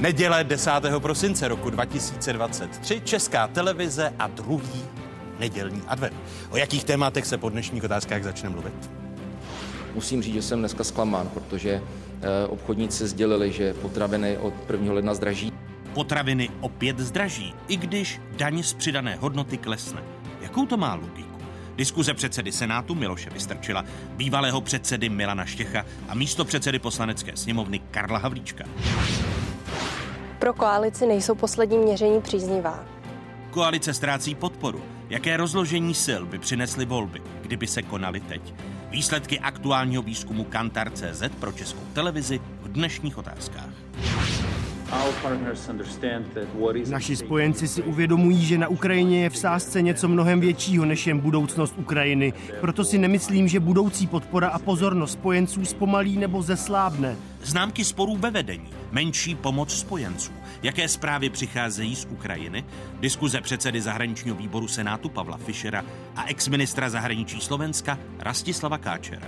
Neděle 10. prosince roku 2023 Česká televize a druhý nedělní advent. O jakých tématech se po dnešních otázkách začne mluvit? Musím říct, že jsem dneska zklamán, protože eh, obchodníci sdělili, že potraviny od 1. ledna zdraží. Potraviny opět zdraží, i když daň z přidané hodnoty klesne. Jakou to má logiku? Diskuze předsedy Senátu Miloše Vystrčila, bývalého předsedy Milana Štěcha a místo předsedy poslanecké sněmovny Karla Havlíčka. Pro koalici nejsou poslední měření příznivá. Koalice ztrácí podporu. Jaké rozložení sil by přinesly volby, kdyby se konaly teď? Výsledky aktuálního výzkumu Kantar.cz pro českou televizi v dnešních otázkách. Naši spojenci si uvědomují, že na Ukrajině je v sázce něco mnohem většího než jen budoucnost Ukrajiny. Proto si nemyslím, že budoucí podpora a pozornost spojenců zpomalí nebo zeslábne. Známky sporů ve vedení, menší pomoc spojenců. Jaké zprávy přicházejí z Ukrajiny? Diskuze předsedy zahraničního výboru Senátu Pavla Fischera a exministra zahraničí Slovenska Rastislava Káčera.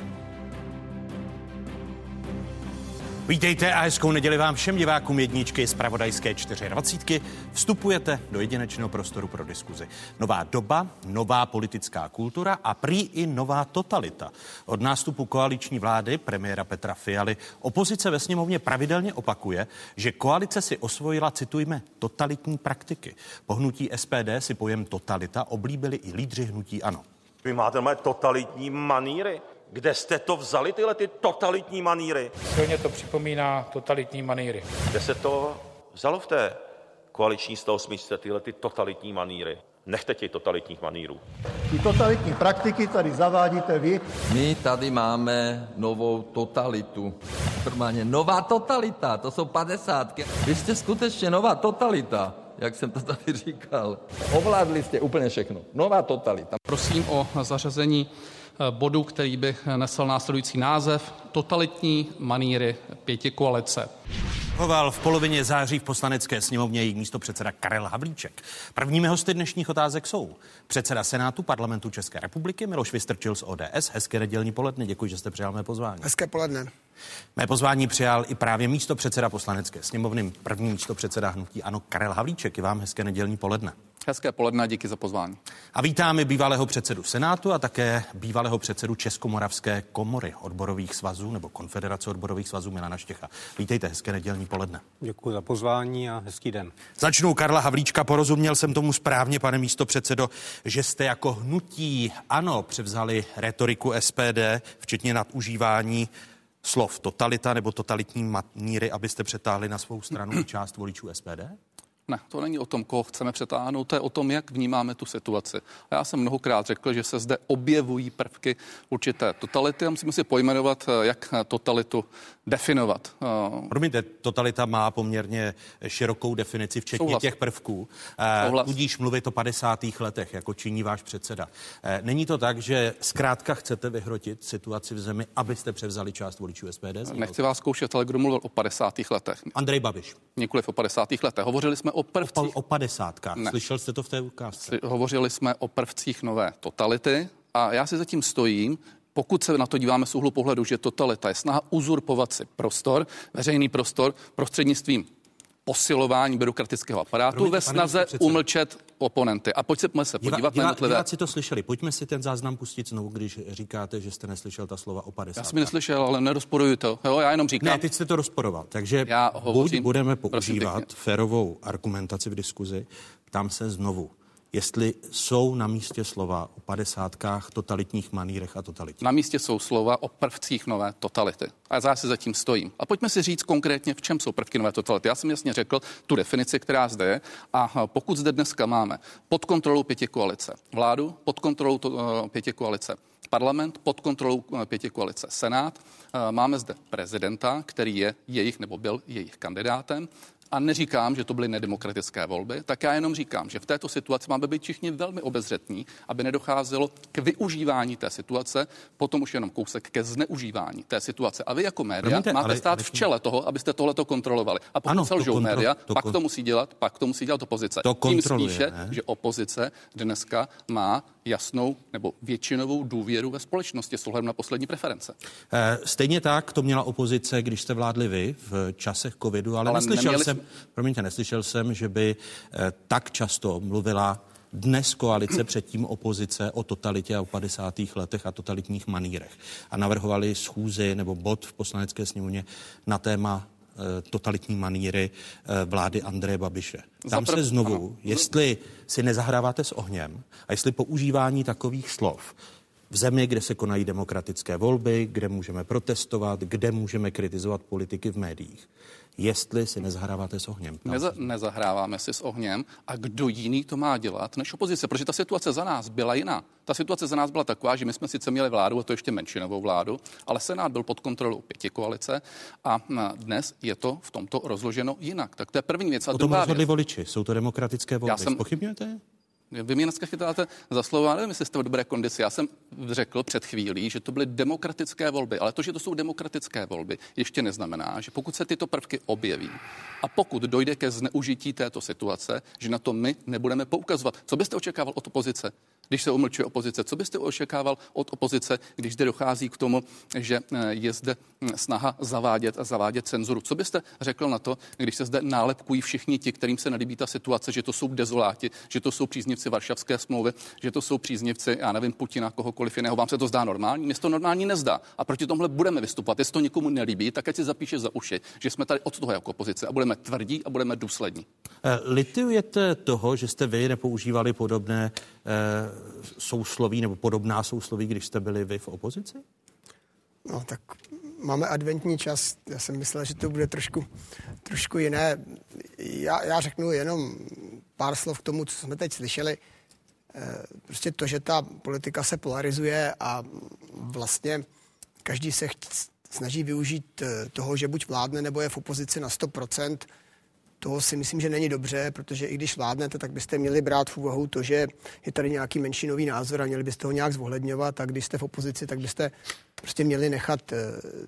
Vítejte a hezkou neděli vám všem divákům jedničky z Pravodajské 24. Vstupujete do jedinečného prostoru pro diskuzi. Nová doba, nová politická kultura a prý i nová totalita. Od nástupu koaliční vlády premiéra Petra Fialy opozice ve sněmovně pravidelně opakuje, že koalice si osvojila, citujme, totalitní praktiky. Po hnutí SPD si pojem totalita oblíbili i lídři hnutí ANO. Vy máte mé totalitní maníry. Kde jste to vzali, tyhle ty totalitní maníry? Silně to připomíná totalitní maníry. Kde se to vzalo v té koaliční smysce, tyhle ty totalitní maníry? Nechte těch totalitních manírů. Ty totalitní praktiky tady zavádíte vy. My tady máme novou totalitu. Normálně nová totalita, to jsou padesátky. Vy jste skutečně nová totalita jak jsem to tady říkal. Ovládli jste úplně všechno. Nová totalita. Prosím o zařazení bodu, který by nesl následující název Totalitní maníry pěti koalice. Hoval v polovině září v poslanecké sněmovně její místo předseda Karel Havlíček. Prvními hosty dnešních otázek jsou předseda Senátu parlamentu České republiky Miloš Vystrčil z ODS. Hezké nedělní poledne, děkuji, že jste přijal mé pozvání. Hezké poledne. Mé pozvání přijal i právě místo předseda poslanecké sněmovny, první místo předseda hnutí Ano Karel Havlíček. I vám hezké nedělní poledne. Hezké poledne, díky za pozvání. A vítáme bývalého předsedu Senátu a také bývalého předsedu Českomoravské komory odborových svazů nebo Konfederace odborových svazů Milana Štěcha. Vítejte, hezké nedělní poledne. Děkuji za pozvání a hezký den. Začnu Karla Havlíčka. Porozuměl jsem tomu správně, pane místo předsedo, že jste jako hnutí ano převzali retoriku SPD, včetně nadužívání slov totalita nebo totalitní maníry, abyste přetáhli na svou stranu část voličů SPD? Ne, to není o tom, koho chceme přetáhnout, to je o tom, jak vnímáme tu situaci. A já jsem mnohokrát řekl, že se zde objevují prvky určité totality a musíme si pojmenovat, jak totalitu definovat. Promiňte, totalita má poměrně širokou definici, včetně Souhlas. těch prvků. Eh, Souhlas. Tudíž mluvit o 50. letech, jako činí váš předseda. Eh, není to tak, že zkrátka chcete vyhrotit situaci v zemi, abyste převzali část voličů SPD? Nechci vás zkoušet, ale kdo mluvil o 50. letech? Andrej Babiš. Nikoliv o 50. letech. Hovořili jsme o prvcích. O, o 50. Slyšel jste to v té ukázce? Hovořili jsme o prvcích nové totality a já si zatím stojím, pokud se na to díváme z úhlu pohledu, že totalita je snaha uzurpovat si prostor, veřejný prostor prostřednictvím posilování byrokratického aparátu Promiňte, ve snaze umlčet oponenty. A pojďme se podívat Diva, na jednotlivé. Diváci to slyšeli. Pojďme si ten záznam pustit znovu, když říkáte, že jste neslyšel ta slova o 50. Já jsem neslyšel, ale nerozporuju to. Jo, já jenom říkám. Ne, teď jste to rozporoval. Takže já hovořím, buď budeme používat férovou argumentaci v diskuzi, tam se znovu jestli jsou na místě slova o padesátkách, totalitních manírech a totalitě. Na místě jsou slova o prvcích nové totality. A já si zatím stojím. A pojďme si říct konkrétně, v čem jsou prvky nové totality. Já jsem jasně řekl tu definici, která zde je. A pokud zde dneska máme pod kontrolou pěti koalice vládu, pod kontrolou to, uh, pěti koalice parlament, pod kontrolou uh, pěti koalice senát, uh, máme zde prezidenta, který je jejich nebo byl jejich kandidátem a neříkám, že to byly nedemokratické volby, tak já jenom říkám, že v této situaci máme být všichni velmi obezřetní, aby nedocházelo k využívání té situace, potom už jenom kousek ke zneužívání té situace. A vy jako média Promiňte, máte ale, stát ale... v čele toho, abyste tohleto kontrolovali. A pokud ano, se lžou kontro... média, to pak kon... to musí dělat, pak to musí dělat opozice. To Tím spíše, ne? že opozice dneska má jasnou nebo většinovou důvěru ve společnosti s ohledem na poslední preference. Eh, stejně tak to měla opozice, když jste vládli vy v časech covidu, ale, ale neslyšel neměli... jsem, promiňte, neslyšel jsem, že by eh, tak často mluvila dnes koalice, předtím opozice o totalitě a o 50. letech a totalitních manírech. A navrhovali schůzi nebo bod v poslanecké sněmovně na téma Eh, totalitní maníry eh, vlády Andreje Babiše. Tam se znovu, jestli si nezahráváte s ohněm a jestli používání takových slov v zemi, kde se konají demokratické volby, kde můžeme protestovat, kde můžeme kritizovat politiky v médiích, jestli si nezahráváte s ohněm. Neza, nezahráváme si s ohněm a kdo jiný to má dělat než opozice, protože ta situace za nás byla jiná. Ta situace za nás byla taková, že my jsme sice měli vládu, a to ještě menšinovou vládu, ale Senát byl pod kontrolou pěti koalice a dnes je to v tomto rozloženo jinak. Tak to je první věc. A o tom rozhodli voliči. Jsou to demokratické volby. Já jsem, Pochybňujete? Vy mě dneska chytáte za slovo, nevím, jestli jste v dobré kondici. Já jsem řekl před chvílí, že to byly demokratické volby, ale to, že to jsou demokratické volby, ještě neznamená, že pokud se tyto prvky objeví a pokud dojde ke zneužití této situace, že na to my nebudeme poukazovat. Co byste očekával od opozice? Když se umlčuje opozice. Co byste očekával od opozice, když zde dochází k tomu, že eh, je zde hm, snaha zavádět a zavádět cenzuru? Co byste řekl na to, když se zde nálepkují všichni ti, kterým se nelíbí ta situace, že to jsou dezoláti, že to jsou příznivci Varšavské smlouvy, že to jsou příznivci, já nevím, Putina, kohokoliv jiného. Vám se to zdá normální? Mně to normální nezdá. A proti tomhle budeme vystupovat. Jestli to někomu nelíbí, tak ať si zapíše za uši, že jsme tady od toho jako opozice a budeme tvrdí a budeme důslední. Eh, litujete toho, že jste vy nepoužívali podobné sousloví nebo podobná sousloví, když jste byli vy v opozici? No tak máme adventní čas, já jsem myslel, že to bude trošku, trošku jiné. Já, já řeknu jenom pár slov k tomu, co jsme teď slyšeli. Eh, prostě to, že ta politika se polarizuje a vlastně každý se snaží využít eh, toho, že buď vládne nebo je v opozici na 100%, to si myslím, že není dobře, protože i když vládnete, tak byste měli brát v úvahu to, že je tady nějaký menšinový názor a měli byste ho nějak zohledňovat a když jste v opozici, tak byste prostě měli nechat eh,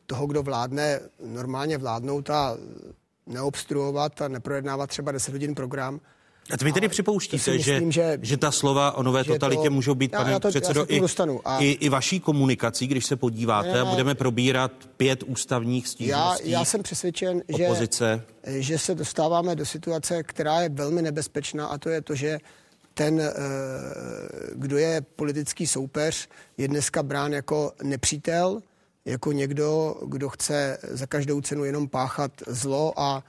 toho, kdo vládne, normálně vládnout a neobstruovat a neprojednávat třeba 10 hodin program, a vy tedy připouštíte, myslím, že, že, že ta slova o nové totalitě to, můžou být, já, pane já to, předsedo, i, a... i, i vaší komunikací, když se podíváte ne, ne, a budeme probírat pět ústavních stížností. Já, já jsem přesvědčen, opozice. že, že se dostáváme do situace, která je velmi nebezpečná a to je to, že ten, eh, kdo je politický soupeř, je dneska brán jako nepřítel, jako někdo, kdo chce za každou cenu jenom páchat zlo a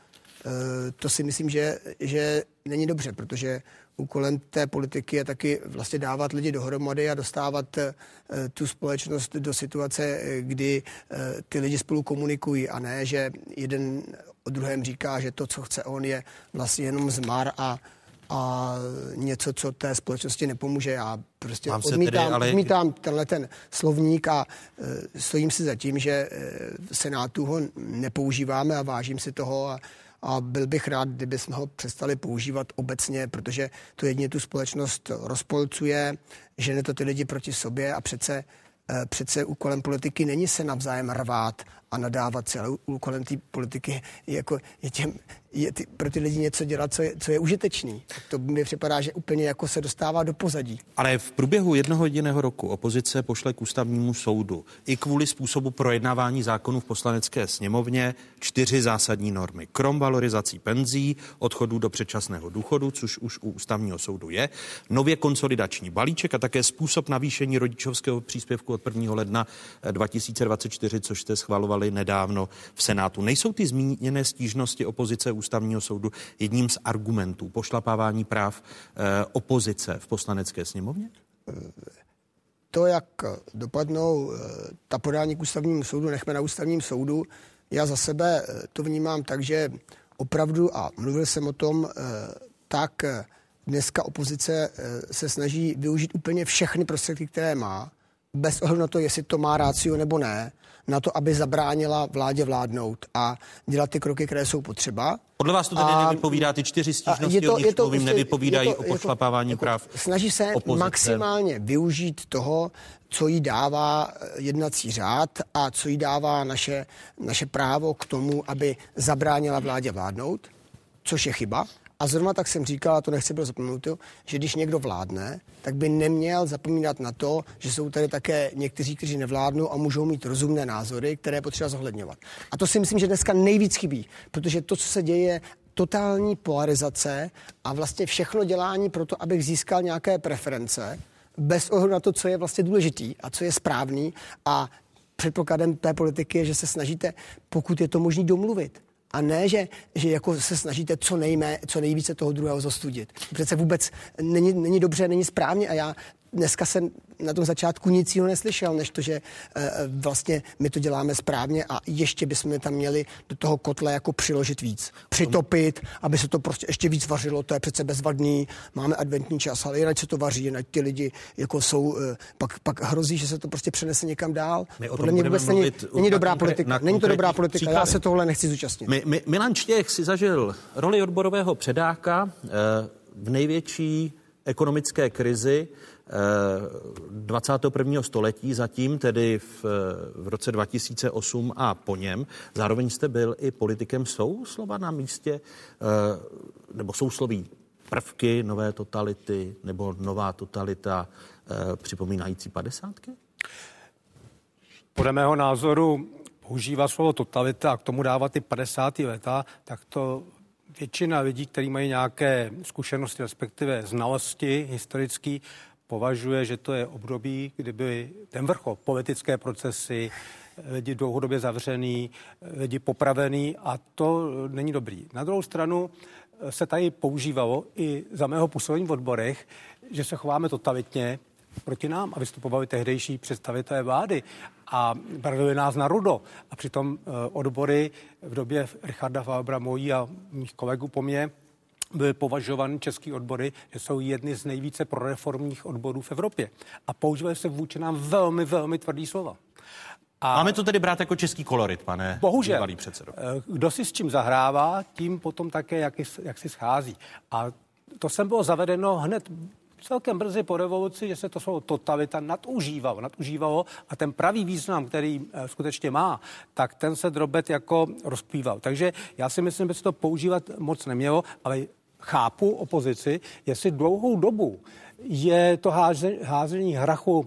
Eh, to si myslím, že, že není dobře, protože úkolem té politiky je taky vlastně dávat lidi dohromady a dostávat eh, tu společnost do situace, eh, kdy ty lidi spolu komunikují a ne, že jeden o druhém říká, že to, co chce on, je vlastně jenom zmar a a něco, co té společnosti nepomůže. Já prostě odmítám, tedy, ale... odmítám tenhle ten slovník a e, stojím si za tím, že e, v Senátu ho nepoužíváme a vážím si toho a a byl bych rád, kdyby jsme ho přestali používat obecně, protože to jedině tu společnost rozpolcuje, žene to ty lidi proti sobě a přece eh, přece úkolem politiky není se navzájem rvát a nadávat se, ale úkolem té politiky je, jako, je, těm, je ty, pro ty lidi něco dělat, co je, co je užitečný. To mi připadá, že úplně jako se dostává do pozadí. Ale v průběhu jednoho jediného roku opozice pošle k ústavnímu soudu i kvůli způsobu projednávání zákonů v poslanecké sněmovně čtyři zásadní normy. Krom valorizací penzí, odchodu do předčasného důchodu, což už u ústavního soudu je, nově konsolidační balíček a také způsob navýšení rodičovského příspěvku od 1. ledna 2024, což jste schvalovali nedávno v Senátu. Nejsou ty zmíněné stížnosti opozice ústavního soudu jedním z argumentů pošlapávání práv eh, opozice v poslanecké sněmovně? To, jak dopadnou eh, ta podání k ústavnímu soudu, nechme na ústavním soudu. Já za sebe eh, to vnímám tak, že opravdu, a mluvil jsem o tom, tak dneska opozice se snaží využít úplně všechny prostředky, které má, bez ohledu na to, jestli to má rácio nebo ne, na to, aby zabránila vládě vládnout a dělat ty kroky, které jsou potřeba. Podle vás to tedy a, nevypovídá, ty čtyři stížnosti, je to, o nich je to, mluvím, prostě, nevypovídají to, o pošlapávání jako, práv Snaží se opozice. maximálně využít toho, co jí dává eh, jednací řád a co jí dává naše, naše právo k tomu, aby zabránila vládě vládnout, což je chyba. A zrovna tak jsem říkal, a to nechci bylo zapomenout, že když někdo vládne, tak by neměl zapomínat na to, že jsou tady také někteří, kteří nevládnou a můžou mít rozumné názory, které potřeba zohledňovat. A to si myslím, že dneska nejvíc chybí, protože to, co se děje, totální polarizace a vlastně všechno dělání pro to, abych získal nějaké preference, bez ohledu na to, co je vlastně důležitý a co je správný a předpokladem té politiky je, že se snažíte, pokud je to možné, domluvit. A ne, že, že jako se snažíte co, nejmé, co nejvíce toho druhého zostudit. Přece vůbec není, není dobře, není správně a já dneska jsem na tom začátku nic jiného neslyšel, než to, že e, vlastně my to děláme správně a ještě bychom tam měli do toho kotle jako přiložit víc. Přitopit, aby se to prostě ještě víc vařilo, to je přece bezvadný, máme adventní čas, ale jinak se to vaří, jinak ty lidi jako jsou, e, pak, pak hrozí, že se to prostě přenese někam dál. Podle mě vůbec není, není dobrá politika. Není to dobrá politika, příklady. já se tohle nechci zúčastnit. My, my, Milan Štěch si zažil roli odborového předáka e, v největší ekonomické krizi 21. století, zatím tedy v, v roce 2008 a po něm. Zároveň jste byl i politikem. Jsou slova na místě, eh, nebo jsou sloví prvky nové totality nebo nová totalita eh, připomínající padesátky? Podle mého názoru používá slovo totalita a k tomu dávat ty 50. leta, tak to většina lidí, kteří mají nějaké zkušenosti, respektive znalosti historické, považuje, že to je období, kdyby ten vrchol, politické procesy, lidi dlouhodobě zavřený, lidi popravený a to není dobrý. Na druhou stranu se tady používalo i za mého působení v odborech, že se chováme totalitně proti nám a vystupovali tehdejší představitelé vlády a brali nás na rudo. A přitom eh, odbory v době Richarda Falbra, mojí a mých kolegů po mně, byly považovány český odbory, že jsou jedny z nejvíce proreformních odborů v Evropě. A používají se vůči nám velmi, velmi tvrdý slova. A Máme to tedy brát jako český kolorit, pane Bohužel. předsedo. Eh, kdo si s čím zahrává, tím potom také, jak, jak si schází. A to sem bylo zavedeno hned celkem brzy po revoluci, že se to slovo totalita nadužívalo, nadužívalo a ten pravý význam, který eh, skutečně má, tak ten se drobet jako rozpíval. Takže já si myslím, že se to používat moc nemělo, ale chápu opozici, jestli dlouhou dobu je to házení hrachu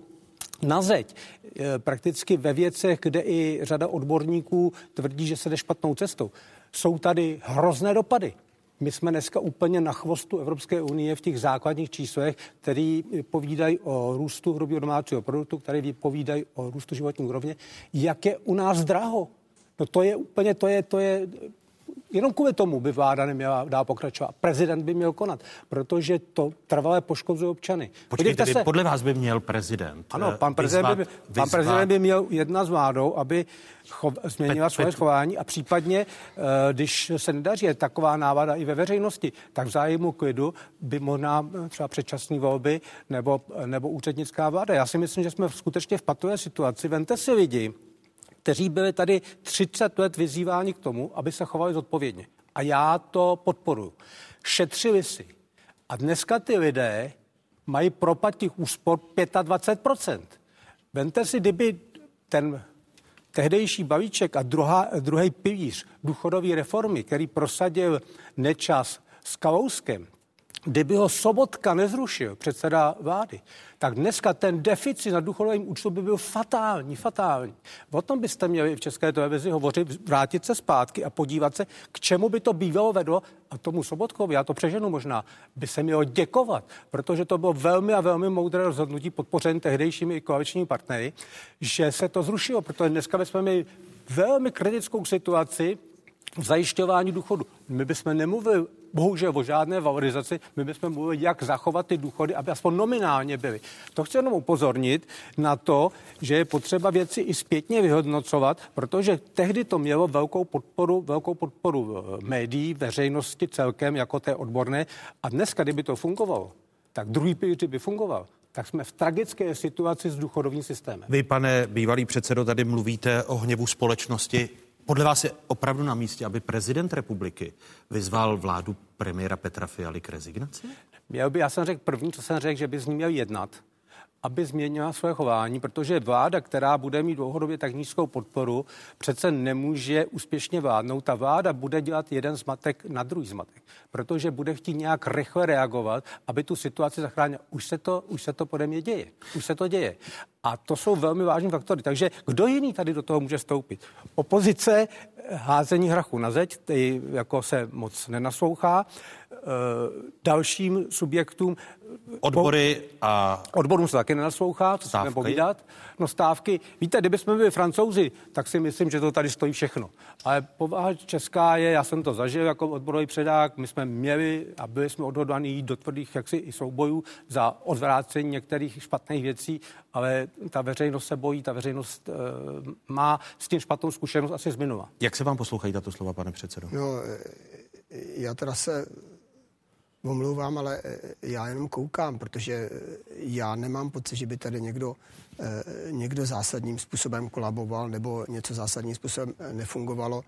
na zeď, eh, prakticky ve věcech, kde i řada odborníků tvrdí, že se jde špatnou cestou. Jsou tady hrozné dopady. My jsme dneska úplně na chvostu Evropské unie v těch základních číslech, které povídají o růstu hrubého domácího produktu, které povídají o růstu životní úrovně. Jak je u nás draho? No to je úplně, to je, to je jenom kvůli tomu by vláda neměla dál pokračovat. Prezident by měl konat, protože to trvalé poškozuje občany. Počkejte, se... podle vás by měl prezident Ano, pan prezident, vyzvat, by, vyzvat... pan prezident by měl jedna s vládou, aby chov, změnila svoje chování a případně, eh, když se nedaří je taková návada i ve veřejnosti, tak v zájmu klidu by možná eh, třeba předčasné volby nebo, nebo úřednická vláda. Já si myslím, že jsme skutečně v patové situaci. Vente si lidi, kteří byli tady 30 let vyzýváni k tomu, aby se chovali zodpovědně. A já to podporuji. Šetřili si. A dneska ty lidé mají propad těch úspor 25%. Vente si, kdyby ten tehdejší balíček a druhá, druhý pilíř důchodové reformy, který prosadil Nečas s Kalouskem, kdyby ho Sobotka nezrušil, předseda vlády, tak dneska ten deficit na důchodovém účtu by byl fatální, fatální. O tom byste měli v České televizi hovořit, vrátit se zpátky a podívat se, k čemu by to bývalo vedlo. A tomu Sobotkovi, já to přeženu možná, by se mělo děkovat, protože to bylo velmi a velmi moudré rozhodnutí podpořené tehdejšími koaličními partnery, že se to zrušilo, protože dneska bychom měli velmi kritickou situaci v zajišťování důchodu. My bychom nemluvili bohužel o žádné valorizaci, my bychom mluvili, jak zachovat ty důchody, aby aspoň nominálně byly. To chci jenom upozornit na to, že je potřeba věci i zpětně vyhodnocovat, protože tehdy to mělo velkou podporu, velkou podporu eh, médií, veřejnosti celkem, jako té odborné. A dneska, kdyby to fungovalo, tak druhý pilíř by fungoval tak jsme v tragické situaci s důchodovým systémem. Vy, pane bývalý předsedo, tady mluvíte o hněvu společnosti. Podle vás je opravdu na místě, aby prezident republiky vyzval vládu premiéra Petra Fialy k rezignaci? Měl by, já jsem řekl první, co jsem řekl, že by z ní měl jednat aby změnila své chování, protože vláda, která bude mít dlouhodobě tak nízkou podporu, přece nemůže úspěšně vládnout. Ta vláda bude dělat jeden zmatek na druhý zmatek, protože bude chtít nějak rychle reagovat, aby tu situaci zachránila. Už se to, už se to pode mě děje. Už se to děje. A to jsou velmi vážní faktory. Takže kdo jiný tady do toho může stoupit? Opozice házení hrachu na zeď, ty jako se moc nenaslouchá. E, dalším subjektům Odbory a... Odborům se taky nenaslouchá, co si povídat. No stávky, víte, kdybychom byli francouzi, tak si myslím, že to tady stojí všechno. Ale povaha česká je, já jsem to zažil jako odborový předák, my jsme měli a byli jsme odhodlaní jít do tvrdých jaksi i soubojů za odvrácení některých špatných věcí, ale ta veřejnost se bojí, ta veřejnost e, má s tím špatnou zkušenost asi z minula. Jak se vám poslouchají tato slova, pane předsedo? No, já teda se omlouvám, ale eh, já jenom koukám, protože eh, já nemám pocit, že by tady někdo, eh, někdo zásadním způsobem kolaboval nebo něco zásadním způsobem nefungovalo.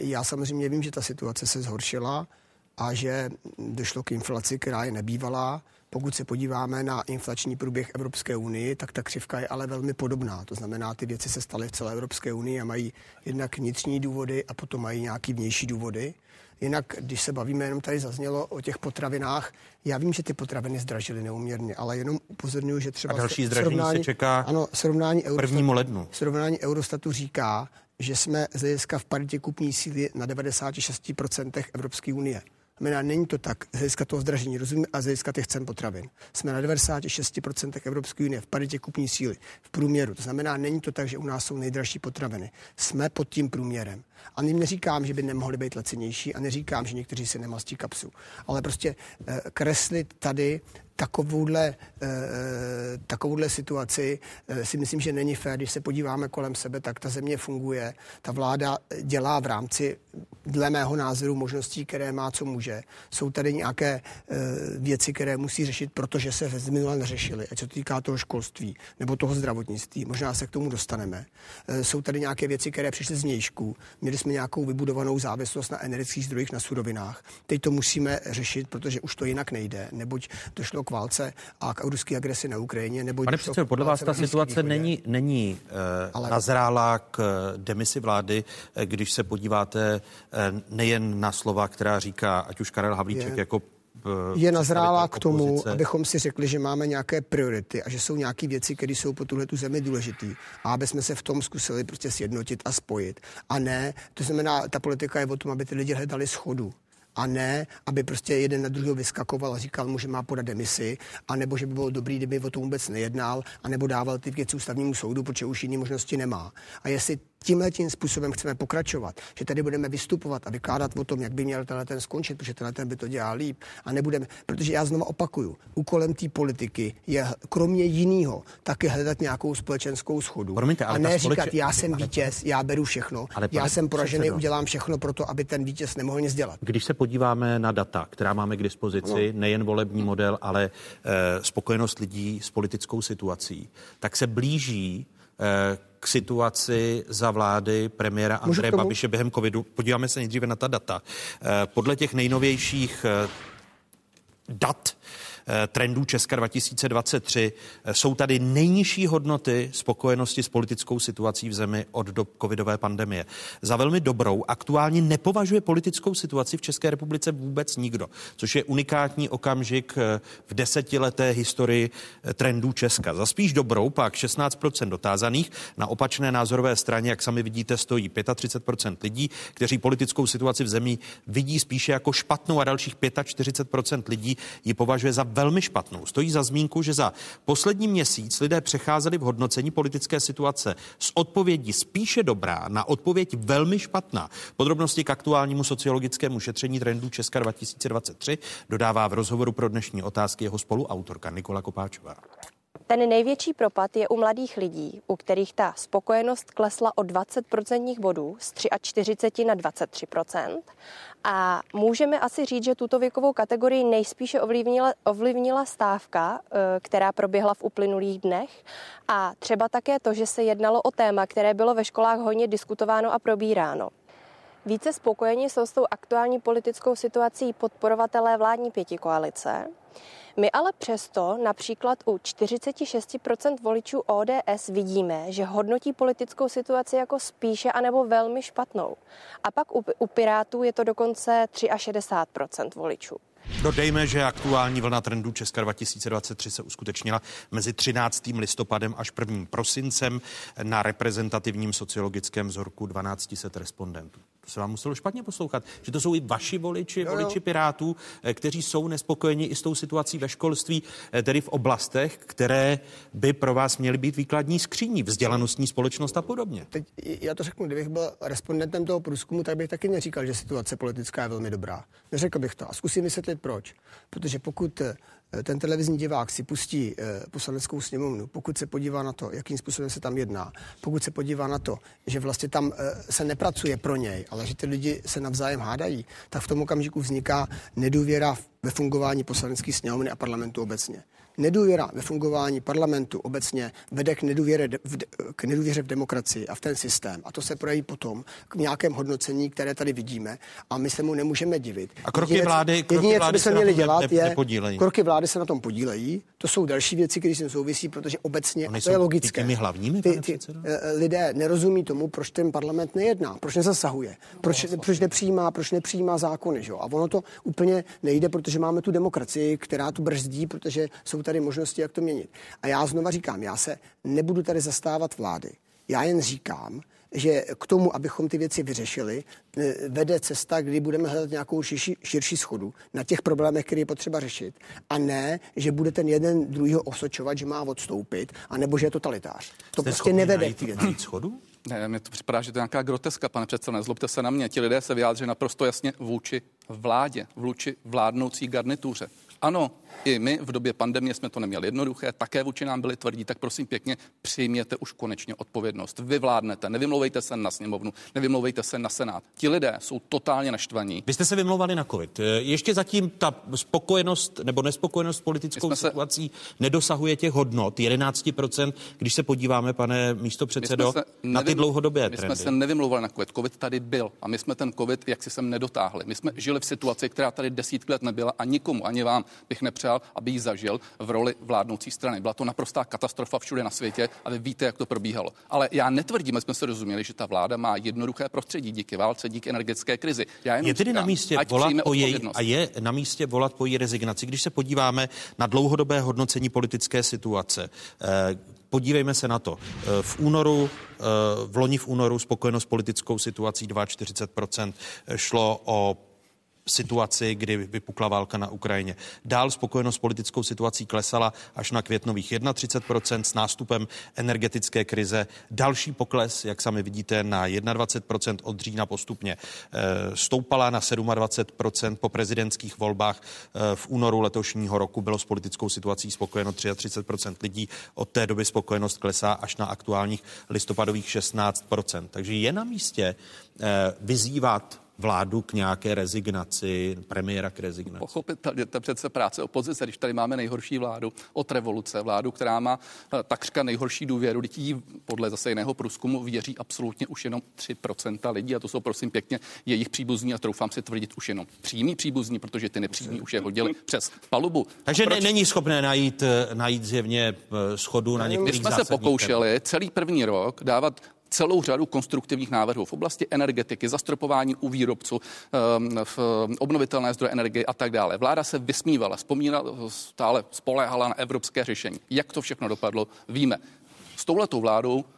Já samozřejmě vím, že ta situace se zhoršila a že došlo k inflaci, která je nebývalá. Pokud se podíváme na inflační průběh Evropské unii, tak ta křivka je ale velmi podobná. To znamená, ty věci se staly v celé Evropské unii a mají jednak vnitřní důvody a potom mají nějaký vnější důvody. Jinak, když se bavíme, jenom tady zaznělo o těch potravinách, já vím, že ty potraviny zdražily neuměrně, ale jenom upozorňuji, že třeba... A další zdražení se čeká ano, srovnání Eurostatu, lednu. Srovnání Eurostatu říká, že jsme z hlediska v paritě kupní síly na 96% Evropské unie. Znamená, není to tak z hlediska toho zdražení, rozumím, a z hlediska těch cen potravin. Jsme na 96% Evropské unie v paritě kupní síly v průměru. To znamená, není to tak, že u nás jsou nejdražší potraviny. Jsme pod tím průměrem. A neříkám, že by nemohly být lacinější a neříkám, že někteří si nemastí kapsu. Ale prostě eh, kreslit tady takovouhle, eh, takovouhle situaci eh, si myslím, že není fér. Když se podíváme kolem sebe, tak ta země funguje. Ta vláda dělá v rámci, dle mého názoru, možností, které má, co může. Jsou tady nějaké eh, věci, které musí řešit, protože se z minula neřešily. Ať se týká toho školství nebo toho zdravotnictví. Možná se k tomu dostaneme. Jsou tady nějaké věci, které přišly z nějšku. Měli jsme nějakou vybudovanou závislost na energetických zdrojích, na surovinách. Teď to musíme řešit, protože už to jinak nejde, neboť došlo k válce a k ruské agresi na Ukrajině. Nebo Pane předsedo, podle vás ta situace není, není uh, Ale... nazrála k eh, demisi vlády, eh, když se podíváte uh, nejen na slova, která říká, ať už Karel Havlíček je. jako je nazrála k tomu, opozice. abychom si řekli, že máme nějaké priority a že jsou nějaké věci, které jsou po tuhle tu zemi důležité. A aby jsme se v tom zkusili prostě sjednotit a spojit. A ne, to znamená, ta politika je o tom, aby ty lidi hledali schodu a ne, aby prostě jeden na druhého vyskakoval a říkal mu, že má podat demisi, a nebo že by bylo dobrý, kdyby o tom vůbec nejednal, a nebo dával ty věci ústavnímu soudu, protože už jiné možnosti nemá. A jestli tímhle tím způsobem chceme pokračovat, že tady budeme vystupovat a vykládat o tom, jak by měl tenhle ten skončit, protože tenhle ten by to dělal líp a nebudeme, protože já znovu opakuju, úkolem té politiky je kromě jiného taky hledat nějakou společenskou schodu Promiňte, a ne společ... říkat, já jsem vítěz, já beru všechno, ale já jsem poražený, udělám všechno pro to, aby ten vítěz nemohl nic dělat. Když se podíváme na data, která máme k dispozici, no. nejen volební model, ale e, spokojenost lidí s politickou situací, tak se blíží k situaci za vlády premiéra Andreje Babiše během covidu. Podíváme se nejdříve na ta data. E, podle těch nejnovějších dat Eh, trendů Česka 2023 eh, jsou tady nejnižší hodnoty spokojenosti s politickou situací v zemi od dob covidové pandemie. Za velmi dobrou aktuálně nepovažuje politickou situaci v České republice vůbec nikdo, což je unikátní okamžik eh, v desetileté historii trendů Česka. Za spíš dobrou pak 16% dotázaných na opačné názorové straně, jak sami vidíte, stojí 35% lidí, kteří politickou situaci v zemi vidí spíše jako špatnou a dalších 45% lidí ji považuje za velmi špatnou. Stojí za zmínku, že za poslední měsíc lidé přecházeli v hodnocení politické situace z odpovědi spíše dobrá na odpověď velmi špatná. Podrobnosti k aktuálnímu sociologickému šetření trendů Česka 2023 dodává v rozhovoru pro dnešní otázky jeho spoluautorka Nikola Kopáčová. Ten největší propad je u mladých lidí, u kterých ta spokojenost klesla o 20% bodů z 43 na 23%. A můžeme asi říct, že tuto věkovou kategorii nejspíše ovlivnila, ovlivnila stávka, eh, která proběhla v uplynulých dnech. A třeba také to, že se jednalo o téma, které bylo ve školách hodně diskutováno a probíráno. Více spokojení jsou s tou aktuální politickou situací podporovatelé vládní pětikoalice. My ale přesto například u 46% voličů ODS vidíme, že hodnotí politickou situaci jako spíše anebo velmi špatnou. A pak u, u Pirátů je to dokonce 63% voličů. Dodejme, že aktuální vlna trendů Česka 2023 se uskutečnila mezi 13. listopadem až 1. prosincem na reprezentativním sociologickém vzorku 1200 respondentů. Se vám muselo špatně poslouchat, že to jsou i vaši voliči, jo, jo. voliči Pirátů, eh, kteří jsou nespokojeni i s tou situací ve školství, eh, tedy v oblastech, které by pro vás měly být výkladní skříní, vzdělanostní společnost a podobně. Teď já to řeknu, kdybych byl respondentem toho průzkumu, tak bych taky neříkal, že situace politická je velmi dobrá. Neřekl bych to a zkusím vysvětlit proč. Protože pokud eh, ten televizní divák si pustí eh, poslaneckou sněmovnu, pokud se podívá na to, jakým způsobem se tam jedná, pokud se podívá na to, že vlastně tam eh, se nepracuje pro něj, ale že ty lidi se navzájem hádají, tak v tom okamžiku vzniká nedůvěra ve fungování poslanecké sněmovny a parlamentu obecně. Nedůvěra ve fungování parlamentu obecně vede k nedůvěře, v, k nedůvěře v demokracii a v ten systém. A to se projeví potom k nějakém hodnocení, které tady vidíme a my se mu nemůžeme divit. A kroky jedině, vlády, kroky jedině, vlády co by se měli dělat, je, kroky vlády se na tom podílejí. To jsou další věci, které s tím souvisí, protože obecně, a to je logické. Těmi hlavními, ty, ty, eh, lidé nerozumí tomu, proč ten parlament nejedná, proč nezasahuje, proč, no, proč nepřijímá, proč nepřijímá zákony. Že? A ono to úplně nejde, protože máme tu demokracii, která tu brzdí, protože jsou tady možnosti, jak to měnit. A já znova říkám, já se nebudu tady zastávat vlády. Já jen říkám, že k tomu, abychom ty věci vyřešili, eh, vede cesta, kdy budeme hledat nějakou širší, širší schodu na těch problémech, které je potřeba řešit. A ne, že bude ten jeden druhýho osočovat, že má odstoupit, anebo že je totalitář. To Jste prostě nevede ty věci. schodu? Ne, mně to připadá, že to je nějaká groteska, pane předsedo, nezlobte se na mě. Ti lidé se vyjádří naprosto jasně vůči vládě, vůči vládnoucí garnituře. Ano, i my v době pandemie jsme to neměli jednoduché, také vůči nám byli tvrdí, tak prosím pěkně přijměte už konečně odpovědnost. Vy vládnete, nevymlouvejte se na sněmovnu, nevymlouvejte se na senát. Ti lidé jsou totálně naštvaní. Vy jste se vymlouvali na COVID. Ještě zatím ta spokojenost nebo nespokojenost s politickou situací se... nedosahuje těch hodnot 11%, když se podíváme, pane místo předsedo, nevym... na ty dlouhodobé my trendy. My jsme se nevymlouvali na COVID. COVID tady byl a my jsme ten COVID jak si sem nedotáhli. My jsme žili v situaci, která tady desítky let nebyla a nikomu, ani vám bych nepřál, aby ji zažil v roli vládnoucí strany. Byla to naprostá katastrofa všude na světě a vy víte, jak to probíhalo. Ale já netvrdím, jsme se rozuměli, že ta vláda má jednoduché prostředí díky válce, díky energetické krizi. Já je tedy říkám, na místě volat po její, a je na místě volat po její rezignaci, když se podíváme na dlouhodobé hodnocení politické situace. Eh, podívejme se na to. Eh, v únoru, eh, v loni v únoru spokojenost politickou situací 42% šlo o situaci, kdy vypukla válka na Ukrajině. Dál spokojenost politickou situací klesala až na květnových 31% s nástupem energetické krize. Další pokles, jak sami vidíte, na 21% od října postupně e, stoupala na 27% po prezidentských volbách e, v únoru letošního roku bylo s politickou situací spokojeno 33% lidí. Od té doby spokojenost klesá až na aktuálních listopadových 16%. Takže je na místě e, vyzývat vládu k nějaké rezignaci, premiéra k rezignaci. Pochopitelně, to přece práce opozice, když tady máme nejhorší vládu od revoluce, vládu, která má eh, takřka nejhorší důvěru, lidí podle zase jiného průzkumu věří absolutně už jenom 3% lidí a to jsou prosím pěkně jejich příbuzní a troufám si tvrdit už jenom přímí příbuzní, protože ty nepřímí už je hodili přes palubu. Takže proč... není schopné najít, eh, najít zjevně eh, schodu na některých My jsme se pokoušeli celý první rok dávat celou řadu konstruktivních návrhů v oblasti energetiky, zastropování u výrobců, ehm, v obnovitelné zdroje energie a tak dále. Vláda se vysmívala, vzpomínala, stále spoléhala na evropské řešení. Jak to všechno dopadlo, víme. S touhletou vládou Eh,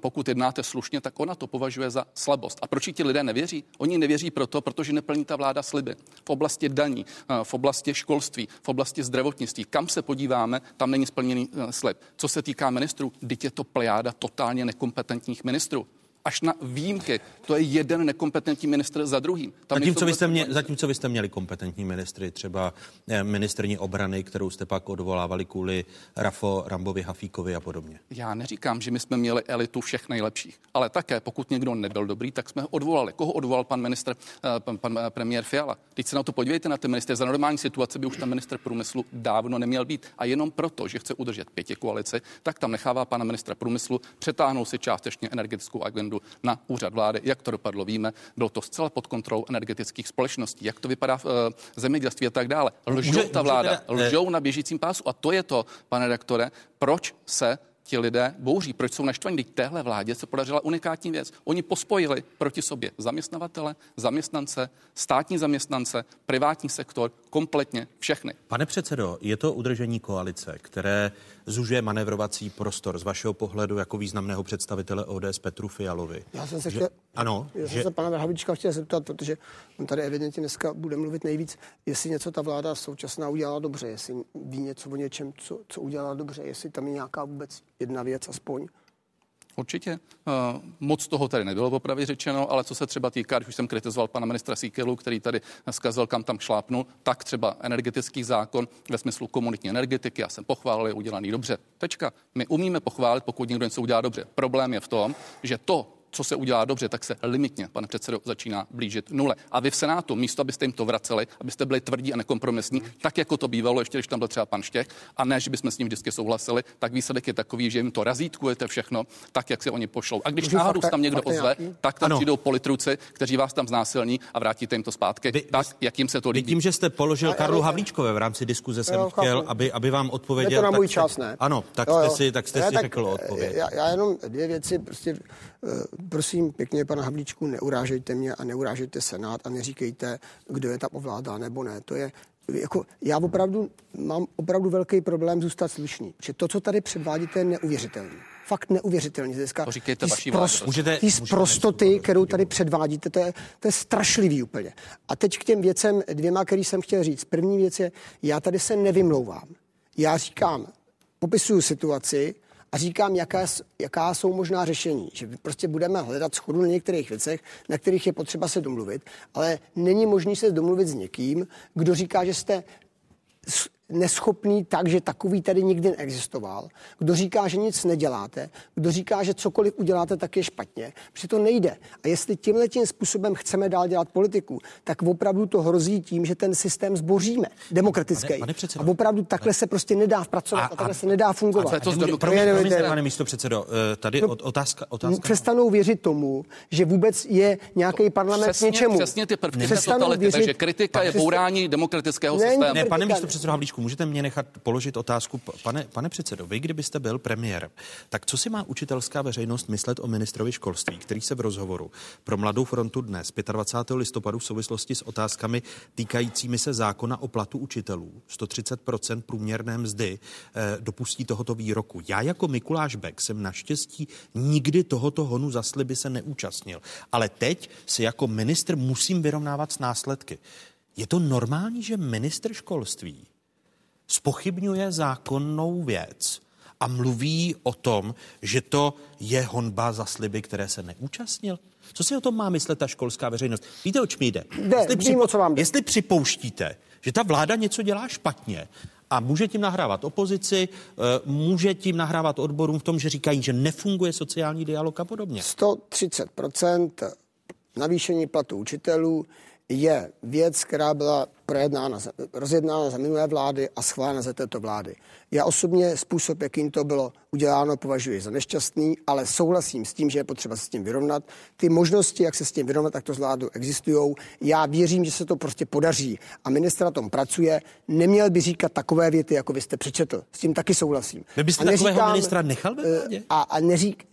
pokud jednáte slušně, tak ona to považuje za slabost. A proč ti lidé nevěří? Oni nevěří proto, protože neplní ta vláda sliby. V oblasti daní, eh, v oblasti školství, v oblasti zdravotnictví. Kam se podíváme, tam není splněný eh, slib. Co se týká ministrů, je to plejáda totálně nekompetentních ministrů až na výjimky. To je jeden nekompetentní ministr za druhým. Tam zatímco, vy jste mě, zatímco vy jste měli kompetentní ministry, třeba eh, ministrní obrany, kterou jste pak odvolávali kvůli Rafo, Rambovi, Hafíkovi a podobně. Já neříkám, že my jsme měli elitu všech nejlepších, ale také pokud někdo nebyl dobrý, tak jsme ho odvolali. Koho odvolal pan ministr, eh, pan, pan eh, premiér Fiala? Teď se na to podívejte na ty ministry. Za normální situace by už ten ministr průmyslu dávno neměl být. A jenom proto, že chce udržet pěti koalici, tak tam nechává pana ministra průmyslu, přetáhnout si částečně energetickou agendu víkendu na úřad vlády. Jak to dopadlo, víme. Bylo to zcela pod kontrolou energetických společností. Jak to vypadá v uh, zemědělství a tak dále. Lžou může, ta vláda, může teda, lžou na běžícím pásu. A to je to, pane redaktore, proč se ti lidé bouří, proč jsou naštvaní. Teď téhle vládě se podařila unikátní věc. Oni pospojili proti sobě zaměstnavatele, zaměstnance, státní zaměstnance, privátní sektor, kompletně všechny. Pane předsedo, je to udržení koalice, které zužuje manevrovací prostor z vašeho pohledu jako významného představitele ODS Petru Fialovi. Já jsem se že, chtěl, ano, já že... jsem se pana Havlíčka chtěl zeptat, protože on tady evidentně dneska bude mluvit nejvíc, jestli něco ta vláda současná udělala dobře, jestli ví něco o něčem, co, co udělala dobře, jestli tam je nějaká vůbec jedna věc aspoň. Určitě. Uh, moc toho tady nebylo popravě řečeno, ale co se třeba týká, když už jsem kritizoval pana ministra Síkelu, který tady zkazil, kam tam šlápnul, tak třeba energetický zákon ve smyslu komunitní energetiky, já jsem pochválil, je udělaný dobře. Tečka. My umíme pochválit, pokud někdo něco udělá dobře. Problém je v tom, že to, co se udělá dobře, tak se limitně, pane předsedo, začíná blížit nule. A vy v Senátu, místo abyste jim to vraceli, abyste byli tvrdí a nekompromisní, tak jako to bývalo, ještě když tam byl třeba pan Štěch, a ne, že bychom s ním vždycky souhlasili, tak výsledek je takový, že jim to razítkujete všechno, tak jak si oni pošlou. A když náhodou tam někdo ozve, tak tam ano. přijdou politruci, kteří vás tam znásilní a vrátíte jim to zpátky, vy, tak, jak jim se to líbí. Tím, že jste položil a, Karlu Havlíčkové v rámci diskuze, jsem jo, chtěl, aby, aby vám odpověděl. Je to na můj čas, ne? Ano, tak jo, jo. jste si, tak jste si tak, řekl odpověď. Já, já jenom dvě věci, prostě eh, prosím pěkně, pana Havlíčku, neurážejte mě a neurážejte Senát a neříkejte, kdo je tam ovládá nebo ne. To je, jako, já opravdu mám opravdu velký problém zůstat slušný, protože to, co tady předvádíte, je neuvěřitelné. Fakt neuvěřitelný. Dneska to říkejte vaší prost, můžete, tý kterou tady předvádíte, to je, to je strašlivý úplně. A teď k těm věcem dvěma, který jsem chtěl říct. První věc je, já tady se nevymlouvám. Já říkám, popisuju situaci, a říkám, jaká, jaká jsou možná řešení. Že prostě budeme hledat schodu na některých věcech, na kterých je potřeba se domluvit, ale není možné se domluvit s někým, kdo říká, že jste neschopný tak, že takový tady nikdy neexistoval, kdo říká, že nic neděláte, kdo říká, že cokoliv uděláte, tak je špatně, protože to nejde. A jestli tímhle tím způsobem chceme dál dělat politiku, tak opravdu to hrozí tím, že ten systém zboříme, demokratický. Pane, pane předsedo, a opravdu takhle ne. se prostě nedá pracovat a, a takhle se nedá fungovat. A to zde, promiň, pane místo předsedo, eh, tady no, otázka, otázka. Přestanou věřit tomu, že vůbec je nějaký parlament přesně, něčemu. Přesně ty prvky totality, věřit, takže kritika je bourání demokratického systému. Ne, pane místo předsedo Havlíčku, můžete mě nechat položit otázku. Pane, pane předsedo, vy kdybyste byl premiér, tak co si má učitelská veřejnost myslet o ministrovi školství, který se v rozhovoru pro Mladou frontu dnes 25. listopadu v souvislosti s otázkami týkajícími se zákona o platu učitelů 130% průměrné mzdy eh, dopustí tohoto výroku. Já jako Mikuláš Bek jsem naštěstí nikdy tohoto honu za sliby se neúčastnil, ale teď si jako ministr musím vyrovnávat s následky. Je to normální, že minister školství spochybňuje zákonnou věc a mluví o tom, že to je honba za sliby, které se neúčastnil? Co si o tom má myslet ta školská veřejnost? Víte, oč mi jde? jde jestli, připo- co vám jde. jestli připouštíte, že ta vláda něco dělá špatně a může tím nahrávat opozici, eh, může tím nahrávat odborům v tom, že říkají, že nefunguje sociální dialog a podobně. 130% navýšení platu učitelů je věc, která byla projednána, rozjednána za minulé vlády a schválena za této vlády. Já osobně způsob, jakým to bylo uděláno, považuji za nešťastný, ale souhlasím s tím, že je potřeba se s tím vyrovnat. Ty možnosti, jak se s tím vyrovnat, tak to zvládnu, existují. Já věřím, že se to prostě podaří a ministr na tom pracuje. Neměl by říkat takové věty, jako vy jste přečetl. S tím taky souhlasím. Vy byste a neříkám, takového ministra nechal ve vládě? A, a neřík,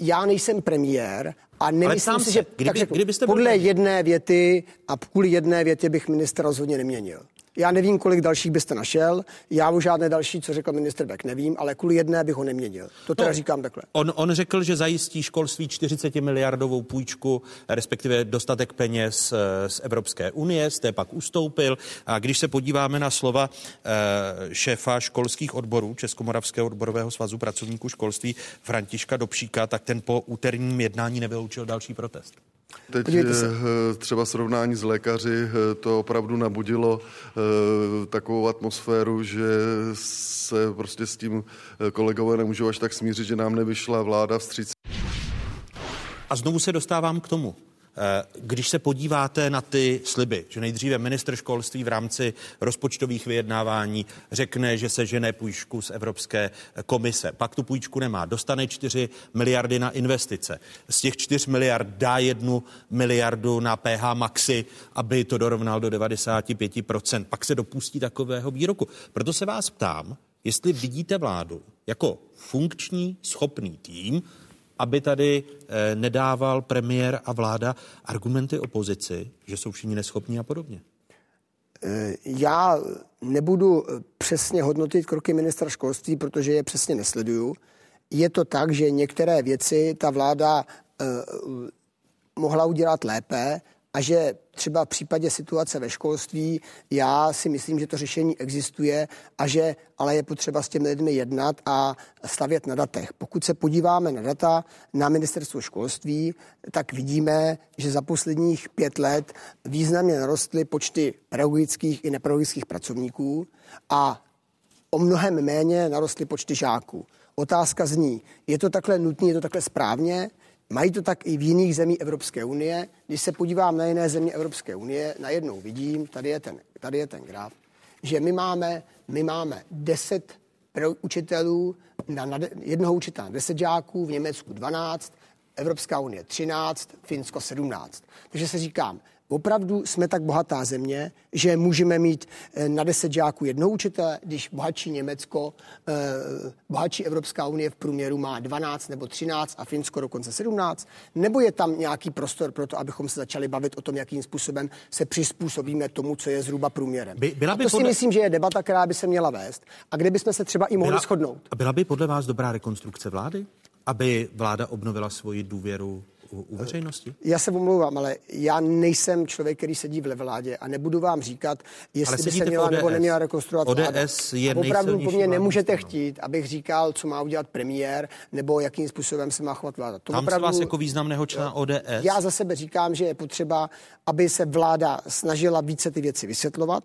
já nejsem premiér a nemyslím si, že kdyby, řeknu, kdybyste podle byl... jedné věty a kvůli jedné větě bych ministra rozhodně neměnil. Já nevím, kolik dalších byste našel. Já už žádné další, co řekl minister Beck, nevím, ale kvůli jedné bych ho neměnil. To teda no, říkám takhle. On, on řekl, že zajistí školství 40 miliardovou půjčku, respektive dostatek peněz eh, z Evropské unie, z té pak ustoupil. A když se podíváme na slova e, šéfa školských odborů Českomoravského odborového svazu pracovníků školství Františka Dobšíka, tak ten po úterním jednání nevyloučil další protest. Teď eh, třeba srovnání s lékaři eh, to opravdu nabudilo eh, takovou atmosféru, že se prostě s tím kolegové nemůžou až tak smířit, že nám nevyšla vláda vstříc. A znovu se dostávám k tomu. Eh, když se podíváte na ty sliby, že nejdříve minister školství v rámci rozpočtových vyjednávání řekne, že se žene půjčku z Evropské komise, pak tu půjčku nemá, dostane 4 miliardy na investice. Z těch 4 miliard dá jednu miliardu na PH Maxi, aby to dorovnal do 95%. Pak se dopustí takového výroku. Proto se vás ptám, jestli vidíte vládu jako funkční, schopný tým, aby tady eh, nedával premiér a vláda argumenty opozici, že jsou všichni neschopní a podobně? Eh, já nebudu eh, přesně hodnotit kroky ministra školství, protože je přesně nesleduju. Je to tak, že některé věci ta vláda mohla udělat lépe a že třeba v případě situace ve školství já si myslím, že to řešení existuje a že ale je potřeba s těmi lidmi jednat a stavět na datech. Pokud se podíváme na data na ministerstvo školství, tak vidíme, že za posledních pět let významně narostly počty pedagogických i nepedagogických pracovníků a o mnohem méně narostly počty žáků. Otázka zní, je to takhle nutné, je to takhle správně? Mají to tak i v jiných zemích Evropské unie. Když se podívám na jiné země Evropské unie, najednou vidím, tady je ten, tady je ten graf, že my máme, my máme 10 učitelů na, na jednoho učitele 10 žáků, v Německu 12, Evropská unie 13, Finsko 17. Takže se říkám, Opravdu jsme tak bohatá země, že můžeme mít eh, na 10 žáků jednoho učitele, když bohatší Německo, eh, bohatší Evropská unie v průměru má 12 nebo 13 a Finsko dokonce 17? Nebo je tam nějaký prostor pro to, abychom se začali bavit o tom, jakým způsobem se přizpůsobíme tomu, co je zhruba průměrem? By, byla by a to podle... si myslím, že je debata, která by se měla vést a kde bychom se třeba i mohli byla, shodnout. A byla by podle vás dobrá rekonstrukce vlády? Aby vláda obnovila svoji důvěru u, u veřejnosti? Já se omlouvám, ale já nejsem člověk, který sedí v vládě a nebudu vám říkat, jestli by se měla nebo neměla rekonstruovat ODS vláda. je opravdu po mně nemůžete chtít, abych říkal, co má udělat premiér nebo jakým způsobem se má chovat vláda. To Tam opravdu, vás jako významného člena ODS. Já za sebe říkám, že je potřeba, aby se vláda snažila více ty věci vysvětlovat,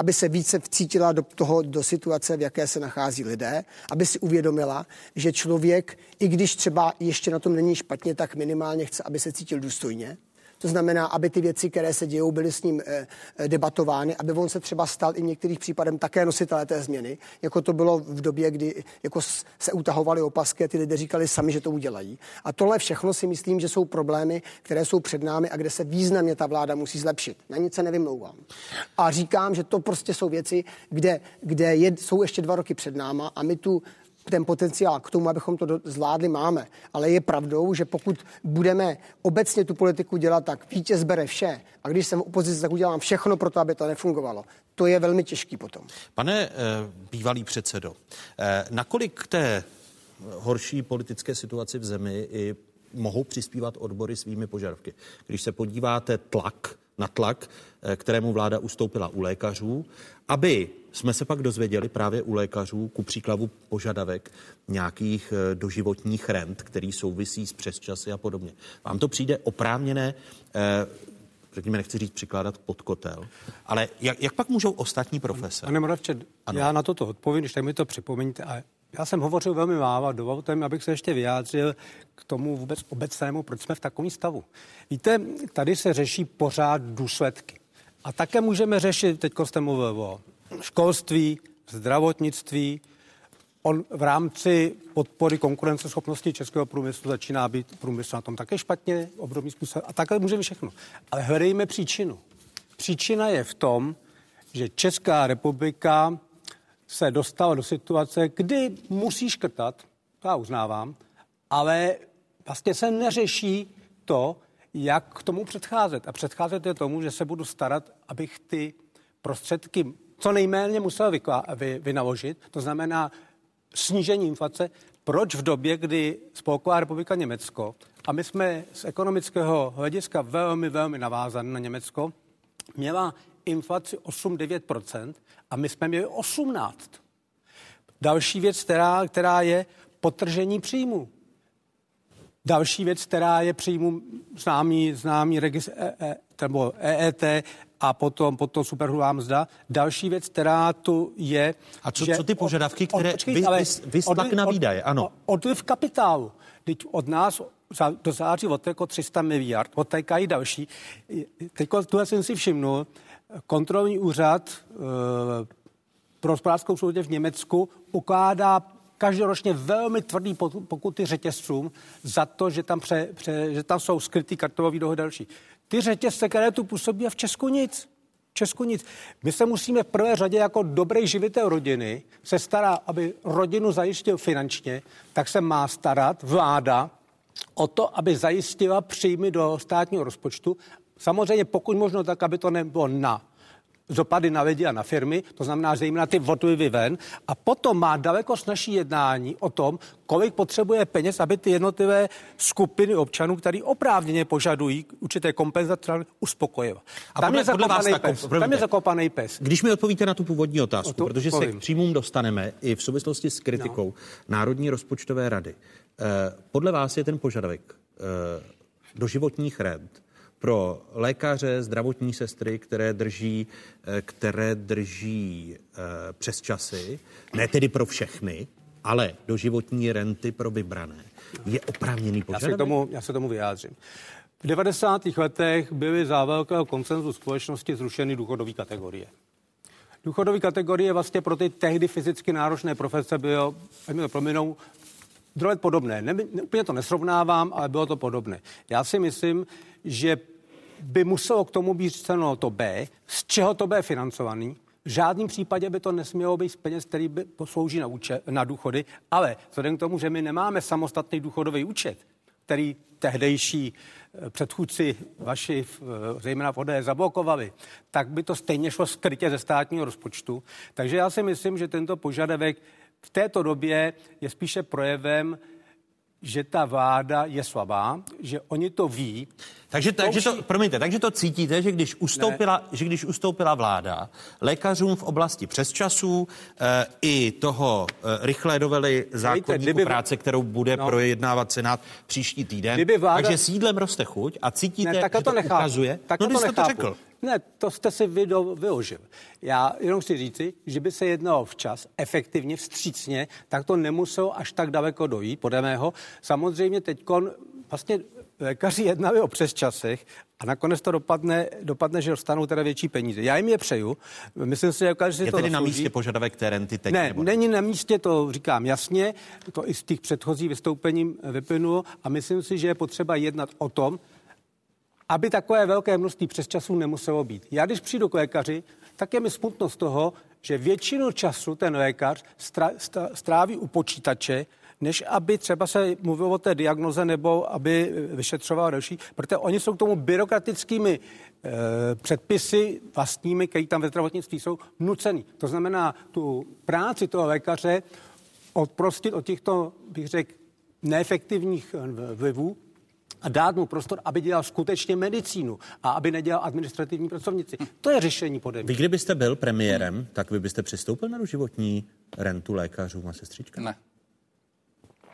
aby se více vcítila do toho, do situace, v jaké se nachází lidé, aby si uvědomila, že člověk, i když třeba ještě na tom není špatně, tak minimálně chce, aby se cítil důstojně, to znamená, aby ty věci, které se dějou, byly s ním e, debatovány, aby on se třeba stal i v některých případem také nositelé té změny, jako to bylo v době, kdy jako se utahovaly opasky a ty lidé říkali sami, že to udělají. A tohle všechno si myslím, že jsou problémy, které jsou před námi a kde se významně ta vláda musí zlepšit. Na nic se nevymlouvám. A říkám, že to prostě jsou věci, kde, kde je, jsou ještě dva roky před náma a my tu ten potenciál k tomu, abychom to zvládli, máme. Ale je pravdou, že pokud budeme obecně tu politiku dělat tak, vítěz bere vše a když jsem v opozici, tak udělám všechno pro to, aby to nefungovalo. To je velmi těžký potom. Pane eh, bývalý předsedo, eh, nakolik té horší politické situaci v zemi i mohou přispívat odbory svými požadavky? Když se podíváte tlak na tlak, eh, kterému vláda ustoupila u lékařů, aby jsme se pak dozvěděli právě u lékařů, ku příkladu požadavek nějakých eh, doživotních rent, který souvisí s přesčasy a podobně. Vám to přijde oprávněné, eh, řekněme, nechci říct přikládat pod kotel, ale jak, jak pak můžou ostatní profese? Pane Moravče, já na toto odpovím, když tak mi to připomeňte. A já jsem hovořil velmi málo, dovolte mi, abych se ještě vyjádřil k tomu vůbec obecnému, proč jsme v takovém stavu. Víte, tady se řeší pořád důsledky. A také můžeme řešit, teď jste mluvil o školství, zdravotnictví, On v rámci podpory konkurenceschopnosti českého průmyslu začíná být průmysl na tom také špatně, obrovský způsob. A takhle můžeme všechno. Ale hledejme příčinu. Příčina je v tom, že Česká republika se dostala do situace, kdy musí škrtat, to já uznávám, ale vlastně se neřeší to, jak k tomu předcházet. A předcházet je tomu, že se budu starat, abych ty prostředky co nejméně musel vykla- vy, vynaložit, to znamená snížení inflace. Proč v době, kdy Spolková republika Německo, a my jsme z ekonomického hlediska velmi, velmi navázaní na Německo, měla inflaci 8-9% a my jsme měli 18. Další věc, která, která je potržení příjmu. Další věc, která je příjmu známý, známý regis, e, e, EET a potom, potom superhrubá mzda. Další věc, která tu je... A co, že co ty požadavky, které od, počkej, vy, vy, vy, vy na výdaje, ano. Odliv kapitálu. Teď od nás do září odteklo 300 miliard, odtékají další. Teď tu jsem si všimnul, kontrolní úřad e, pro hospodářskou soutěž v Německu ukládá každoročně velmi tvrdý pokuty řetězcům za to, že tam, pře, pře, že tam jsou skrytý kartový dohody další. Ty řetězce, které tu působí, a v Česku nic. V Česku nic. My se musíme v prvé řadě jako dobrý živitel rodiny se stará, aby rodinu zajistil finančně, tak se má starat vláda o to, aby zajistila příjmy do státního rozpočtu. Samozřejmě pokud možno tak, aby to nebylo na dopady na lidi a na firmy, to znamená zejména ty odlivy ven, a potom má daleko snažší jednání o tom, kolik potřebuje peněz, aby ty jednotlivé skupiny občanů, který oprávněně požadují určité kompenzace, uspokojil. A tam, je zakopaný pes. Tak, tam je zakopaný pes. Když mi odpovíte na tu původní otázku, to, protože povím. se k příjmům dostaneme i v souvislosti s kritikou no. Národní rozpočtové rady. Eh, podle vás je ten požadavek eh, do životních rent pro lékaře, zdravotní sestry, které drží, eh, které drží eh, přes časy, ne tedy pro všechny, ale do životní renty pro vybrané. Je oprávněný požadavek? Já se tomu, já se tomu vyjádřím. V 90. letech byly za velkého koncenzu společnosti zrušeny důchodové kategorie. Důchodové kategorie vlastně pro ty tehdy fyzicky náročné profese bylo, mi to prominou, drolet podobné. Ne, ne, úplně to nesrovnávám, ale bylo to podobné. Já si myslím, že by muselo k tomu být ceno to B, z čeho to B financovaný. V žádném případě by to nesmělo být z peněz, který by poslouží na, úče, na důchody, ale vzhledem k tomu, že my nemáme samostatný důchodový účet, který tehdejší eh, předchůdci vaši, eh, zejména v ODS, zablokovali, tak by to stejně šlo skrytě ze státního rozpočtu. Takže já si myslím, že tento požadavek v této době je spíše projevem že ta vláda je slabá, že oni to ví. Takže, takže to, promiňte, takže to cítíte, že když ustoupila, že když ustoupila vláda lékařům v oblasti přesčasů e, i toho e, rychlé dovely zákonníku kdyby, práce, kterou bude no, projednávat Senát příští týden, vláda, takže sídlem roste chuť a cítíte, ne, tak že to, to ukazuje. Tak no, to, nechápu. to řekl. Ne, to jste si vy do, vyložil. Já jenom chci říci, že by se jednalo včas, efektivně, vstřícně, tak to nemuselo až tak daleko dojít, podle mého. Samozřejmě teď vlastně lékaři jednali o přesčasech a nakonec to dopadne, dopadne, že dostanou teda větší peníze. Já jim je přeju. Myslím si, že lékaři si je to tedy zaslouží. na místě požadavek té renty teď? Ne, nebo? není na místě, to říkám jasně, to i z těch předchozích vystoupení vyplynulo a myslím si, že je potřeba jednat o tom, aby takové velké množství přesčasů nemuselo být. Já když přijdu k lékaři, tak je mi smutno z toho, že většinu času ten lékař stráví u počítače, než aby třeba se mluvilo o té diagnoze nebo aby vyšetřoval další, protože oni jsou k tomu byrokratickými e, předpisy vlastními, které tam ve zdravotnictví jsou, nucený. To znamená tu práci toho lékaře odprostit od těchto, bych řekl, neefektivních vlivů, a dát mu prostor, aby dělal skutečně medicínu a aby nedělal administrativní pracovnici. To je řešení podle Vy kdybyste byl premiérem, tak vy byste přistoupil na životní rentu lékařům a sestřičkám? Ne.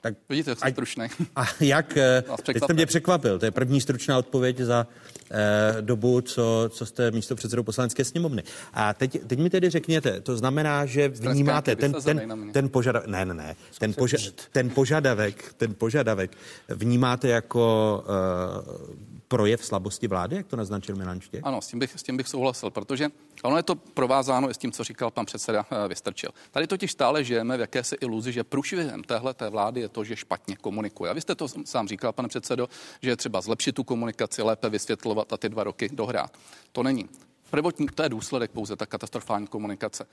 Tak Vidíte, jak jsem stručný. A jak? Eh, teď jste mě překvapil. To je první stručná odpověď za eh, dobu, co, co jste místo předsedou poslanecké sněmovny. A teď, teď mi tedy řekněte, to znamená, že vnímáte ten, ten, ten požadavek, ne, ne, ne, ten, poža, ten požadavek, ten požadavek vnímáte jako eh, projev slabosti vlády, jak to naznačil Milan Štěch? Ano, s tím, bych, s tím bych souhlasil, protože ono je to provázáno i s tím, co říkal pan předseda eh, Vystrčil. Tady totiž stále žijeme v jakési iluzi, že průšvihem téhle té vlády je to, že špatně komunikuje. A vy jste to sám říkal, pane předsedo, že je třeba zlepšit tu komunikaci, lépe vysvětlovat a ty dva roky dohrát. To není. Prvotní, to je důsledek pouze ta katastrofální komunikace. E,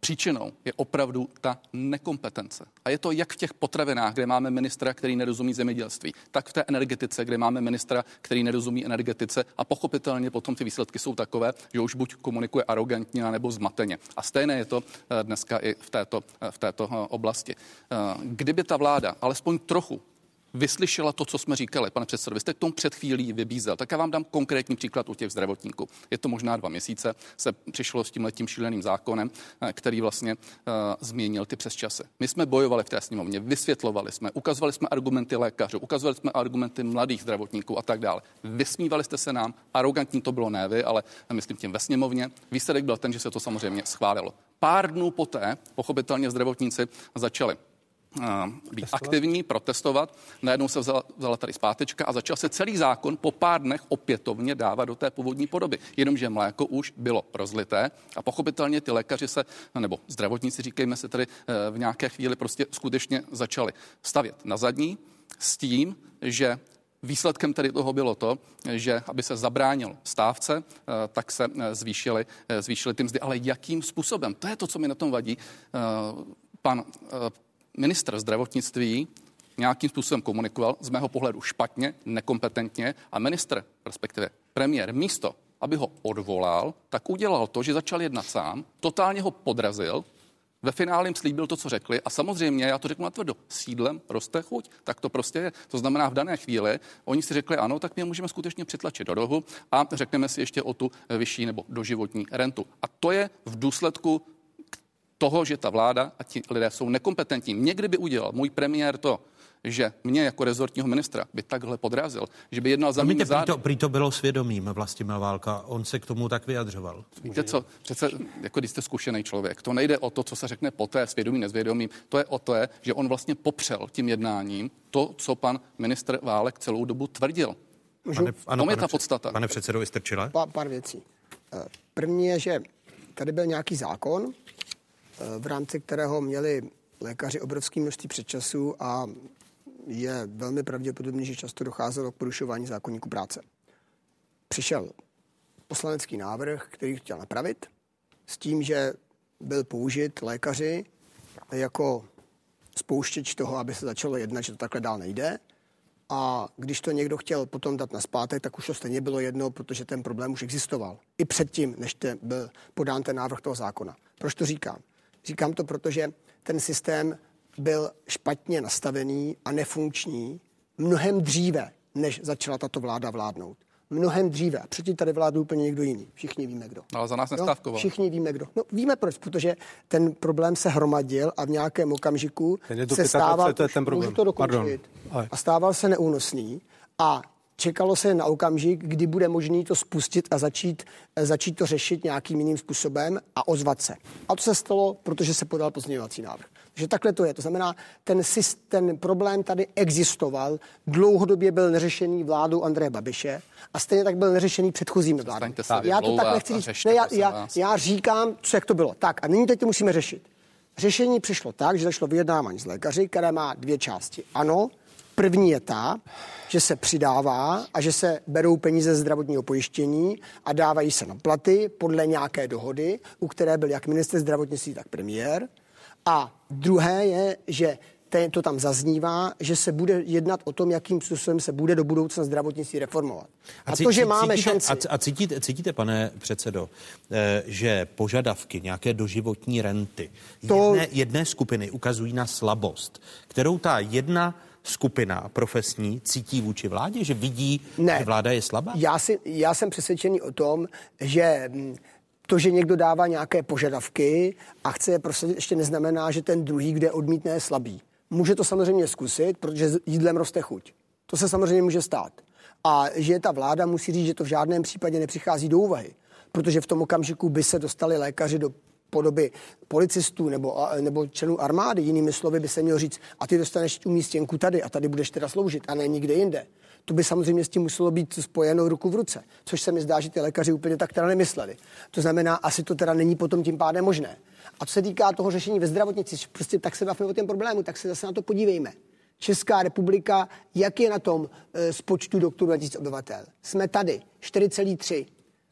příčinou je opravdu ta nekompetence. A je to jak v těch potravinách, kde máme ministra, který nerozumí zemědělství, tak v té energetice, kde máme ministra, který nerozumí energetice a pochopitelně potom ty výsledky jsou takové, že už buď komunikuje arrogantně nebo zmateně. A stejné je to eh, dneska i v této, eh, v této oblasti. Kdyby ta vláda alespoň trochu vyslyšela to, co jsme říkali, pane předsedo. Vy jste k tomu před chvílí vybízel. Tak já vám dám konkrétní příklad u těch zdravotníků. Je to možná dva měsíce, se přišlo s tím šíleným zákonem, eh, který vlastně uh, změnil ty přesčasy. My jsme bojovali v té sněmovně, vysvětlovali jsme, ukazovali jsme argumenty lékařů, ukazovali jsme argumenty mladých zdravotníků a tak dále. Vysmívali jste se nám, arrogantní to bylo ne vy, ale myslím tím ve sněmovně. Výsledek byl ten, že se to samozřejmě schválilo. Pár dnů poté, pochopitelně zdravotníci začali být aktivní, protestovat. Najednou se vzala, vzala tady zpátečka a začal se celý zákon po pár dnech opětovně dávat do té původní podoby. Jenomže mléko už bylo rozlité a pochopitelně ty lékaři se, nebo zdravotníci, říkejme se tady, v nějaké chvíli prostě skutečně začali stavět na zadní s tím, že Výsledkem tedy toho bylo to, že aby se zabránil stávce, tak se zvýšily, zvýšily ty mzdy. Ale jakým způsobem? To je to, co mi na tom vadí. Pan ministr zdravotnictví nějakým způsobem komunikoval, z mého pohledu špatně, nekompetentně a ministr, respektive premiér, místo, aby ho odvolal, tak udělal to, že začal jednat sám, totálně ho podrazil, ve finále jim slíbil to, co řekli a samozřejmě, já to řeknu na tvrdo, sídlem roste chuť. Tak to prostě je. To znamená, v dané chvíli oni si řekli ano, tak my můžeme skutečně přitlačit do rohu a řekneme si ještě o tu vyšší nebo doživotní rentu. A to je v důsledku toho, že ta vláda a ti lidé jsou nekompetentní. Někdy by udělal můj premiér to, že mě jako rezortního ministra by takhle podrazil, že by jednal za mě prý to, prý to bylo svědomím Vlastimil Válka, on se k tomu tak vyjadřoval. Víte co, přece, jako když jste zkušený člověk, to nejde o to, co se řekne poté, svědomí, nezvědomím, to je o to, že on vlastně popřel tím jednáním to, co pan ministr Válek celou dobu tvrdil. Pane, ano, Tom je ta podstata. Pane předsedo Vystrčile? Pár, pár věcí. Eh, první je, že tady byl nějaký zákon, v rámci kterého měli lékaři obrovské množství předčasů a je velmi pravděpodobné, že často docházelo k porušování zákonníku práce. Přišel poslanecký návrh, který chtěl napravit, s tím, že byl použit lékaři jako spouštěč toho, aby se začalo jednat, že to takhle dál nejde. A když to někdo chtěl potom dát na zpátek, tak už to stejně bylo jedno, protože ten problém už existoval. I předtím, než byl podán ten návrh toho zákona. Proč to říkám? Říkám to, protože ten systém byl špatně nastavený a nefunkční mnohem dříve, než začala tato vláda vládnout. Mnohem dříve. A předtím tady vládl úplně někdo jiný. Všichni víme, kdo. Ale za nás nestávkoval. No, všichni víme, kdo. No, víme proč, protože ten problém se hromadil a v nějakém okamžiku se stával, to je ten problém. můžu to dokončit, a stával se neúnosný a čekalo se na okamžik, kdy bude možný to spustit a začít, eh, začít to řešit nějakým jiným způsobem a ozvat se. A to se stalo, protože se podal pozměňovací návrh. Takže takhle to je. To znamená, ten, ten problém tady existoval, dlouhodobě byl neřešený vládou Andreje Babiše a stejně tak byl neřešený předchozími vládami. Já to tak nechci říct. Ne, já, já, já říkám, co jak to bylo. Tak a nyní teď to musíme řešit. Řešení přišlo tak, že zašlo vyjednávání s lékaři, které má dvě části. Ano, První je ta, že se přidává a že se berou peníze ze zdravotního pojištění a dávají se na platy podle nějaké dohody, u které byl jak minister zdravotnictví, tak premiér. A druhé je, že to tam zaznívá, že se bude jednat o tom, jakým způsobem se bude do budoucna zdravotnictví reformovat. A, a to, že máme cítíte, šanci... A, a cítíte, cítíte, pane předsedo, eh, že požadavky, nějaké doživotní renty to... jedné, jedné skupiny ukazují na slabost, kterou ta jedna skupina profesní cítí vůči vládě, že vidí, ne. že vláda je slabá? Já, si, já jsem přesvědčený o tom, že mm, to, že někdo dává nějaké požadavky a chce je prosadit, ještě neznamená, že ten druhý, kde odmítne, je slabý. Může to samozřejmě zkusit, protože jídlem roste chuť. To se samozřejmě může stát. A že ta vláda musí říct, že to v žádném případě nepřichází do úvahy, protože v tom okamžiku by se dostali lékaři do podoby policistů nebo, nebo členů armády. Jinými slovy by se mělo říct, a ty dostaneš umístěnku tady a tady budeš teda sloužit a ne nikde jinde. To by samozřejmě s tím muselo být spojeno ruku v ruce, což se mi zdá, že ty lékaři úplně tak teda nemysleli. To znamená, asi to teda není potom tím pádem možné. A co se týká toho řešení ve zdravotnictví, prostě tak se bavíme o tom problému, tak se zase na to podívejme. Česká republika, jak je na tom z počtu doktorů na obyvatel? Jsme tady, 4,3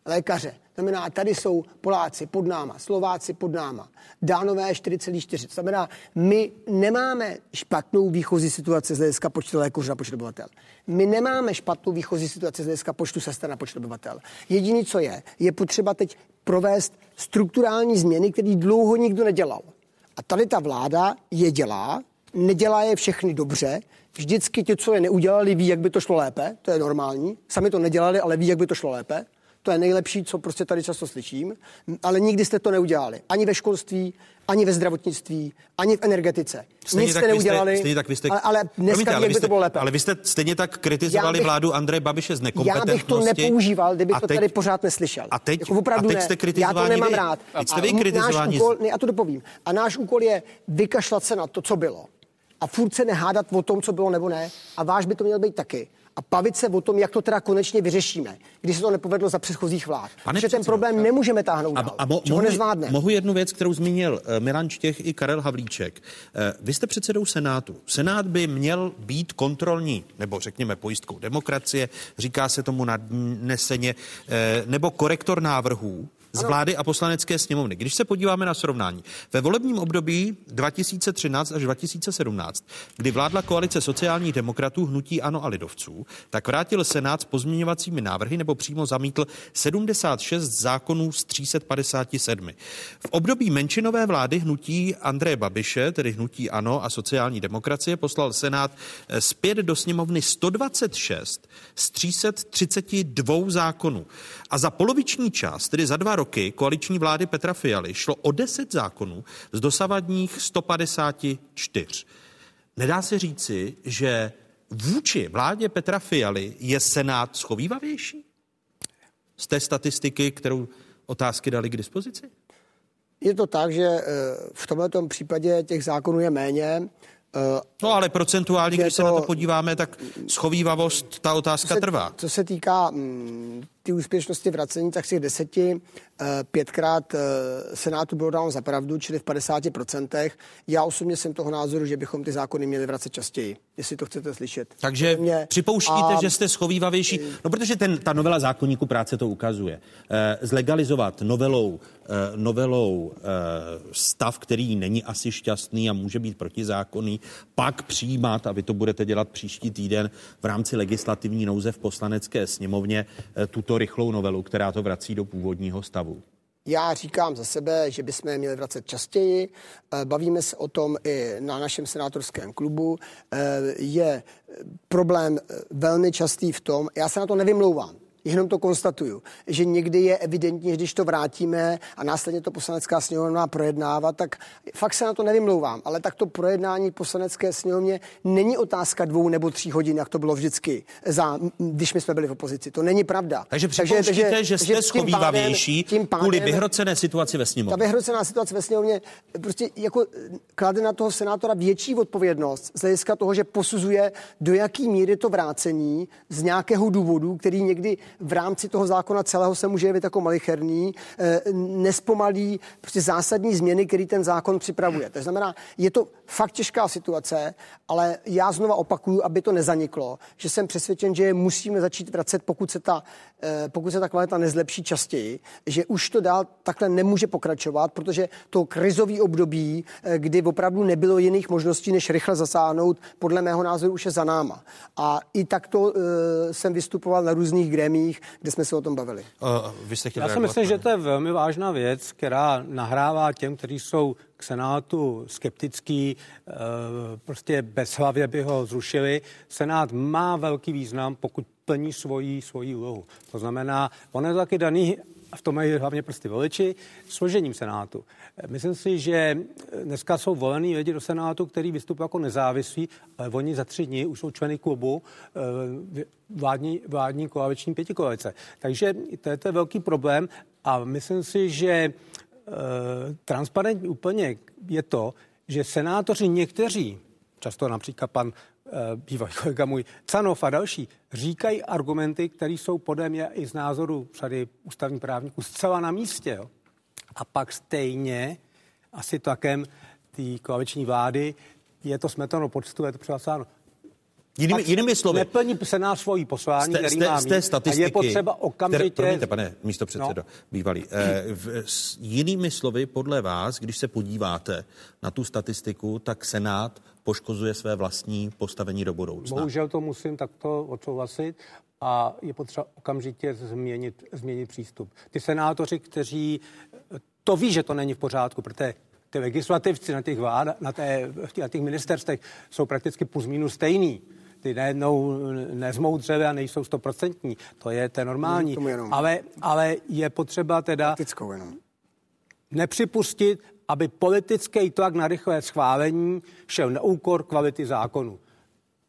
lékaře. Znamená, tady jsou Poláci pod náma, Slováci pod náma, Dánové 4,4. Znamená, my nemáme špatnou výchozí situaci z hlediska počtu lékařů na počet obyvatel. My nemáme špatnou výchozí situaci z hlediska počtu sester na počet obyvatel. Jediné, co je, je potřeba teď provést strukturální změny, které dlouho nikdo nedělal. A tady ta vláda je dělá, nedělá je všechny dobře, Vždycky ti, co je neudělali, ví, jak by to šlo lépe, to je normální. Sami to nedělali, ale ví, jak by to šlo lépe. To je nejlepší, co prostě tady často slyším, ale nikdy jste to neudělali. Ani ve školství, ani ve zdravotnictví, ani v energetice. Stejně Nic jste neudělali, jste, stejně tak vy jste, ale, ale dneska promiňte, ale by to bylo lépe. Ale vy jste stejně tak kritizovali bych, vládu Andreje Babiše z nekompetentnosti. Já bych to nepoužíval, kdybych a teď, to tady pořád neslyšel. A teď, jako opravdu a teď jste kritizováni Já to nemám vy. rád. Teď jste vy kritizováni. Úkol, ne, já to dopovím. A náš úkol je vykašlat se na to, co bylo a furt se nehádat o tom, co bylo nebo ne. A váš by to měl být taky a bavit se o tom, jak to teda konečně vyřešíme, když se to nepovedlo za předchozích vlád. Pane Protože ten problém nemůžeme táhnout a, dál, a mo, mohu, nezvládne. Mohu jednu věc, kterou zmínil uh, Milan Čtěch i Karel Havlíček. Uh, vy jste předsedou Senátu. Senát by měl být kontrolní, nebo řekněme pojistkou demokracie, říká se tomu nadneseně, uh, nebo korektor návrhů z vlády a poslanecké sněmovny. Když se podíváme na srovnání, ve volebním období 2013 až 2017, kdy vládla koalice sociálních demokratů, hnutí Ano a lidovců, tak vrátil Senát s pozměňovacími návrhy nebo přímo zamítl 76 zákonů z 357. V období menšinové vlády hnutí Andreje Babiše, tedy hnutí Ano a sociální demokracie, poslal Senát eh, zpět do sněmovny 126 z 332 zákonů. A za poloviční čas, tedy za dva roky koaliční vlády Petra Fialy, šlo o 10 zákonů z dosavadních 154. Nedá se říci, že vůči vládě Petra Fialy je Senát schovývavější? Z té statistiky, kterou otázky dali k dispozici? Je to tak, že eh, v tomto případě těch zákonů je méně. Eh, no ale procentuálně, když to, se na to podíváme, tak schovývavost, ta otázka co se, trvá. Co se týká ty úspěšnosti vracení, tak z těch deseti eh, pětkrát eh, Senátu bylo dáno za pravdu, čili v 50%. Já osobně jsem toho názoru, že bychom ty zákony měli vracet častěji, jestli to chcete slyšet. Takže mě, připouštíte, a... že jste schovývavější? No protože ten, ta novela zákonníku práce to ukazuje. Eh, zlegalizovat novelou, novelou stav, který není asi šťastný a může být protizákonný, pak přijímat, a vy to budete dělat příští týden v rámci legislativní nouze v poslanecké sněmovně, tuto rychlou novelu, která to vrací do původního stavu? Já říkám za sebe, že bychom je měli vracet častěji. Eh, bavíme se o tom i na našem senátorském klubu. Eh, je problém eh, velmi častý v tom, já se na to nevymlouvám jenom to konstatuju, že někdy je evidentní, že když to vrátíme a následně to poslanecká sněmovna projednávat, tak fakt se na to nevymlouvám, ale tak to projednání poslanecké sněmovně není otázka dvou nebo tří hodin, jak to bylo vždycky, za, když my jsme byli v opozici. To není pravda. Takže připouštíte, takže, že jste schovývavější kvůli vyhrocené situaci ve sněmovně. Ta vyhrocená situace ve sněmovně prostě jako klade na toho senátora větší odpovědnost z hlediska toho, že posuzuje, do jaký míry to vrácení z nějakého důvodu, který někdy v rámci toho zákona celého se může jevit jako malicherný, eh, nespomalí prostě zásadní změny, který ten zákon připravuje. To znamená, je to fakt těžká situace, ale já znova opakuju, aby to nezaniklo, že jsem přesvědčen, že musíme začít vracet, pokud se ta, eh, pokud se ta kvalita nezlepší častěji, že už to dál takhle nemůže pokračovat, protože to krizový období, eh, kdy opravdu nebylo jiných možností, než rychle zasáhnout, podle mého názoru už je za náma. A i takto jsem vystupoval na různých grémích médiích, kde jsme se o tom bavili. Uh, vy jste Já si myslím, že to je velmi vážná věc, která nahrává těm, kteří jsou k Senátu skeptický, uh, prostě bez hlavě by ho zrušili. Senát má velký význam, pokud plní svoji, svoji úlohu. To znamená, on je taky daný a v tom mají hlavně prostě voliči, složením Senátu. Myslím si, že dneska jsou volení lidi do Senátu, který vystupují jako nezávislí, ale oni za tři dny už jsou členy klubu eh, vládní, vládní koaliční pětikoalice. Takže to je, to je velký problém a myslím si, že transparentní úplně je to, že senátoři někteří, často například pan Eh, bývalý kolega můj, Canov a další, říkají argumenty, které jsou podle mě i z názoru tady ústavní právníků zcela na místě. Jo. A pak stejně asi takem té koaliční vlády je to smetano poctu, je to přehlasáno. Jinými, jinými slovy. Neplní se nás svojí poslání, jste, který má mít, statistiky, a je potřeba okamžitě... Které, promiňte, pane místo předsedo, no. bývalý. Eh, v, s jinými slovy, podle vás, když se podíváte na tu statistiku, tak Senát poškozuje své vlastní postavení do budoucna. Bohužel to musím takto odsouhlasit a je potřeba okamžitě změnit, změnit přístup. Ty senátoři, kteří to ví, že to není v pořádku, protože ty legislativci na těch, vlád, na, té, na těch ministerstvech jsou prakticky plus minus stejný ty najednou nezmoudřely a nejsou stoprocentní. To je to normální. Ale, ale je potřeba teda nepřipustit, aby politický tlak na rychlé schválení šel na úkor kvality zákonu.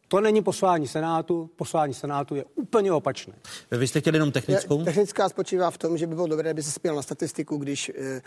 To není poslání Senátu, poslání Senátu je úplně opačné. Vy jste chtěli jenom technickou? Technická spočívá v tom, že by bylo dobré, aby se spěl na statistiku, když e, e,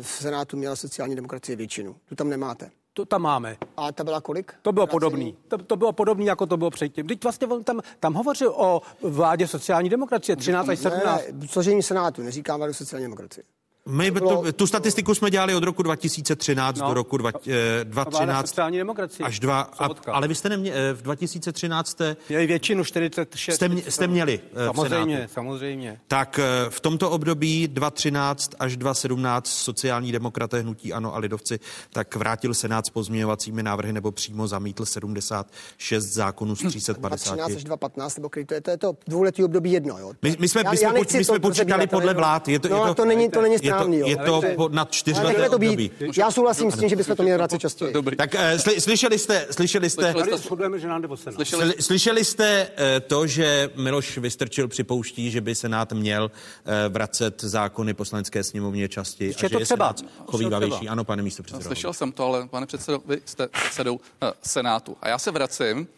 v Senátu měla sociální demokracie většinu. Tu tam nemáte. To tam máme. A ta byla kolik? To bylo podobný. To, to bylo podobný, jako to bylo předtím. Teď vlastně on tam, tam hovořil o vládě sociální demokracie 13 až 17. Ne, složení senátu, neříkám vládu sociální demokracie. My to, tu statistiku jsme dělali od roku 2013 no. do roku dva, eh, 2013 sociální demokracie. až dva. A, ale vy jste neměli, eh, v 2013 jste... Měli většinu 46. Jste, jste měli eh, Samozřejmě, samozřejmě. Tak eh, v tomto období 2013 až 2017 sociální demokraté, hnutí ANO a lidovci tak vrátil Senát s pozměňovacími návrhy nebo přímo zamítl 76 zákonů z 350. 2013 až 2015, nebo to je to, je to dvouletý období jedno, jo? My, my jsme, já, my jsme, já my jsme počítali podle vlád. Je to, no, je to, to není, to není správný, je to, je to nad čtyřleté to být. Já souhlasím s tím, že bychom to měli vracet častěji. Dobrý. Tak sli, slyšeli jste, slyšeli jste, slyšeli, že nám slyšeli, slyšeli jste uh, to, že Miloš Vystrčil připouští, že by Senát měl uh, vracet zákony poslanecké sněmovně častěji a že to je třeba. chovývavější. Ano, pane místo předsedo. Slyšel jsem to, ale pane předsedo, vy jste předsedou Senátu. A já se vracím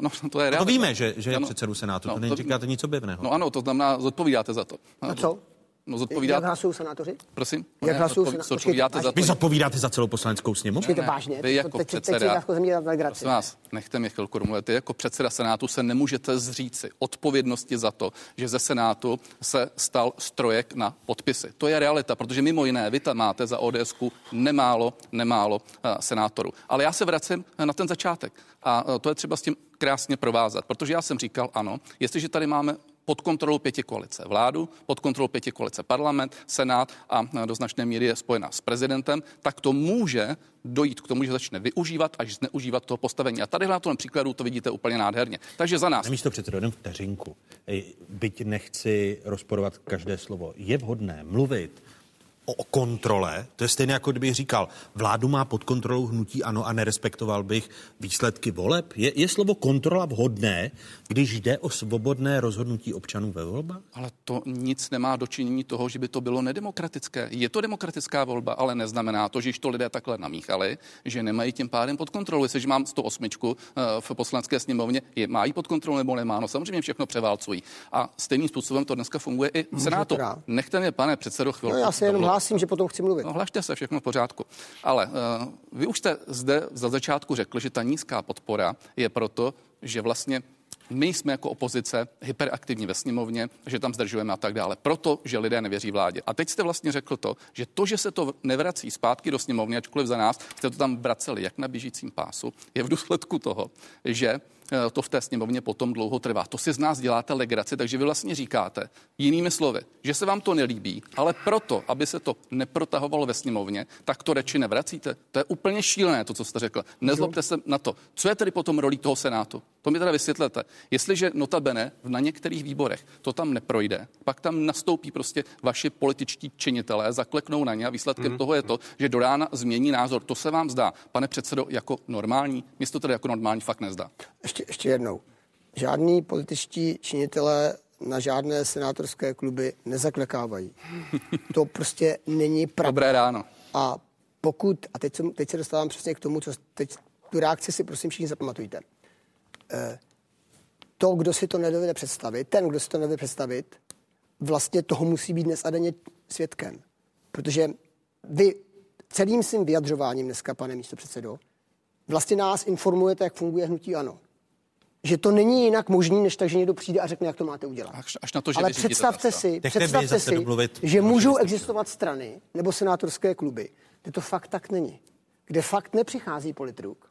No, to je no to víme, že, že je předsedou Senátu, no, to neříkáte nic objevného. No ano, to znamená, zodpovídáte za to. A co? No zodpovídáte. Jak hlasují senátoři? Prosím? Jak hlasují senátoři? Zodpovídáte za to. Vy zodpovídáte za celou poslaneckou sněmovnu? Počkejte vážně. Vy jako teď, předseda, teď prosím vás, nechte mě chvilku domluvit. Ty jako předseda Senátu se nemůžete zříci odpovědnosti za to, že ze Senátu se stal strojek na podpisy. To je realita, protože mimo jiné vy tam máte za ODSku nemálo, nemálo uh, senátorů. Ale já se vracím na ten začátek. A uh, to je třeba s tím krásně provázat, protože já jsem říkal, ano, jestliže tady máme pod kontrolou pěti koalice vládu, pod kontrolou pěti koalice parlament, senát a do značné míry je spojena s prezidentem, tak to může dojít k tomu, že začne využívat až zneužívat toho postavení. A tady na tom příkladu to vidíte úplně nádherně. Takže za nás. Místo předsedo, jenom vteřinku. Byť nechci rozporovat každé slovo. Je vhodné mluvit o kontrole, to je stejné jako kdybych říkal, vládu má pod kontrolou hnutí ano a nerespektoval bych výsledky voleb. Je, je slovo kontrola vhodné, když jde o svobodné rozhodnutí občanů ve volbách? Ale to nic nemá dočinění toho, že by to bylo nedemokratické. Je to demokratická volba, ale neznamená to, že když to lidé takhle namíchali, že nemají tím pádem pod kontrolou. Jestliže mám 108 eh, v poslanecké sněmovně, je, mají pod kontrolou nebo nemá, no samozřejmě všechno převálcují. A stejným způsobem to dneska funguje i v Senátu. Nechte mě, pane předsedo, chvilku. No, já se jenom hlásím, že potom chci mluvit. No, hlašte se, všechno v pořádku. Ale uh, vy už jste zde za začátku řekl, že ta nízká podpora je proto, že vlastně my jsme jako opozice hyperaktivní ve sněmovně, že tam zdržujeme a tak dále. Proto, že lidé nevěří vládě. A teď jste vlastně řekl to, že to, že se to nevrací zpátky do sněmovny, ačkoliv za nás jste to tam vraceli jak na běžícím pásu, je v důsledku toho, že to v té sněmovně potom dlouho trvá. To si z nás děláte legraci, takže vy vlastně říkáte jinými slovy, že se vám to nelíbí, ale proto, aby se to neprotahovalo ve sněmovně, tak to reči nevracíte. To je úplně šílené, to, co jste řekl. Nezlobte se na to. Co je tedy potom rolí toho Senátu? To mi teda vysvětlete. Jestliže notabene na některých výborech to tam neprojde, pak tam nastoupí prostě vaši političtí činitelé, zakleknou na ně a výsledkem mm. toho je to, že do rána změní názor. To se vám zdá, pane předsedo, jako normální? Místo tedy jako normální fakt nezdá. Ještě ještě, jednou. Žádní političtí činitelé na žádné senátorské kluby nezaklekávají. To prostě není pravda. Dobré ráno. A pokud, a teď, jsem, teď se dostávám přesně k tomu, co teď tu reakci si prosím všichni zapamatujte. E, to, kdo si to nedovede představit, ten, kdo si to nedovede představit, vlastně toho musí být dnes a denně svědkem. Protože vy celým svým vyjadřováním dneska, pane místo předsedo, vlastně nás informujete, jak funguje hnutí ANO že to není jinak možný, než tak, že někdo přijde a řekne, jak to máte udělat. Až, až na to, že Ale představte si, představte si že můžou existovat strany nebo senátorské kluby, kde to fakt tak není. Kde fakt nepřichází politruk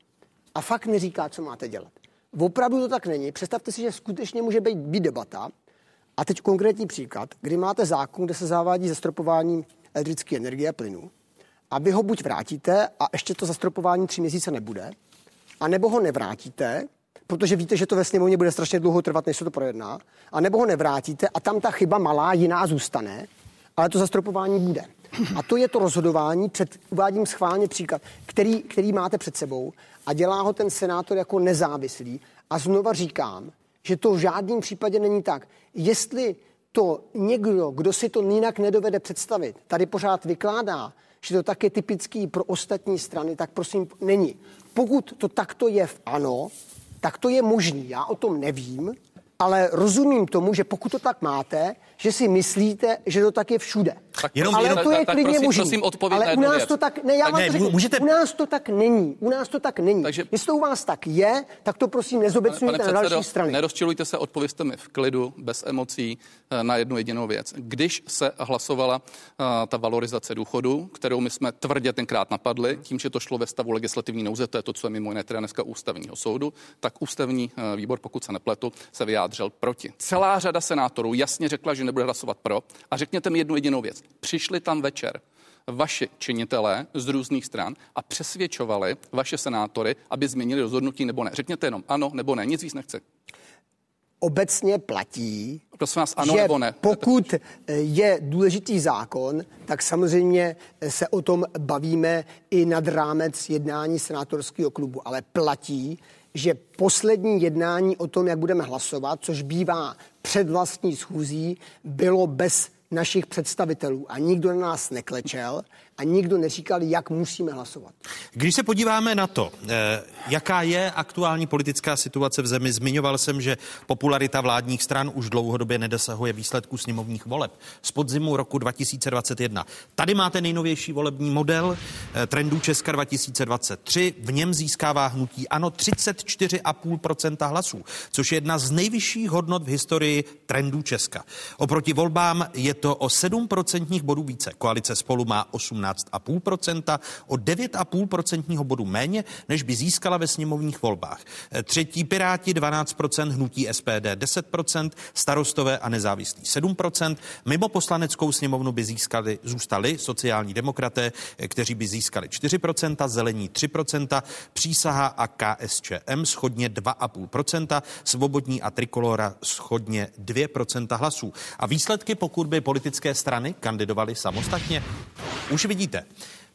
a fakt neříká, co máte dělat. Opravdu to tak není. Představte si, že skutečně může být, být debata. A teď konkrétní příklad, kdy máte zákon, kde se zavádí zastropování elektrické energie a plynu. A vy ho buď vrátíte a ještě to zastropování tři měsíce nebude, a nebo ho nevrátíte protože víte, že to ve sněmovně bude strašně dlouho trvat, než se to projedná, a nebo ho nevrátíte a tam ta chyba malá jiná zůstane, ale to zastropování bude. A to je to rozhodování, před, uvádím schválně příklad, který, který máte před sebou a dělá ho ten senátor jako nezávislý. A znova říkám, že to v žádném případě není tak. Jestli to někdo, kdo si to jinak nedovede představit, tady pořád vykládá, že to tak je typický pro ostatní strany, tak prosím není. Pokud to takto je v ANO, tak to je možný. Já o tom nevím, ale rozumím tomu, že pokud to tak máte, že si myslíte, že to tak je všude. Tak jenom, ale jenom, to je tak, klidně prosím, možný. prosím odpověď ale u nás věc. to tak, ne, já tak vám ne, to řeknu, můžete... u nás to tak není, u nás to tak není. Takže, Jestli u vás tak je, tak to prosím nezobecňujte pane, pane na předsedo, další strany. Nerozčilujte se, odpověste mi v klidu, bez emocí eh, na jednu jedinou věc. Když se hlasovala uh, ta valorizace důchodu, kterou my jsme tvrdě tenkrát napadli, tím, že to šlo ve stavu legislativní nouze, to je to, co je mimo jiné teda dneska ústavního soudu, tak ústavní uh, výbor, pokud se nepletu, se vyjádřil proti. Celá řada senátorů jasně řekla, že nebude hlasovat pro. A řekněte mi jednu jedinou věc. Přišli tam večer vaši činitelé z různých stran a přesvědčovali vaše senátory, aby změnili rozhodnutí nebo ne. Řekněte jenom ano nebo ne, nic víc nechci. Obecně platí, Prosím vás, ano že nebo ne? pokud je důležitý zákon, tak samozřejmě se o tom bavíme i nad rámec jednání senátorského klubu. Ale platí, že poslední jednání o tom, jak budeme hlasovat, což bývá před vlastní schůzí, bylo bez našich představitelů. A nikdo na nás neklečel a nikdo neříkal, jak musíme hlasovat. Když se podíváme na to, eh, jaká je aktuální politická situace v zemi, zmiňoval jsem, že popularita vládních stran už dlouhodobě nedosahuje výsledků sněmovních voleb z podzimu roku 2021. Tady máte nejnovější volební model eh, trendů Česka 2023. V něm získává hnutí ANO 34,5% hlasů, což je jedna z nejvyšších hodnot v historii trendů Česka. Oproti volbám je to o 7% bodů více. Koalice spolu má 18,5%, o 9,5% bodu méně, než by získala ve sněmovních volbách. Třetí Piráti 12%, hnutí SPD 10%, starostové a nezávislí 7%. Mimo poslaneckou sněmovnu by získali, zůstali sociální demokraté, kteří by získali 4%, zelení 3%, přísaha a KSČM schodně 2,5%, svobodní a trikolora schodně 2% hlasů. A výsledky, pokud by politické strany kandidovaly samostatně, už vidíte.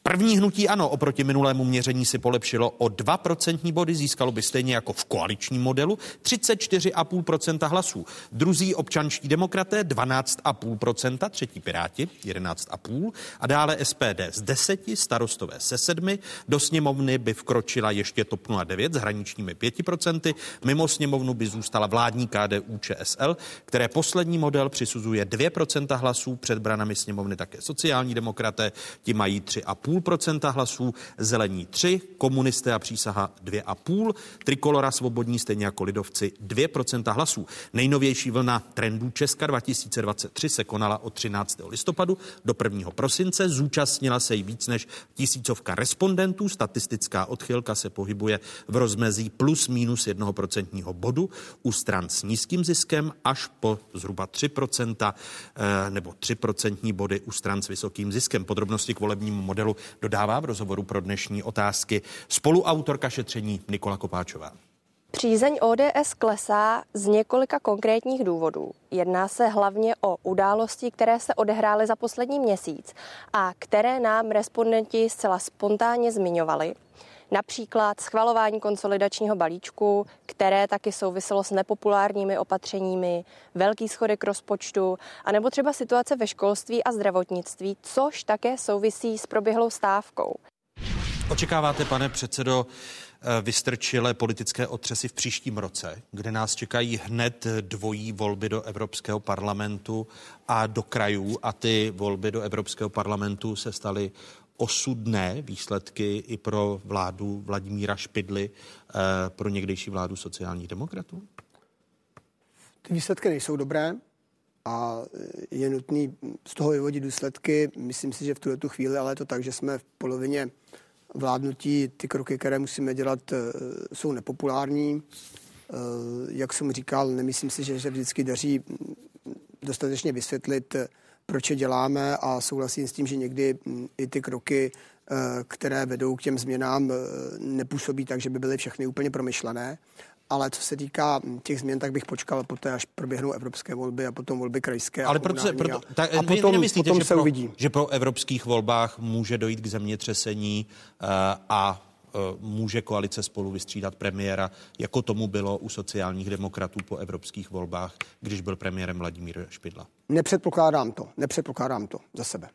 První hnutí ano oproti minulému měření si polepšilo o 2% body, získalo by stejně jako v koaličním modelu 34,5% hlasů. Druzí občanští demokraté 12,5%, třetí Piráti 11,5% a dále SPD z 10, starostové se 7, do sněmovny by vkročila ještě TOP 09 s hraničními 5%, mimo sněmovnu by zůstala vládní KDU ČSL, které poslední model přisuzuje 2% hlasů, před branami sněmovny také sociální demokraté, ti mají 3,5 2,5% hlasů, zelení 3, komunisté a přísaha 2,5, trikolora svobodní stejně jako lidovci 2% hlasů. Nejnovější vlna trendů Česka 2023 se konala od 13. listopadu do 1. prosince. Zúčastnila se jí víc než tisícovka respondentů. Statistická odchylka se pohybuje v rozmezí plus minus 1% bodu u stran s nízkým ziskem až po zhruba 3% nebo 3% body u stran s vysokým ziskem. Podrobnosti k volebnímu modelu dodává v rozhovoru pro dnešní otázky spoluautorka šetření Nikola Kopáčová. Přízeň ODS klesá z několika konkrétních důvodů. Jedná se hlavně o události, které se odehrály za poslední měsíc a které nám respondenti zcela spontánně zmiňovali. Například schvalování konsolidačního balíčku, které taky souviselo s nepopulárními opatřeními, velký schodek rozpočtu, anebo třeba situace ve školství a zdravotnictví, což také souvisí s proběhlou stávkou. Očekáváte, pane předsedo, vystrčilé politické otřesy v příštím roce, kde nás čekají hned dvojí volby do Evropského parlamentu a do krajů a ty volby do Evropského parlamentu se staly osudné výsledky i pro vládu Vladimíra Špidly, pro někdejší vládu sociálních demokratů? Ty výsledky nejsou dobré a je nutný z toho vyvodit důsledky. Myslím si, že v tuhle tu chvíli, ale je to tak, že jsme v polovině vládnutí. Ty kroky, které musíme dělat, jsou nepopulární. Jak jsem říkal, nemyslím si, že se vždycky daří dostatečně vysvětlit, proč je děláme a souhlasím s tím, že někdy i ty kroky, které vedou k těm změnám, nepůsobí tak, že by byly všechny úplně promyšlené. Ale co se týká těch změn, tak bych počkal poté, až proběhnou evropské volby a potom volby krajské. Ale proto, proto, tak, a potom, nemyslíte, potom že, se pro, uvidí. že po evropských volbách může dojít k zemětřesení uh, a může koalice spolu vystřídat premiéra, jako tomu bylo u sociálních demokratů po evropských volbách, když byl premiérem Vladimír Špidla? Nepředpokládám to, nepředpokládám to za sebe.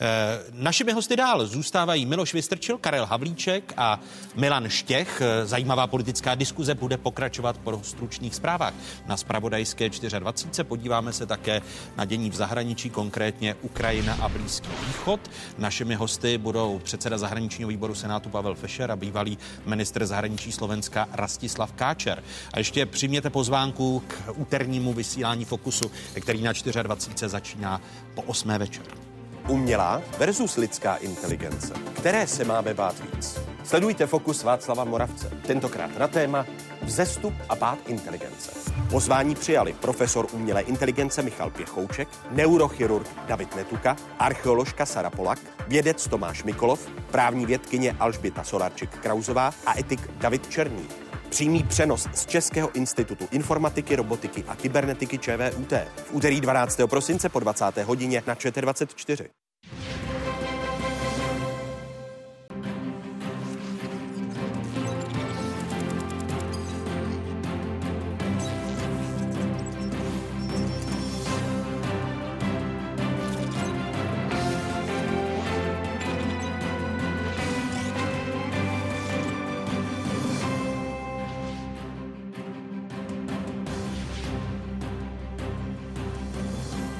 E, našimi hosty dál zůstávají Miloš Vystrčil, Karel Havlíček a Milan Štěch. Zajímavá politická diskuze bude pokračovat po stručných zprávách. Na spravodajské 24. podíváme se také na dění v zahraničí, konkrétně Ukrajina a Blízký východ. Našimi hosty budou předseda zahraničního výboru Senátu Pavel Fischer a bývalý ministr zahraničí Slovenska Rastislav Káčer. A ještě přijměte pozvánku k úternímu vysílání Fokusu, který na 24. začíná po 8. večer. Umělá versus lidská inteligence. Které se máme bát víc? Sledujte Fokus Václava Moravce. Tentokrát na téma Vzestup a bát inteligence. Pozvání přijali profesor umělé inteligence Michal Pěchouček, neurochirurg David Netuka, archeoložka Sara Polak, vědec Tomáš Mikolov, právní vědkyně Alžběta Solarčik-Krauzová a etik David Černý. Přímý přenos z Českého institutu informatiky, robotiky a kybernetiky ČVUT v úterý 12. prosince po 20. hodině na ČT24.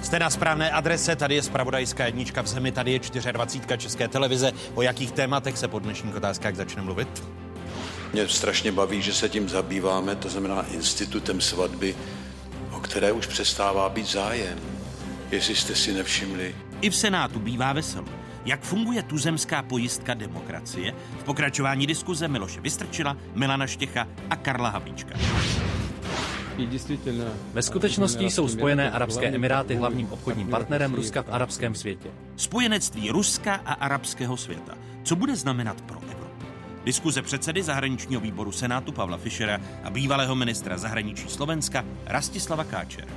Jste na správné adrese, tady je spravodajská jednička v zemi, tady je 24. České televize. O jakých tématech se po dnešních otázkách začne mluvit? Mě strašně baví, že se tím zabýváme, to znamená institutem svatby, o které už přestává být zájem, jestli jste si nevšimli. I v Senátu bývá veselo. Jak funguje tuzemská pojistka demokracie? V pokračování diskuze Miloše Vystrčila, Milana Štěcha a Karla Havlíčka. Ve skutečnosti jsou Spojené Arabské Emiráty hlavním obchodním partnerem Ruska v arabském světě. Spojenectví Ruska a arabského světa. Co bude znamenat pro Evropu? Diskuze předsedy zahraničního výboru Senátu Pavla Fischera a bývalého ministra zahraničí Slovenska Rastislava Káčera.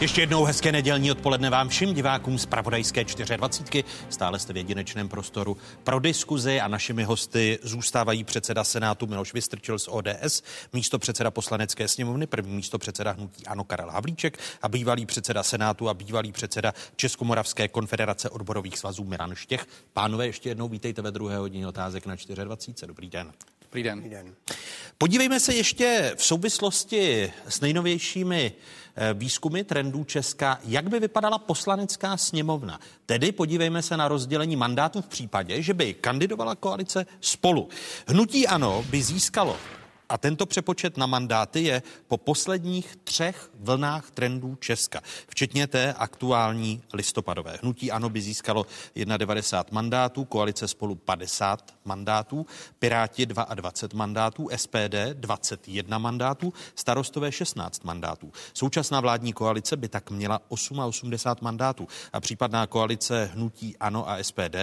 Ještě jednou hezké nedělní odpoledne vám všem divákům z Pravodajské 24. Stále jste v jedinečném prostoru pro diskuzi a našimi hosty zůstávají předseda Senátu Miloš Vystrčil z ODS, místo předseda poslanecké sněmovny, první místo předseda hnutí Ano Karel Havlíček a bývalý předseda Senátu a bývalý předseda Českomoravské konfederace odborových svazů Milan Štěch. Pánové, ještě jednou vítejte ve druhé hodině otázek na 24. Dobrý den. Dobrý den. Dobrý den. Podívejme se ještě v souvislosti s nejnovějšími výzkumy trendů Česka, jak by vypadala poslanecká sněmovna. Tedy podívejme se na rozdělení mandátů v případě, že by kandidovala koalice spolu. Hnutí ano by získalo a tento přepočet na mandáty je po posledních třech vlnách trendů Česka, včetně té aktuální listopadové. Hnutí ANO by získalo 91 mandátů, koalice spolu 50 mandátů, Piráti 22 mandátů, SPD 21 mandátů, starostové 16 mandátů. Současná vládní koalice by tak měla 88 mandátů a případná koalice Hnutí ANO a SPD,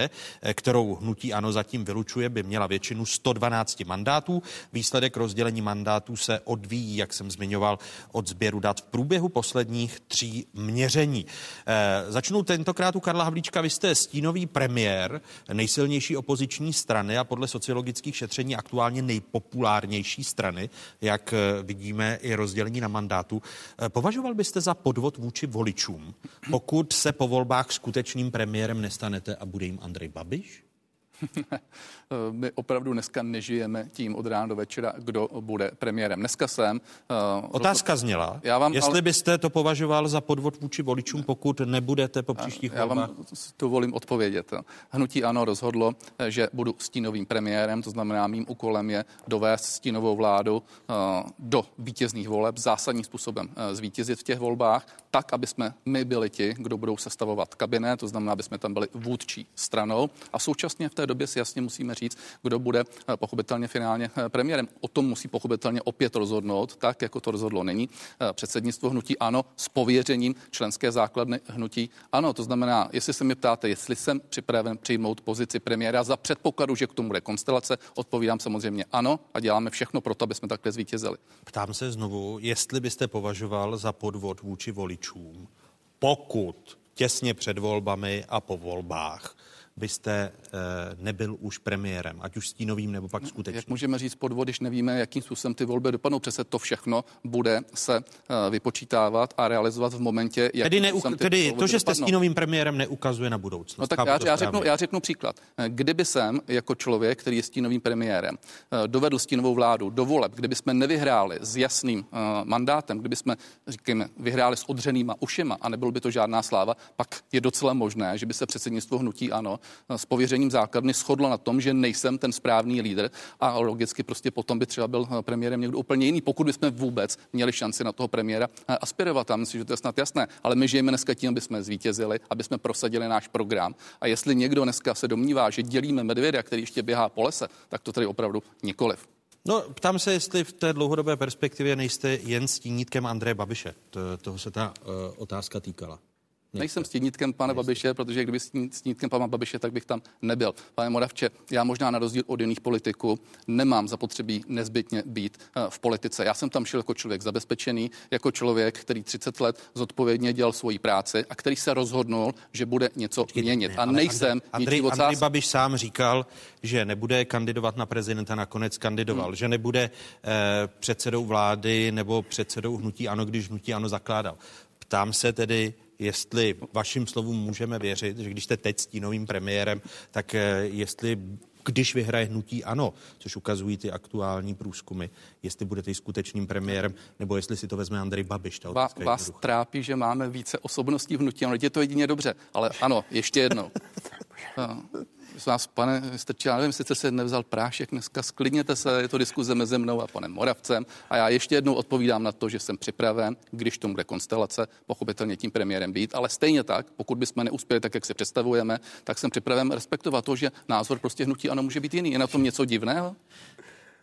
kterou Hnutí ANO zatím vylučuje, by měla většinu 112 mandátů. Výsledek roz rozdělení mandátů se odvíjí, jak jsem zmiňoval, od sběru dat v průběhu posledních tří měření. E, začnu tentokrát u Karla Havlíčka. Vy jste stínový premiér nejsilnější opoziční strany a podle sociologických šetření aktuálně nejpopulárnější strany, jak eh, vidíme i rozdělení na mandátu. E, považoval byste za podvod vůči voličům, pokud se po volbách skutečným premiérem nestanete a bude jim Andrej Babiš? My opravdu dneska nežijeme tím od rána do večera, kdo bude premiérem. Dneska jsem. Uh, Otázka zněla, já vám, jestli ale... byste to považoval za podvod vůči voličům, pokud nebudete po příštích já volbách. Já vám to volím odpovědět. Hnutí ano rozhodlo, že budu stínovým premiérem, to znamená mým úkolem je dovést stínovou vládu do vítězných voleb, zásadním způsobem zvítězit v těch volbách, tak, aby jsme my byli ti, kdo budou sestavovat kabinet, to znamená, aby jsme tam byli vůdčí stranou a současně v té době si jasně musíme říct, kdo bude eh, pochopitelně finálně eh, premiérem. O tom musí pochopitelně opět rozhodnout, tak jako to rozhodlo není eh, předsednictvo hnutí ano s pověřením členské základny hnutí ano. To znamená, jestli se mi ptáte, jestli jsem připraven přijmout pozici premiéra za předpokladu, že k tomu bude konstelace, odpovídám samozřejmě ano a děláme všechno pro to, aby jsme takhle zvítězili. Ptám se znovu, jestli byste považoval za podvod vůči voličům, pokud těsně před volbami a po volbách byste e, nebyl už premiérem, ať už stínovým nebo pak skutečně? Jak můžeme říct podvod, když nevíme, jakým způsobem ty volby dopadnou? Přece to všechno bude se e, vypočítávat a realizovat v momentě, jak Tedy, neuk- tedy to, že jste stínovým premiérem, neukazuje na budoucnost. No tak já, já, řeknu, já řeknu příklad. Kdyby jsem jako člověk, který je stínovým premiérem, dovedl stínovou vládu do voleb, kdyby jsme nevyhráli s jasným uh, mandátem, kdyby jsme, říkáme, vyhráli s odřenýma ušima a nebylo by to žádná sláva, pak je docela možné, že by se předsednictvo hnutí ano s pověřením základny shodlo na tom, že nejsem ten správný lídr a logicky prostě potom by třeba byl premiérem někdo úplně jiný, pokud bychom vůbec měli šanci na toho premiéra aspirovat. A myslím, že to je snad jasné. Ale my žijeme dneska tím, aby jsme zvítězili, aby jsme prosadili náš program. A jestli někdo dneska se domnívá, že dělíme medvěda, který ještě běhá po lese, tak to tady opravdu nikoliv. No, ptám se, jestli v té dlouhodobé perspektivě nejste jen stínítkem Andreje Babiše. To, toho se ta uh, otázka týkala. Nejsem stínítkem pana Babiše, protože kdyby stínítkem pana Babiše, tak bych tam nebyl. Pane Moravče, já možná na rozdíl od jiných politiků nemám zapotřebí nezbytně být eh, v politice. Já jsem tam šel jako člověk zabezpečený, jako člověk, který 30 let zodpovědně dělal svoji práci a který se rozhodnul, že bude něco měnit. A nejsem Andrej, Andrej Babiš sám říkal, že nebude kandidovat na prezidenta, nakonec kandidoval, hmm. že nebude eh, předsedou vlády nebo předsedou hnutí ano, když hnutí ano zakládal. Ptám se tedy, jestli vašim slovům můžeme věřit, že když jste teď stínovým premiérem, tak eh, jestli když vyhraje hnutí ano, což ukazují ty aktuální průzkumy, jestli budete i skutečným premiérem, nebo jestli si to vezme Andrej Babiš. Ta Vás, vás trápí, že máme více osobností v hnutí, ano, je to jedině dobře, ale ano, ještě jednou. z vás, pane Strčil, já nevím, jste se nevzal prášek dneska, sklidněte se, je to diskuze mezi mnou a panem Moravcem a já ještě jednou odpovídám na to, že jsem připraven, když tomu bude konstelace, pochopitelně tím premiérem být, ale stejně tak, pokud bychom neuspěli tak, jak si představujeme, tak jsem připraven respektovat to, že názor prostě hnutí ano může být jiný. Je na tom něco divného?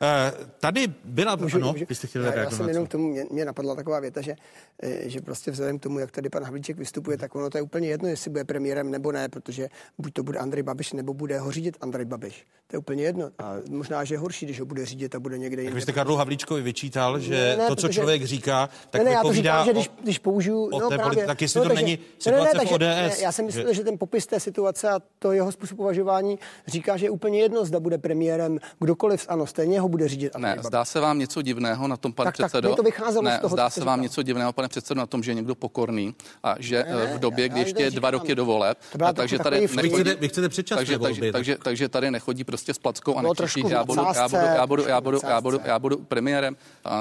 Eh, tady byla... Můžu, ano, můžu, jste chtěli já, já jsem jenom k tomu, mě, mě napadla taková věta, že, eh, že prostě vzhledem k tomu, jak tady pan Havlíček vystupuje, tak ono to je úplně jedno, jestli bude premiérem nebo ne, protože buď to bude Andrej Babiš, nebo bude ho řídit Andrej Babiš. To je úplně jedno. A možná, že je horší, když ho bude řídit a bude někde jinde. Vy jste Karlu Havlíčkovi vyčítal, že ne, ne, to, co protože, člověk říká, tak ne, ne, já to říkám, že když, když použiju... O no, té právě, tak jestli no, to takže, není situace ne, ne, v ODS. Ne, já jsem myslel, že... že ten popis té situace a to jeho způsob považování říká, že je úplně jedno, zda bude premiérem kdokoliv, ano, stejně ho bude řídit Andrej ne, Zdá se vám něco divného na tom, pane tak, předsedo? Tak to vycházelo ne, z toho, zdá se vám něco divného, pane předsedo, na tom, že je někdo pokorný a že ne, ne, v době, kdy ještě je dva roky do voleb, takže tady nechodí, vy chcete takže, takže, takže, takže, tady nechodí prostě s plackou a nekřičí, já budu, já budu, já budu, já budu, já budu, já budu premiérem.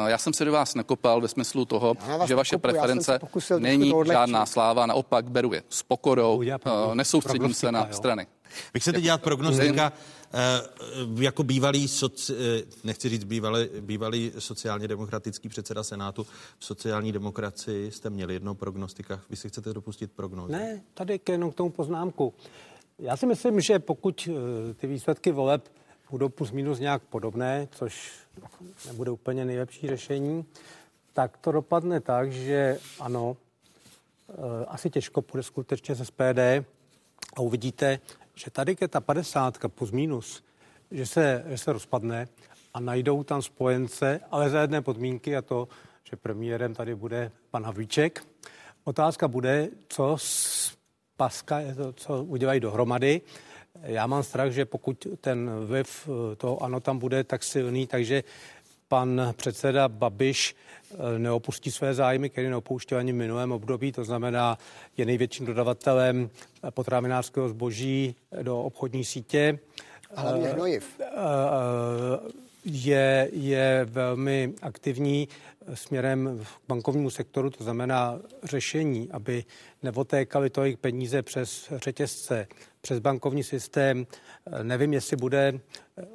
Já jsem se do vás nekopal ve smyslu toho, že vaše preference není žádná sláva, naopak beru je s pokorou, nesoustředím se na strany. Vy chcete dělat prognostika eh, jako bývalý, soci, eh, nechci říct bývalý, bývalý sociálně demokratický předseda Senátu v sociální demokracii jste měli jedno prognostika. Vy si chcete dopustit prognózu? Ne, tady jenom k tomu poznámku. Já si myslím, že pokud eh, ty výsledky voleb budou plus minus nějak podobné, což nebude úplně nejlepší řešení, tak to dopadne tak, že ano, asi těžko půjde skutečně se SPD a uvidíte, že tady je ta 50 plus minus, že se, že se rozpadne a najdou tam spojence, ale za jedné podmínky a to, že premiérem tady bude pan Havlíček. Otázka bude, co z Paska, co udělají dohromady. Já mám strach, že pokud ten vliv toho ano tam bude tak silný, takže pan předseda Babiš eh, neopustí své zájmy, který neopouštěl ani v minulém období, to znamená, je největším dodavatelem potravinářského zboží do obchodní sítě. A hlavně eh, hnojiv. Eh, je, je velmi aktivní směrem k bankovnímu sektoru, to znamená řešení, aby neotékaly tolik peníze přes řetězce, přes bankovní systém. Nevím, jestli bude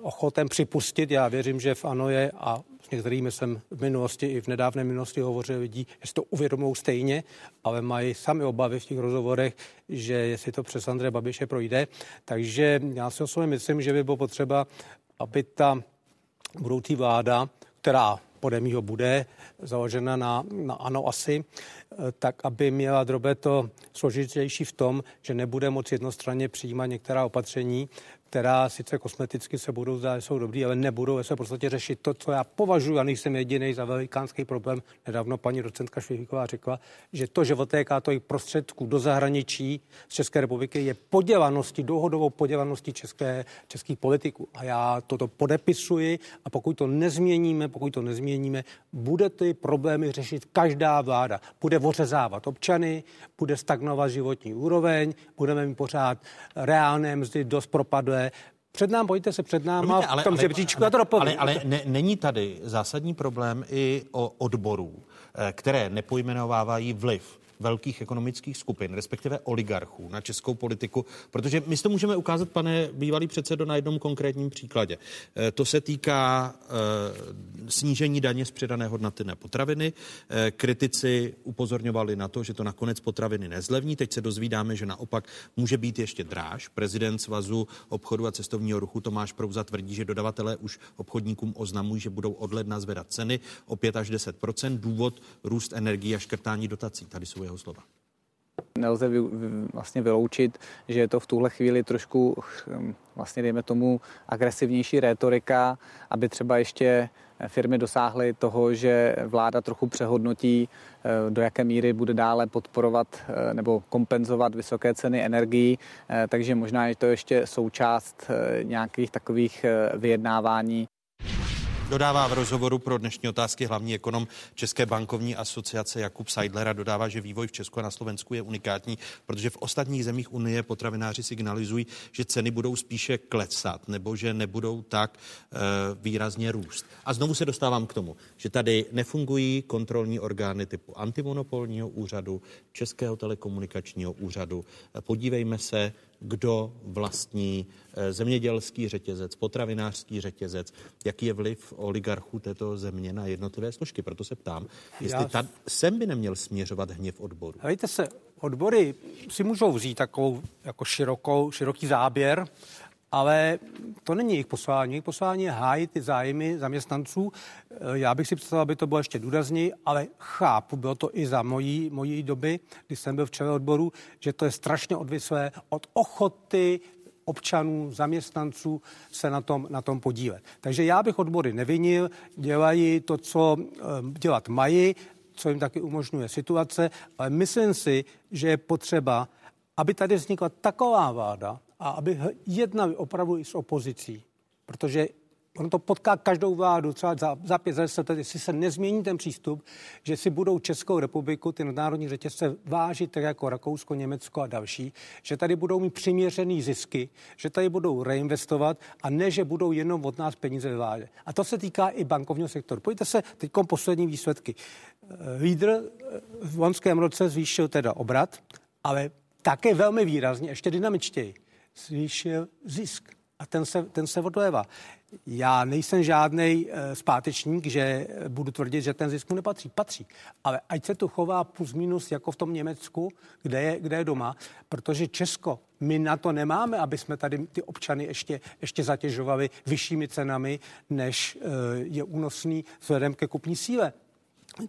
ochoten připustit. Já věřím, že v ANO je a s některými jsem v minulosti i v nedávné minulosti hovořil lidí, že to uvědomují stejně, ale mají sami obavy v těch rozhovorech, že jestli to přes Andreje Babiše projde. Takže já si osobně myslím, že by bylo potřeba, aby ta budoucí vláda, která podle mýho bude založena na, na ano asi, tak aby měla drobé to složitější v tom, že nebude moci jednostranně přijímat některá opatření, která sice kosmeticky se budou zdát, jsou dobrý, ale nebudou se v podstatě řešit to, co já považuji, a nejsem jediný za velikánský problém. Nedávno paní docentka Švihlíková řekla, že to, že otéká to i prostředků do zahraničí z České republiky, je podělanosti, dlouhodobou podělanosti české, českých politiků. A já toto podepisuji a pokud to nezměníme, pokud to nezměníme, bude ty problémy řešit každá vláda. Bude ořezávat občany, bude stagnovat životní úroveň, budeme mít pořád reálné mzdy dost propadlé, před nám, pojďte se před náma Promiňte, ale, v tom ale, žebříčku, ale, to Ale, ale ne, není tady zásadní problém i o odborů, eh, které nepojmenovávají vliv velkých ekonomických skupin, respektive oligarchů na českou politiku, protože my to můžeme ukázat, pane bývalý předsedo, na jednom konkrétním příkladě. Eh, to se týká eh, snížení daně z přidané hodnoty na potraviny. Eh, kritici upozorňovali na to, že to nakonec potraviny nezlevní. Teď se dozvídáme, že naopak může být ještě dráž. Prezident Svazu obchodu a cestovního ruchu Tomáš Prouza tvrdí, že dodavatelé už obchodníkům oznamují, že budou od ledna zvedat ceny o 5 až 10% Důvod růst energií a škrtání dotací. Tady jsou jeho slova. Nelze vlastně vyloučit, že je to v tuhle chvíli trošku, hm, vlastně dejme tomu, agresivnější rétorika, aby třeba ještě firmy dosáhly toho, že vláda trochu přehodnotí, eh, do jaké míry bude dále podporovat eh, nebo kompenzovat vysoké ceny energií. Eh, takže možná je to ještě součást nějakých takových vyjednávání Dodává v rozhovoru pro dnešní otázky hlavní ekonom České bankovní asociace Jakub Seidler a dodává, že vývoj v Česku a na Slovensku je unikátní, protože v ostatních zemích Unie potravináři signalizují, že ceny budou spíše klesat nebo že nebudou tak e, výrazně růst. A znovu se dostávám k tomu, že tady nefungují kontrolní orgány typu antimonopolního úřadu, Českého telekomunikačního úřadu. Podívejme se, kdo vlastní eh, zemědělský řetězec, potravinářský řetězec, jaký je vliv oligarchů této země na jednotlivé složky. Proto se ptám, jestli Já... ta, sem by neměl směřovat hněv odboru. Víte se, odbory si můžou vzít takovou jako širokou, široký záběr ale to není jejich poslání. Jejich poslání je hájit ty zájmy zaměstnanců. Eh, já bych si představil, aby to bylo ještě důrazněji, ale chápu, bylo to i za mojí, mojí doby, kdy jsem byl v čele odboru, že to je strašně odvislé od ochoty občanů, zaměstnanců se na tom, na tom podílet. Takže já bych odbory nevinil, dělají to, co eh, dělat mají, co jim taky umožňuje situace, ale myslím si, že je potřeba, aby tady vznikla taková vláda, a aby jednali opravdu i s opozicí. Protože ono to potká každou vládu, třeba za, za pět, za deset let, jestli se nezmění ten přístup, že si budou Českou republiku, ty nadnárodní řetězce vážit tak jako Rakousko, Německo a další, že tady budou mít přiměřený zisky, že tady budou reinvestovat a ne, že budou jenom od nás peníze vyvádět. A to se týká i bankovního sektoru. Pojďte se teď poslední výsledky. Lídr eh, v loňském roce zvýšil teda obrat, ale také velmi výrazně, ještě dynamičtěji zvýšil zisk a ten se, ten se odleva. Já nejsem žádný eh, zpátečník, že budu tvrdit, že ten zisk mu nepatří. Patří. Ale ať se to chová plus minus jako v tom Německu, kde je, kde je doma, protože Česko, my na to nemáme, aby jsme tady ty občany ještě, ještě zatěžovali vyššími cenami, než e, je únosný vzhledem ke kupní síle.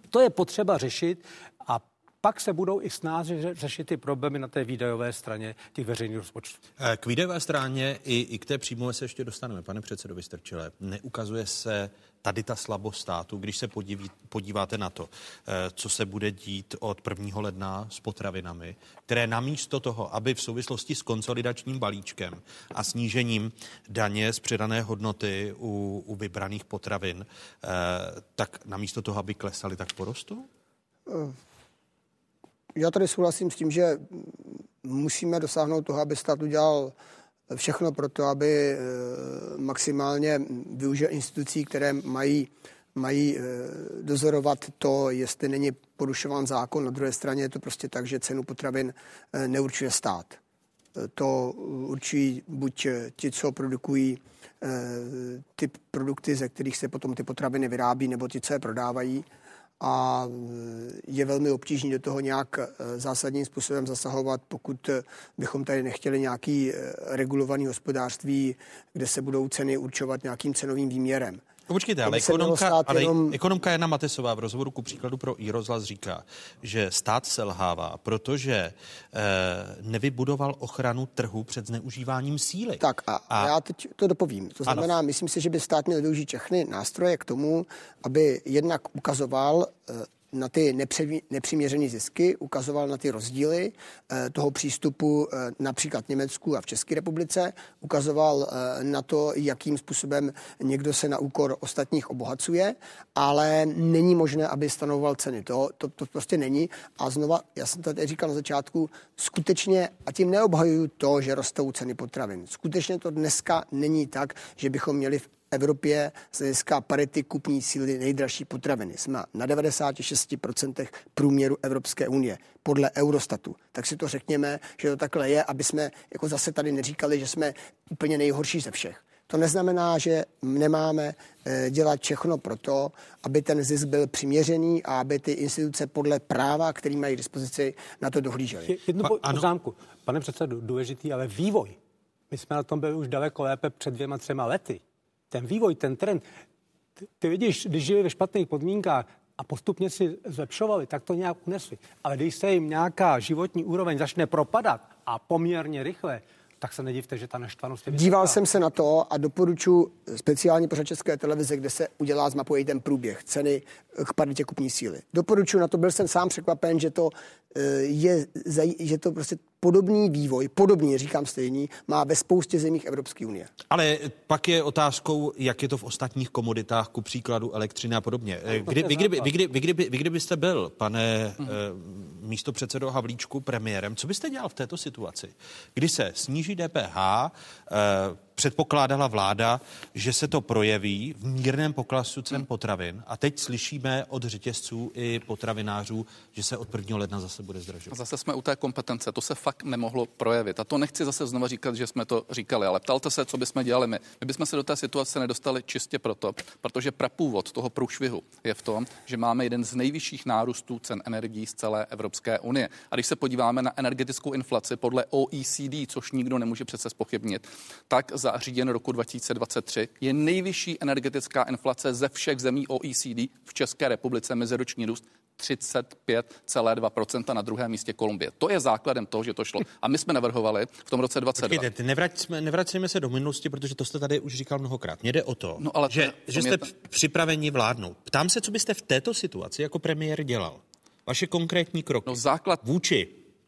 To je potřeba řešit a pak se budou i snáze řešit ty problémy na té výdajové straně těch veřejných rozpočtů. Eh, k výdajové straně i, i k té příjmové se ještě dostaneme. Pane předsedo Vystrčile, neukazuje se tady ta slabost státu, když se podíví, podíváte na to, eh, co se bude dít od 1. ledna s potravinami, které namísto toho, aby v souvislosti s konsolidačním balíčkem a snížením daně z přidané hodnoty u, u vybraných potravin, eh, tak namísto toho, aby klesaly, tak porostou? Já tady souhlasím s tím, že musíme dosáhnout toho, aby stát udělal všechno pro to, aby eh, maximálně využil institucí, které mají, mají eh, dozorovat to, jestli není porušován zákon. Na druhé straně je to prostě tak, že cenu potravin eh, neurčuje stát. To určují buď ti, co produkují ty produkty, ze kterých se potom ty potraviny vyrábí, nebo ti, co je prodávají a je velmi obtížné do toho nějak eh, zásadním způsobem zasahovat, pokud eh, bychom tady nechtěli nějaký regulovaný hospodářství, kde se budou ceny určovat nějakým cenovým výměrem. No, počkejte, ale ekonomka, ale jenom... ekonomka Jana Matesová v rozhovoru ku příkladu pro Irozlas říká, že stát selhává, protože e, nevybudoval ochranu trhu před zneužíváním síly. Tak a, a já teď to dopovím. To znamená, ano. myslím si, že by stát měl využít všechny nástroje k tomu, aby jednak ukazoval e, na ty nepřiměřené zisky, ukazoval na ty rozdíly eh, toho přístupu eh, například v Německu a v České republice, ukazoval eh, na to, jakým způsobem někdo se na úkor ostatních obohacuje, ale není možné, aby stanovoval ceny. To, to, to prostě není. A znova, já jsem to tady říkal na začátku, skutečně, a tím neobhajuju to, že rostou ceny potravin. Skutečně to dneska není tak, že bychom měli v Evropě z hlediska parity kupní síly nejdražší potraviny. Jsme na 96% průměru Evropské unie podle Eurostatu. Tak si to řekněme, že to takhle je, aby jsme jako zase tady neříkali, že jsme úplně nejhorší ze všech. To neznamená, že nemáme eh, dělat všechno pro to, aby ten zisk byl přiměřený a aby ty instituce podle práva, který mají k dispozici, na to dohlížely. Jednu poznámku. Pane předsedu, důležitý, ale vývoj. My jsme na tom byli už daleko lépe před dvěma, třema lety ten vývoj, ten trend, ty, ty vidíš, když žili ve špatných podmínkách a postupně si zlepšovali, tak to nějak unesli. Ale když se jim nějaká životní úroveň začne propadat a poměrně rychle, tak se nedivte, že ta naštvanost je vysoká. Díval jsem se na to a doporučuji speciální pořad České televize, kde se udělá, zmapuje ten průběh ceny k paritě kupní síly. Doporučuji na to, byl jsem sám překvapen, že to eh, je, že to prostě podobný vývoj, podobný, říkám stejný, má ve spoustě zemích Evropské unie. Ale pak je otázkou, jak je to v ostatních komoditách, ku příkladu elektřiny a podobně. No, kdy, vy, kdyby, vy, kdy, vy, kdyby, vy kdybyste byl, pane hmm. místo předsedo Havlíčku, premiérem, co byste dělal v této situaci, kdy se sníží DPH, eh, předpokládala vláda, že se to projeví v mírném poklasu cen potravin. A teď slyšíme od řetězců i potravinářů, že se od 1. ledna zase bude zdražovat. Zase jsme u té kompetence. To se fakt nemohlo projevit. A to nechci zase znova říkat, že jsme to říkali, ale ptalte se, co bychom dělali my. My bychom se do té situace nedostali čistě proto, protože prapůvod toho průšvihu je v tom, že máme jeden z nejvyšších nárůstů cen energií z celé Evropské unie. A když se podíváme na energetickou inflaci podle OECD, což nikdo nemůže přece spochybnit, tak za za říjen roku 2023 je nejvyšší energetická inflace ze všech zemí OECD v České republice meziroční růst 35,2% na druhém místě Kolumbie. To je základem toho, že to šlo. A my jsme navrhovali v tom roce 22. Počkejte, nevracíme, nevracíme se do minulosti, protože to jste tady už říkal mnohokrát. Mně jde o to, no, ale že, to, že jste to... připraveni vládnout. Ptám se, co byste v této situaci jako premiér dělal. Vaše konkrétní kroky no, základ... vůči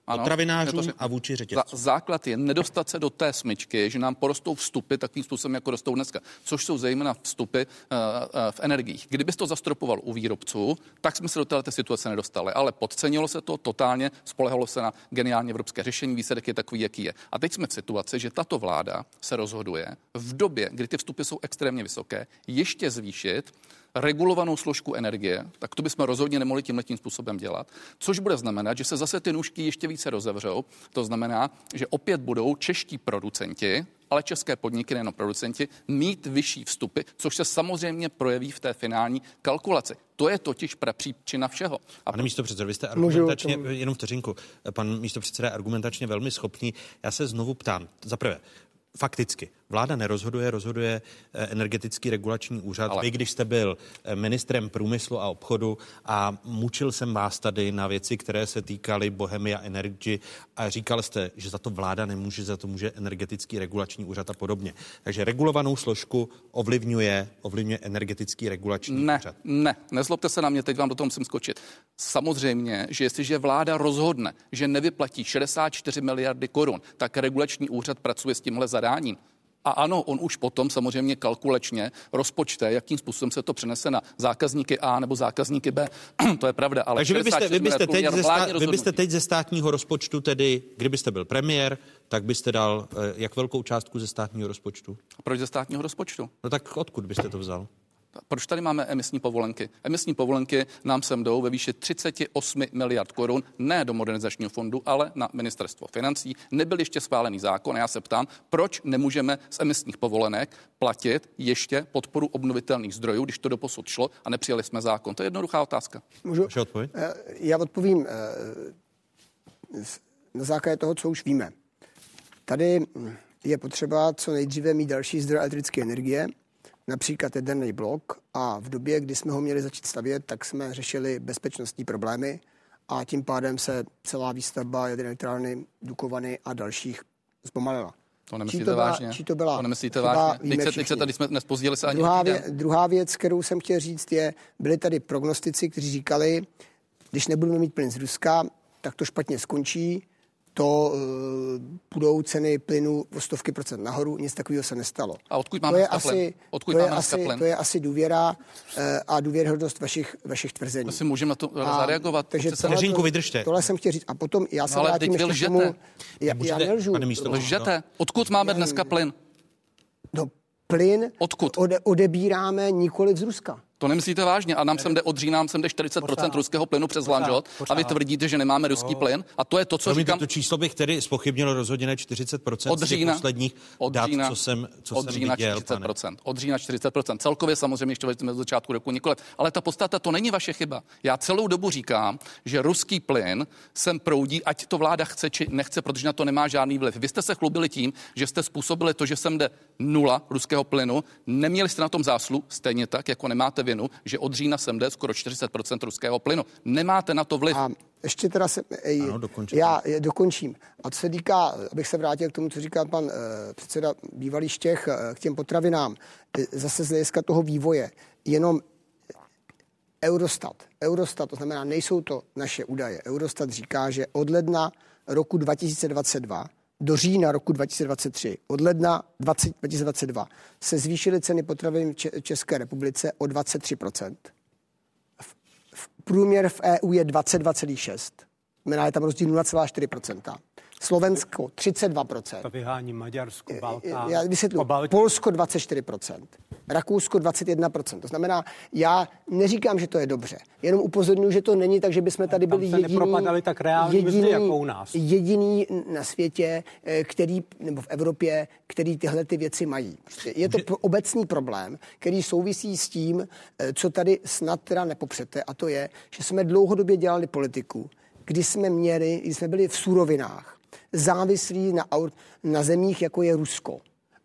ano, potravinářům a vůči řetězcům. Základ je nedostat se do té smyčky, že nám porostou vstupy takovým způsobem, jako rostou dneska, což jsou zejména vstupy uh, uh, v energiích. Kdyby to zastropoval u výrobců, tak jsme se do této situace nedostali. Ale podcenilo se to totálně, spolehalo se na geniální evropské řešení, výsledek je takový, jaký je. A teď jsme v situaci, že tato vláda se rozhoduje v době, kdy ty vstupy jsou extrémně vysoké, ještě zvýšit regulovanou složku energie, tak to bychom rozhodně nemohli tímhle tím způsobem dělat, což bude znamenat, že se zase ty nůžky ještě více rozevřou. To znamená, že opět budou čeští producenti, ale české podniky, nejen producenti, mít vyšší vstupy, což se samozřejmě projeví v té finální kalkulaci. To je totiž příčina všeho. A pane místo předsedo, vy jste argumentačně, jenom vteřinku, pan místo předseda je argumentačně velmi schopný. Já se znovu ptám, za prvé, fakticky. Vláda nerozhoduje, rozhoduje eh, energetický regulační úřad. Ale... Vy, když jste byl eh, ministrem průmyslu a obchodu a mučil jsem vás tady na věci, které se týkaly Bohemia Energy a říkal jste, že za to vláda nemůže, za to může energetický regulační úřad a podobně. Takže regulovanou složku ovlivňuje, ovlivňuje energetický regulační ne, úřad. Ne, nezlobte se na mě, teď vám do toho musím skočit. Samozřejmě, že jestliže vláda rozhodne, že nevyplatí 64 miliardy korun, tak regulační úřad pracuje s tímhle zadáním. A ano, on už potom samozřejmě kalkulačně rozpočte, jakým způsobem se to přenese na zákazníky A nebo zákazníky B. to je pravda, ale Takže vy byste, vy, byste teď ze stá, vy byste teď ze státního rozpočtu, tedy kdybyste byl premiér, tak byste dal eh, jak velkou částku ze státního rozpočtu? Proč ze státního rozpočtu? No tak odkud byste to vzal? Proč tady máme emisní povolenky? Emisní povolenky nám sem jdou ve výši 38 miliard korun, ne do modernizačního fondu, ale na ministerstvo financí. Nebyl ještě schválený zákon a já se ptám, proč nemůžeme z emisních povolenek platit ještě podporu obnovitelných zdrojů, když to doposud šlo a nepřijali jsme zákon. To je jednoduchá otázka. Můžu? Eh, já odpovím eh, na základě toho, co už víme. Tady je potřeba co nejdříve mít další zdroj elektrické energie, například jaderný blok a v době, kdy jsme ho měli začít stavět, tak jsme řešili bezpečnostní problémy a tím pádem se celá výstavba jaderné elektrárny Dukovany a dalších zpomalila. To nemyslíte to byla, vážně? Či to byla to nemyslíte vážně? Teď se, teď se tady jsme nespozdili se ani druhá, vě, druhá věc, kterou jsem chtěl říct, je, byli tady prognostici, kteří říkali, když nebudeme mít plyn z Ruska, tak to špatně skončí, to uh, budou ceny plynu o stovky procent nahoru, nic takového se nestalo. A odkud máme to je asi, odkud to, je asi, to je asi důvěra uh, a důvěrhodnost vašich, vašich tvrzení. To si můžeme na to a, zareagovat. Takže tohle, Řinku, vydržte. Tohle jsem chtěl říct. A potom já se no, ale vrátím ještě k tomu. Já, já nelžu. Místo, lžete. Odkud máme dneska plyn? No, plyn Odkud? Ode, odebíráme nikoli z Ruska. To nemyslíte vážně. A nám sem jde od října, nám sem jde 40% pořád. ruského plynu přes Lanžot a vy tvrdíte, že nemáme ruský no. plyn. A to je to, co Promiňte, říkám. To číslo bych tedy spochybnil rozhodně ne 40% od října, posledních od dat, října, co jsem, co od jsem října viděl, 40%. Pane. Od října 40%. Celkově samozřejmě ještě vezmeme z začátku roku nikoliv. Ale ta podstata to není vaše chyba. Já celou dobu říkám, že ruský plyn sem proudí, ať to vláda chce či nechce, protože na to nemá žádný vliv. Vy jste se chlubili tím, že jste způsobili to, že sem jde nula ruského plynu. Neměli jste na tom záslu, stejně tak, jako nemáte vinu, že od října sem jde skoro 40% ruského plynu. Nemáte na to vliv. A ještě teda se, ej, ano, dokončím. já je, dokončím. A co se týká, abych se vrátil k tomu, co říkal pan e, předseda bývalý Štěch, e, k těm potravinám, e, zase z hlediska toho vývoje, jenom Eurostat, Eurostat, to znamená, nejsou to naše údaje. Eurostat říká, že od ledna roku 2022 do října roku 2023, od ledna 20, 2022, se zvýšily ceny potravin v České republice o 23 v, v Průměr v EU je 22,6. Znamená, je tam rozdíl 0,4 Slovensko 32%. To vyhání Maďarsko, Balkán. Já vysvětlu. Polsko 24%. Rakousko 21%. To znamená, já neříkám, že to je dobře. Jenom upozorňuji, že to není tak, že bychom tady byli jediný, tak jediný, jako u nás. jediný na světě, eh, který, nebo v Evropě, který tyhle ty věci mají. Prostě je to pro, obecný problém, který souvisí s tím, eh, co tady snad teda nepopřete, a to je, že jsme dlouhodobě dělali politiku, kdy jsme měli, kdy jsme byli v surovinách, závislí na, na zemích, jako je Rusko.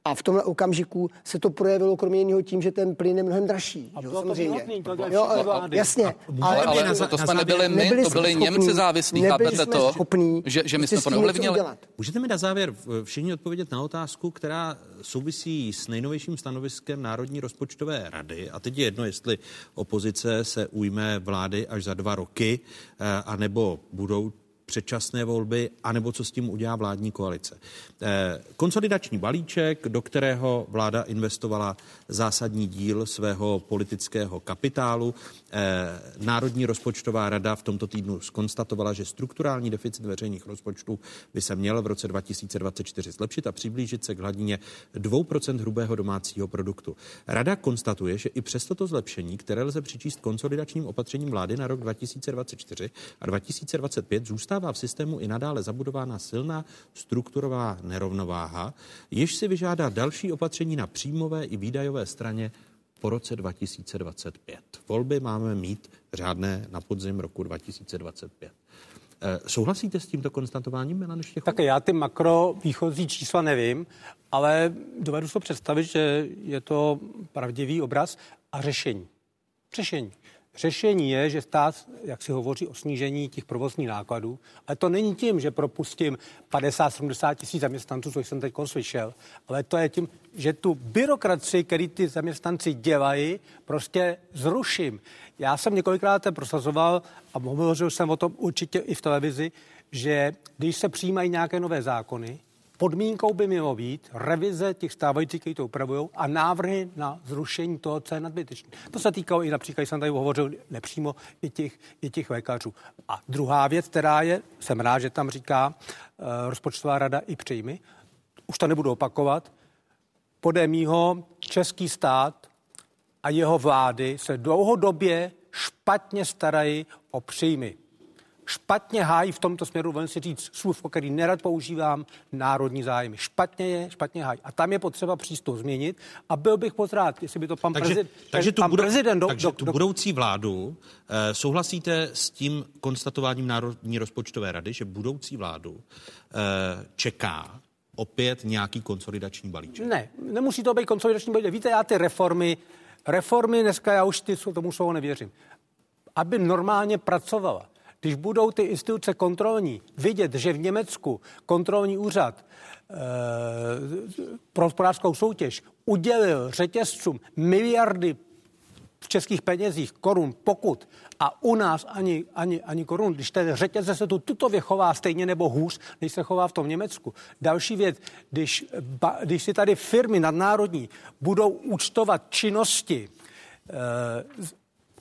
A v tomhle okamžiku se to projevilo kromě jiného tím, že ten plyn je mnohem dražší. A bylo samozřejmě. To to jo, jasně. Ale, ale, ale to, to jsme nebyli my, nebyli to byli schopný, Němci závislí. Chápete to? Schopný, že, že my jsme to neovlivnili. Můžete mi na závěr všichni odpovědět na otázku, která souvisí s nejnovějším stanoviskem Národní rozpočtové rady. A teď je jedno, jestli opozice se ujme vlády až za dva roky, eh, anebo budou předčasné volby, anebo co s tím udělá vládní koalice. Eh, konsolidační balíček, do kterého vláda investovala zásadní díl svého politického kapitálu. Eh, Národní rozpočtová rada v tomto týdnu skonstatovala, že strukturální deficit veřejných rozpočtů by se měl v roce 2024 zlepšit a přiblížit se k hladině 2% hrubého domácího produktu. Rada konstatuje, že i přes toto zlepšení, které lze přičíst konsolidačním opatřením vlády na rok 2024 a 2025, zůstává v systému i nadále zabudována silná strukturová nerovnováha, jež si vyžádá další opatření na příjmové i výdajové straně po roce 2025. Volby máme mít řádné na podzim roku 2025. Eh, souhlasíte s tímto konstatováním, Milan Štěchov? Tak já ty makro výchozí čísla nevím, ale dovedu si představit, že je to pravdivý obraz a řešení. Řešení. Řešení je, že stát, jak si hovoří o snížení těch provozních nákladů, ale to není tím, že propustím 50-70 tisíc zaměstnanců, což jsem teď slyšel, ale to je tím, že tu byrokracii, který ty zaměstnanci dělají, prostě zruším. Já jsem několikrát prosazoval a hovořil jsem o tom určitě i v televizi, že když se přijímají nějaké nové zákony, Podmínkou by mělo být revize těch stávajících, které to upravují, a návrhy na zrušení toho, co je nadbytečné. To se týkalo i například, jsem tady hovořil nepřímo, i těch, i těch lékařů. A druhá věc, která je, jsem rád, že tam říká uh, rozpočtová rada i příjmy, už to nebudu opakovat, podle mýho český stát a jeho vlády se dlouhodobě špatně starají o příjmy špatně hájí v tomto směru, ven si říct slův, který nerad používám, národní zájmy. Špatně je, špatně hájí. A tam je potřeba přístup změnit a byl bych moc rád, jestli by to pan, takže, prezident, takže tu pan budou, prezident... Do, takže do, tu do, budoucí vládu, eh, souhlasíte s tím konstatováním Národní rozpočtové rady, že budoucí vládu eh, čeká opět nějaký konsolidační balíček? Ne, nemusí to být konsolidační balíček. Víte, já ty reformy, reformy dneska, já už ty, tomu slovo nevěřím. Aby normálně pracovala. Když budou ty instituce kontrolní vidět, že v Německu kontrolní úřad e, pro hospodářskou soutěž udělil řetězcům miliardy v českých penězích korun pokud a u nás ani, ani, ani korun, když ten řetězce se tu tutově chová stejně nebo hůř, než se chová v tom Německu. Další věc, když, ba, když si tady firmy nadnárodní budou účtovat činnosti, eh,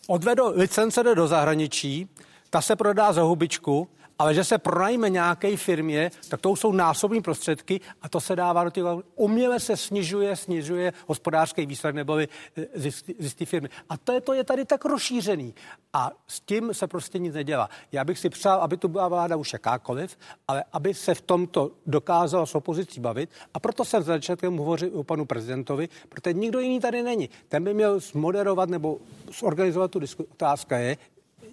odvedou licence do zahraničí, ta se prodá za hubičku ale že se pronajme nějaké firmě, tak to jsou násobní prostředky a to se dává do těch... Uměle se snižuje, snižuje hospodářský výsledek nebo z té firmy. A to je, to je tady tak rozšířený. A s tím se prostě nic nedělá. Já bych si přál, aby to byla vláda už jakákoliv, ale aby se v tomto dokázala s opozicí bavit. A proto jsem začátkem hovořil o panu prezidentovi, protože nikdo jiný tady není. Ten by měl zmoderovat nebo zorganizovat tu diskusi. Otázka je,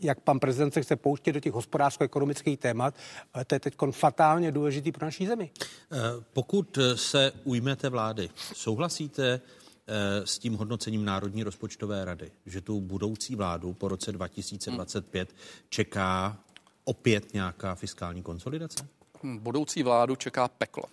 jak pan prezident se chce pouštět do těch hospodářsko-ekonomických témat, ale to je teď fatálně důležitý pro naší zemi. Eh, pokud se ujmete vlády, souhlasíte eh, s tím hodnocením Národní rozpočtové rady, že tu budoucí vládu po roce 2025 čeká opět nějaká fiskální konsolidace? Budoucí vládu čeká peklo.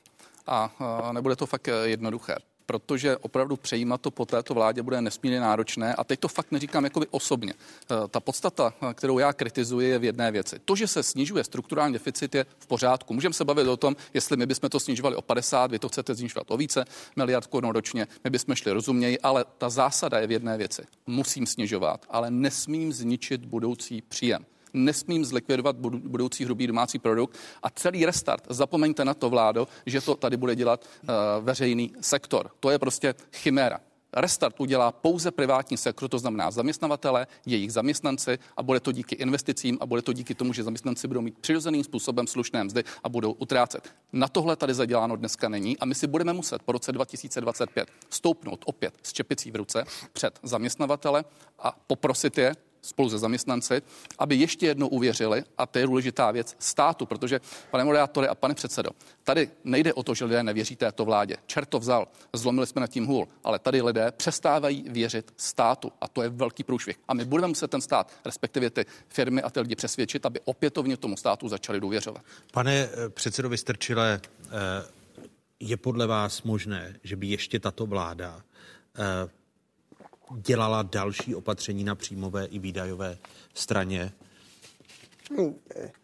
A nebude to fakt jednoduché protože opravdu přejímat to po této vládě bude nesmírně náročné. A teď to fakt neříkám jakoby osobně. Eh, ta podstata, eh, kterou já kritizuji, je v jedné věci. To, že se snižuje strukturální deficit, je v pořádku. Můžeme se bavit o tom, jestli my bychom to snižovali o 50, vy to chcete snižovat o více miliard korun ročně, my bychom šli rozuměji, ale ta zásada je v jedné věci. Musím snižovat, ale nesmím zničit budoucí příjem nesmím zlikvidovat budoucí hrubý domácí produkt a celý restart, zapomeňte na to, vládo, že to tady bude dělat uh, veřejný sektor. To je prostě chiméra. Restart udělá pouze privátní sektor, to znamená zaměstnavatele, jejich zaměstnanci a bude to díky investicím a bude to díky tomu, že zaměstnanci budou mít přirozeným způsobem slušné mzdy a budou utrácet. Na tohle tady zaděláno dneska není a my si budeme muset po roce 2025 stoupnout opět s čepicí v ruce před zaměstnavatele a poprosit je, spolu se zaměstnanci, aby ještě jednou uvěřili, a to je důležitá věc, státu, protože, pane moderátore a pane předsedo, tady nejde o to, že lidé nevěří této vládě. Čert to vzal, zlomili jsme na tím hůl, ale tady lidé přestávají věřit státu a to je velký průšvih. A my budeme muset ten stát, respektive ty firmy a ty lidi přesvědčit, aby opětovně tomu státu začali důvěřovat. Pane eh, předsedo Vystrčile, eh, je podle vás možné, že by ještě tato vláda eh, dělala další opatření na příjmové i výdajové straně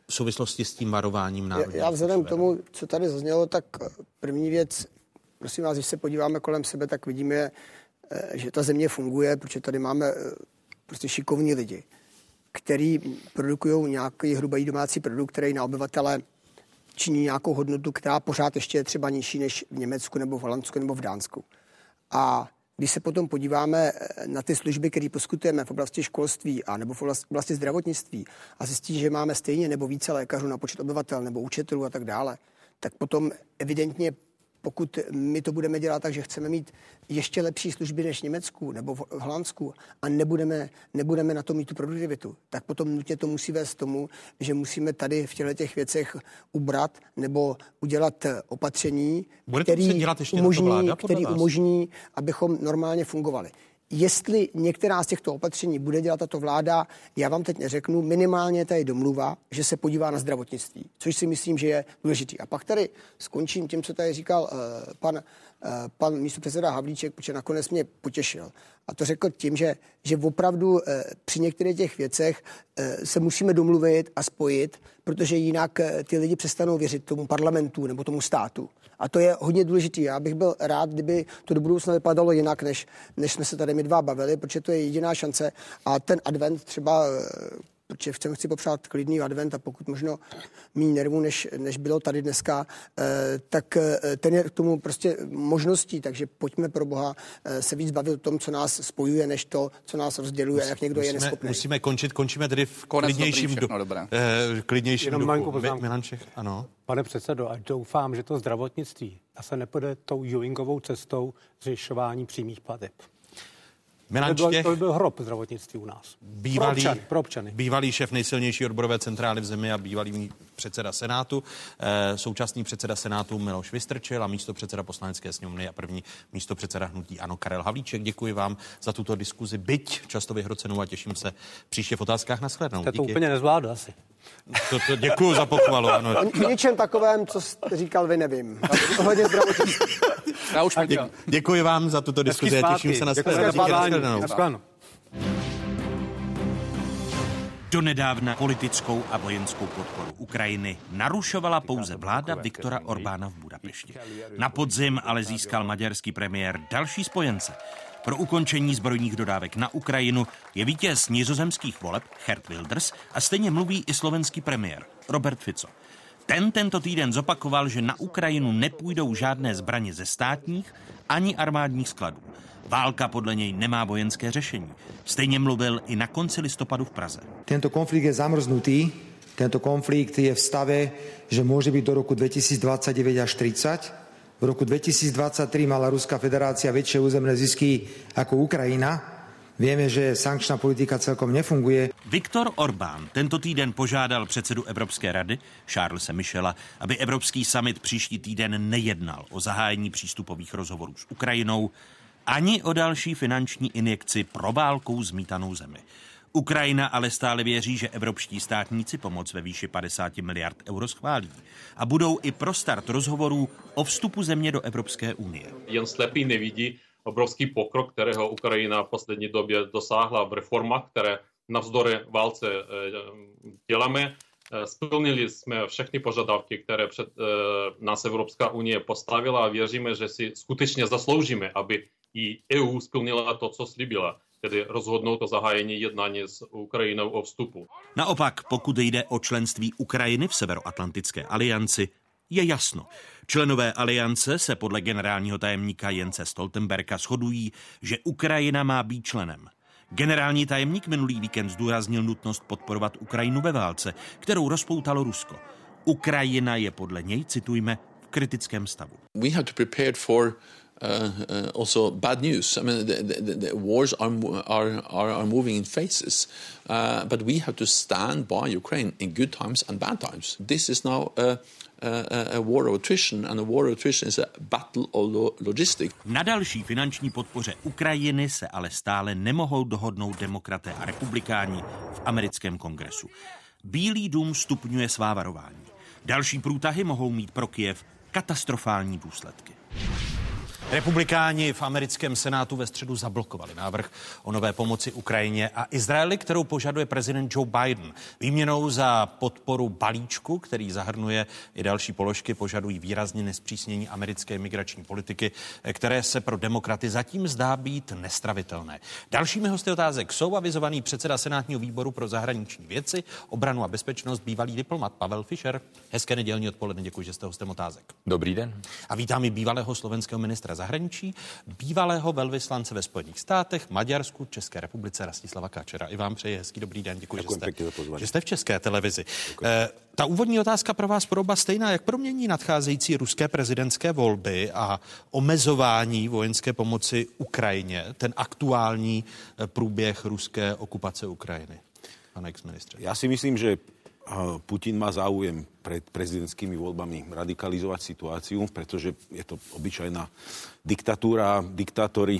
v souvislosti s tím varováním národní. Já vzhledem k tomu, co tady zaznělo, tak první věc, prosím vás, když se podíváme kolem sebe, tak vidíme, eh, že ta země funguje, protože tady máme eh, prostě šikovní lidi, který produkují nějaký hrubý domácí produkt, který na obyvatele činí nějakou hodnotu, která pořád ještě je třeba nižší než v Německu nebo v Holandsku nebo v Dánsku. A když se potom podíváme eh, na ty služby, které poskytujeme v oblasti školství a nebo v oblasti zdravotnictví a zjistí, že máme stejně nebo více lékařů na počet obyvatel nebo učitelů a tak dále, tak potom evidentně pokud my to budeme dělat tak, že chceme mít ještě lepší služby než v Německu nebo v Holandsku a nebudeme, nebudeme na to mít tu produktivitu, tak potom nutně to musí vést tomu, že musíme tady v těchto těch věcech ubrat nebo udělat opatření, Bude který, dělat ještě umožní, vláda, který umožní, abychom normálně fungovali. Jestli některá z těchto opatření bude dělat tato vláda, já vám teď neřeknu, minimálně tady domluva, že se podívá na zdravotnictví, což si myslím, že je důležitý. A pak tady skončím tím, co tady říkal uh, pan, pan místopředseda Havlíček, protože nakonec mě potěšil. A to řekl tím, že, že opravdu uh, při některých těch věcech uh, se musíme domluvit a spojit, protože jinak ty lidi přestanou věřit tomu parlamentu nebo tomu státu. A to je hodně důležité. Já bych byl rád, kdyby to do budoucna vypadalo jinak, než, než jsme se tady my dva bavili, protože to je jediná šance. A ten advent třeba protože chceme chci popřát klidný advent a pokud možno méně nervů, než, než bylo tady dneska, eh, tak eh, ten je k tomu prostě možností, takže pojďme pro Boha eh, se víc bavit o tom, co nás spojuje, než to, co nás rozděluje, Musí, jak někdo musíme, je neschopný. Musíme končit, končíme tedy v Konec klidnějším, všechno, do, eh, klidnějším Jenom duchu. Milanček, ano. Pane předsedo, a doufám, že to zdravotnictví a se nepůjde tou Ewingovou cestou zvyšování přímých plateb. Milan to, by byl, to by byl hrob zdravotnictví u nás. Bývalý, pro občany, pro občany. bývalý šéf nejsilnější odborové centrály v zemi a bývalý předseda Senátu, současný předseda Senátu Miloš Vystrčil a místo předseda poslanecké sněmovny a první místo předseda hnutí Ano Karel Havlíček. Děkuji vám za tuto diskuzi, byť často vyhrocenou a těším se příště v otázkách na shledanou. To úplně nezvládl asi. To, to děkuji za pochvalu. Ano. O ničem takovém, co jste říkal, vy nevím. Ohledně Já už Dě, děkuji vám za tuto diskuzi a těším se na shledanou. Donedávna politickou a vojenskou podporu Ukrajiny narušovala pouze vláda Viktora Orbána v Budapešti. Na podzim ale získal maďarský premiér další spojence. Pro ukončení zbrojních dodávek na Ukrajinu je vítěz nizozemských voleb Gert Wilders a stejně mluví i slovenský premiér Robert Fico. Ten tento týden zopakoval, že na Ukrajinu nepůjdou žádné zbraně ze státních ani armádních skladů. Válka podle něj nemá vojenské řešení. Stejně mluvil i na konci listopadu v Praze. Tento konflikt je zamrznutý. Tento konflikt je v stave, že může být do roku 2029 až 30. V roku 2023 mala Ruská federácia väčšie územné zisky ako Ukrajina. Víme, že sankčná politika celkom nefunguje. Viktor Orbán tento týden požádal předsedu Evropské rady Charlesa Michela, aby Evropský summit příští týden nejednal o zahájení přístupových rozhovorů s Ukrajinou ani o další finanční injekci pro válkou zmítanou zemi. Ukrajina ale stále věří, že evropští státníci pomoc ve výši 50 miliard euro schválí a budou i pro start rozhovorů o vstupu země do Evropské unie. Jen slepý nevidí obrovský pokrok, kterého Ukrajina v poslední době dosáhla v reformách, které navzdory válce eh, děláme. Eh, splnili jsme všechny požadavky, které před eh, nás Evropská unie postavila a věříme, že si skutečně zasloužíme, aby i EU splnila to, co slíbila tedy rozhodnout o zahájení jednání s Ukrajinou o vstupu. Naopak, pokud jde o členství Ukrajiny v Severoatlantické alianci, je jasno. Členové aliance se podle generálního tajemníka Jence Stoltenberga shodují, že Ukrajina má být členem. Generální tajemník minulý víkend zdůraznil nutnost podporovat Ukrajinu ve válce, kterou rozpoutalo Rusko. Ukrajina je podle něj, citujme, v kritickém stavu. We have to prepare for Uh, uh, also bad news. I mean, the, the, the wars are, are, are, are, moving in phases, uh, but we have to stand by Ukraine in good times and bad times. This is now a, a, a war of attrition, and a war of attrition is a battle of lo- logistics. Na další finanční podpoře Ukrajiny se ale stále nemohou dohodnout demokraté a republikáni v americkém kongresu. Bílý dům stupňuje svá varování. Další průtahy mohou mít pro Kiev katastrofální důsledky. Republikáni v americkém senátu ve středu zablokovali návrh o nové pomoci Ukrajině a Izraeli, kterou požaduje prezident Joe Biden. Výměnou za podporu balíčku, který zahrnuje i další položky, požadují výrazně nespřísnění americké migrační politiky, které se pro demokraty zatím zdá být nestravitelné. Dalšími hosty otázek jsou avizovaný předseda Senátního výboru pro zahraniční věci, obranu a bezpečnost, bývalý diplomat Pavel Fischer. Hezké nedělní odpoledne, děkuji, že jste hostem otázek. Dobrý den. A vítám i bývalého slovenského ministra zahraničí, bývalého velvyslance ve Spojených státech, Maďarsku, České republice Rastislava Kačera. I vám přeji hezký dobrý den, děkuji, děkuji že, jste, že jste v České televizi. Eh, ta úvodní otázka pro vás pro oba stejná. Jak promění nadcházející ruské prezidentské volby a omezování vojenské pomoci Ukrajině ten aktuální eh, průběh ruské okupace Ukrajiny? Pane ex-ministře. Já si myslím, že Putin má záujem pred prezidentskými voľbami radikalizovať situáciu, pretože je to obyčajná diktatúra. Diktátori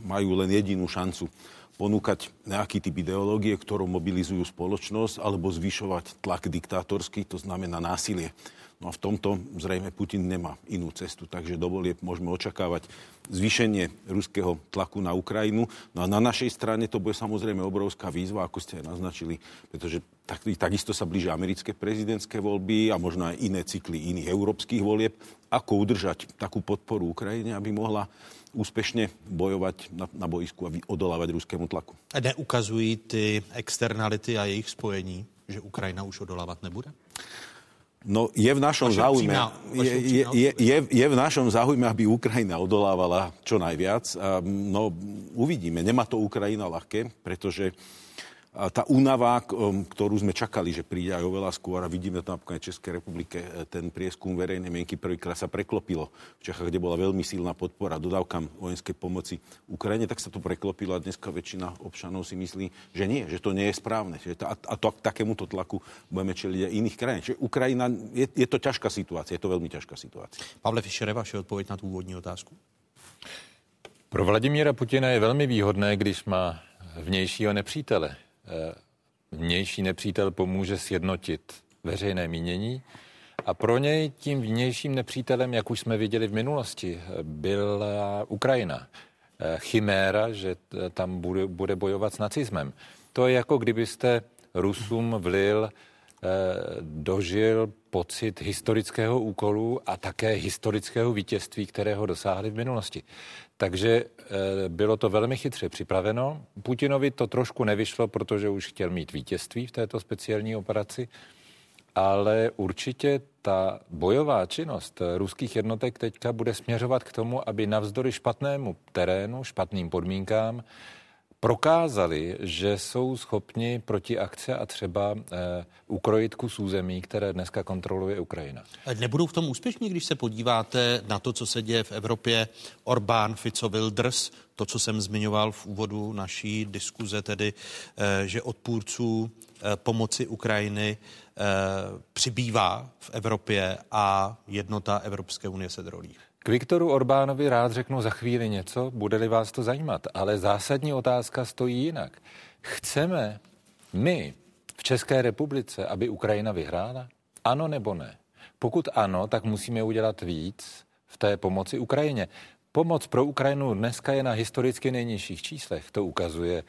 majú len jedinú šancu ponúkať nejaký typ ideológie, ktorou mobilizujú spoločnosť, alebo zvyšovať tlak diktátorský, to znamená násilie. No a v tomto zrejme Putin nemá inú cestu, takže dovolie môžeme očakávať zvýšenie ruského tlaku na Ukrajinu. No a na našej strane to bude samozrejme obrovská výzva, ako ste aj naznačili, pretože tak, takisto sa blížia americké prezidentské voľby a možno aj iné cykly iných európskych volieb. Ako udržať takú podporu Ukrajine, aby mohla úspešne bojovať na, na boisku a odolávať ruskému tlaku. A neukazují ty externality a jejich spojení, že Ukrajina už odolávat nebude? No je v našom záujme, je, je, je, je, je v našom záujme, aby Ukrajina odolávala čo najviac. A, no uvidíme, nemá to Ukrajina ľahké, pretože tá únava, ktorú sme čakali, že príde aj oveľa skôr a vidíme to napríklad v Českej republike, e, ten prieskum verejnej mienky prvýkrát sa preklopilo v Čechách, kde bola veľmi silná podpora dodávkam vojenskej pomoci Ukrajine, tak sa to preklopilo a dneska väčšina občanov si myslí, že nie, že to nie je správne. Že to, a to, takémuto tlaku budeme čeliť aj iných krajín. Čiže Ukrajina, je, je to ťažká situácia, je to veľmi ťažká situácia. Pavle Fischere, vaše odpověď na tu úvodní otázku. Pro Vladimíra Putina je velmi výhodné, když má vnějšího nepřítele. Eh, vnější nepřítel pomůže sjednotit veřejné mínění a pro něj tím vnějším nepřítelem, jak už jsme viděli v minulosti, byla Ukrajina. Eh, chiméra, že tam bude, bude bojovat s nacismem. To je jako kdybyste Rusům vlil, eh, dožil pocit historického úkolu a také historického vítězství, kterého dosáhli v minulosti. Takže eh, bylo to velmi chytře připraveno. Putinovi to trošku nevyšlo, protože už chtěl mít vítězství v této speciální operaci, ale určitě ta bojová činnost ruských jednotek teďka bude směřovat k tomu, aby navzdory špatnému terénu, špatným podmínkám, prokázali, že jsou schopni proti akce a třeba eh, ukrojit kus území, které dneska kontroluje Ukrajina. Nebudou v tom úspěšní, když se podíváte na to, co se děje v Evropě, Orbán, Fico, Wilders, to, co jsem zmiňoval v úvodu naší diskuze, tedy, eh, že odpůrců eh, pomoci Ukrajiny eh, přibývá v Evropě a jednota Evropské unie se drolí. K Viktoru Orbánovi rád řeknu za chvíli něco, bude-li vás to zajímat, ale zásadní otázka stojí jinak. Chceme my v České republice, aby Ukrajina vyhrála? Ano nebo ne? Pokud ano, tak musíme udělat víc v té pomoci Ukrajině. Pomoc pro Ukrajinu dneska je na historicky nejnižších číslech. To ukazuje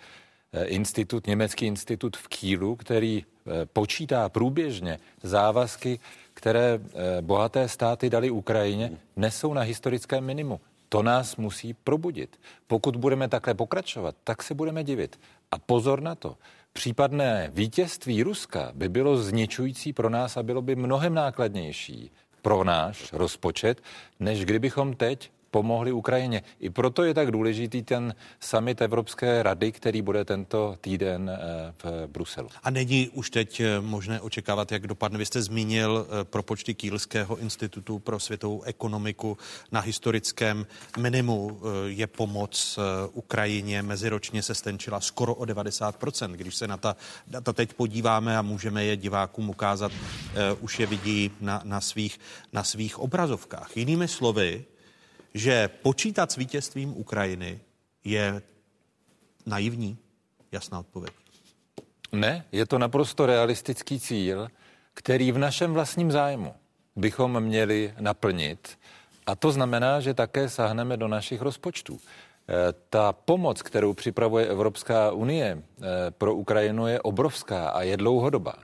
eh, institut, německý institut v Kílu, který eh, počítá průběžně závazky které eh, bohaté státy dali Ukrajině, nesou na historickém minimu. To nás musí probudit. Pokud budeme takhle pokračovat, tak se budeme divit. A pozor na to. Případné vítězství Ruska by bylo zničující pro nás a bylo by mnohem nákladnější pro náš rozpočet, než kdybychom teď pomohli Ukrajině. I proto je tak důležitý ten summit Evropské rady, který bude tento týden eh, v Bruselu. A není už teď eh, možné očekávat, jak dopadne? Vy jste zmínil eh, propočty Kýlského institutu pro světovou ekonomiku na historickém minimu. Je pomoc Ukrajině meziročně se stenčila skoro o 90%. Když se na ta data teď podíváme a můžeme je divákům ukázat, už je vidí na, na, svých, na svých obrazovkách. Jinými slovy, že počítat s vítězstvím Ukrajiny je naivní? Jasná odpověď. Ne, je to naprosto realistický cíl, který v našem vlastním zájmu bychom měli naplnit. A to znamená, že také sáhneme do našich rozpočtů. Eh, ta pomoc, kterou připravuje Evropská unie eh, pro Ukrajinu, je obrovská a je dlouhodobá.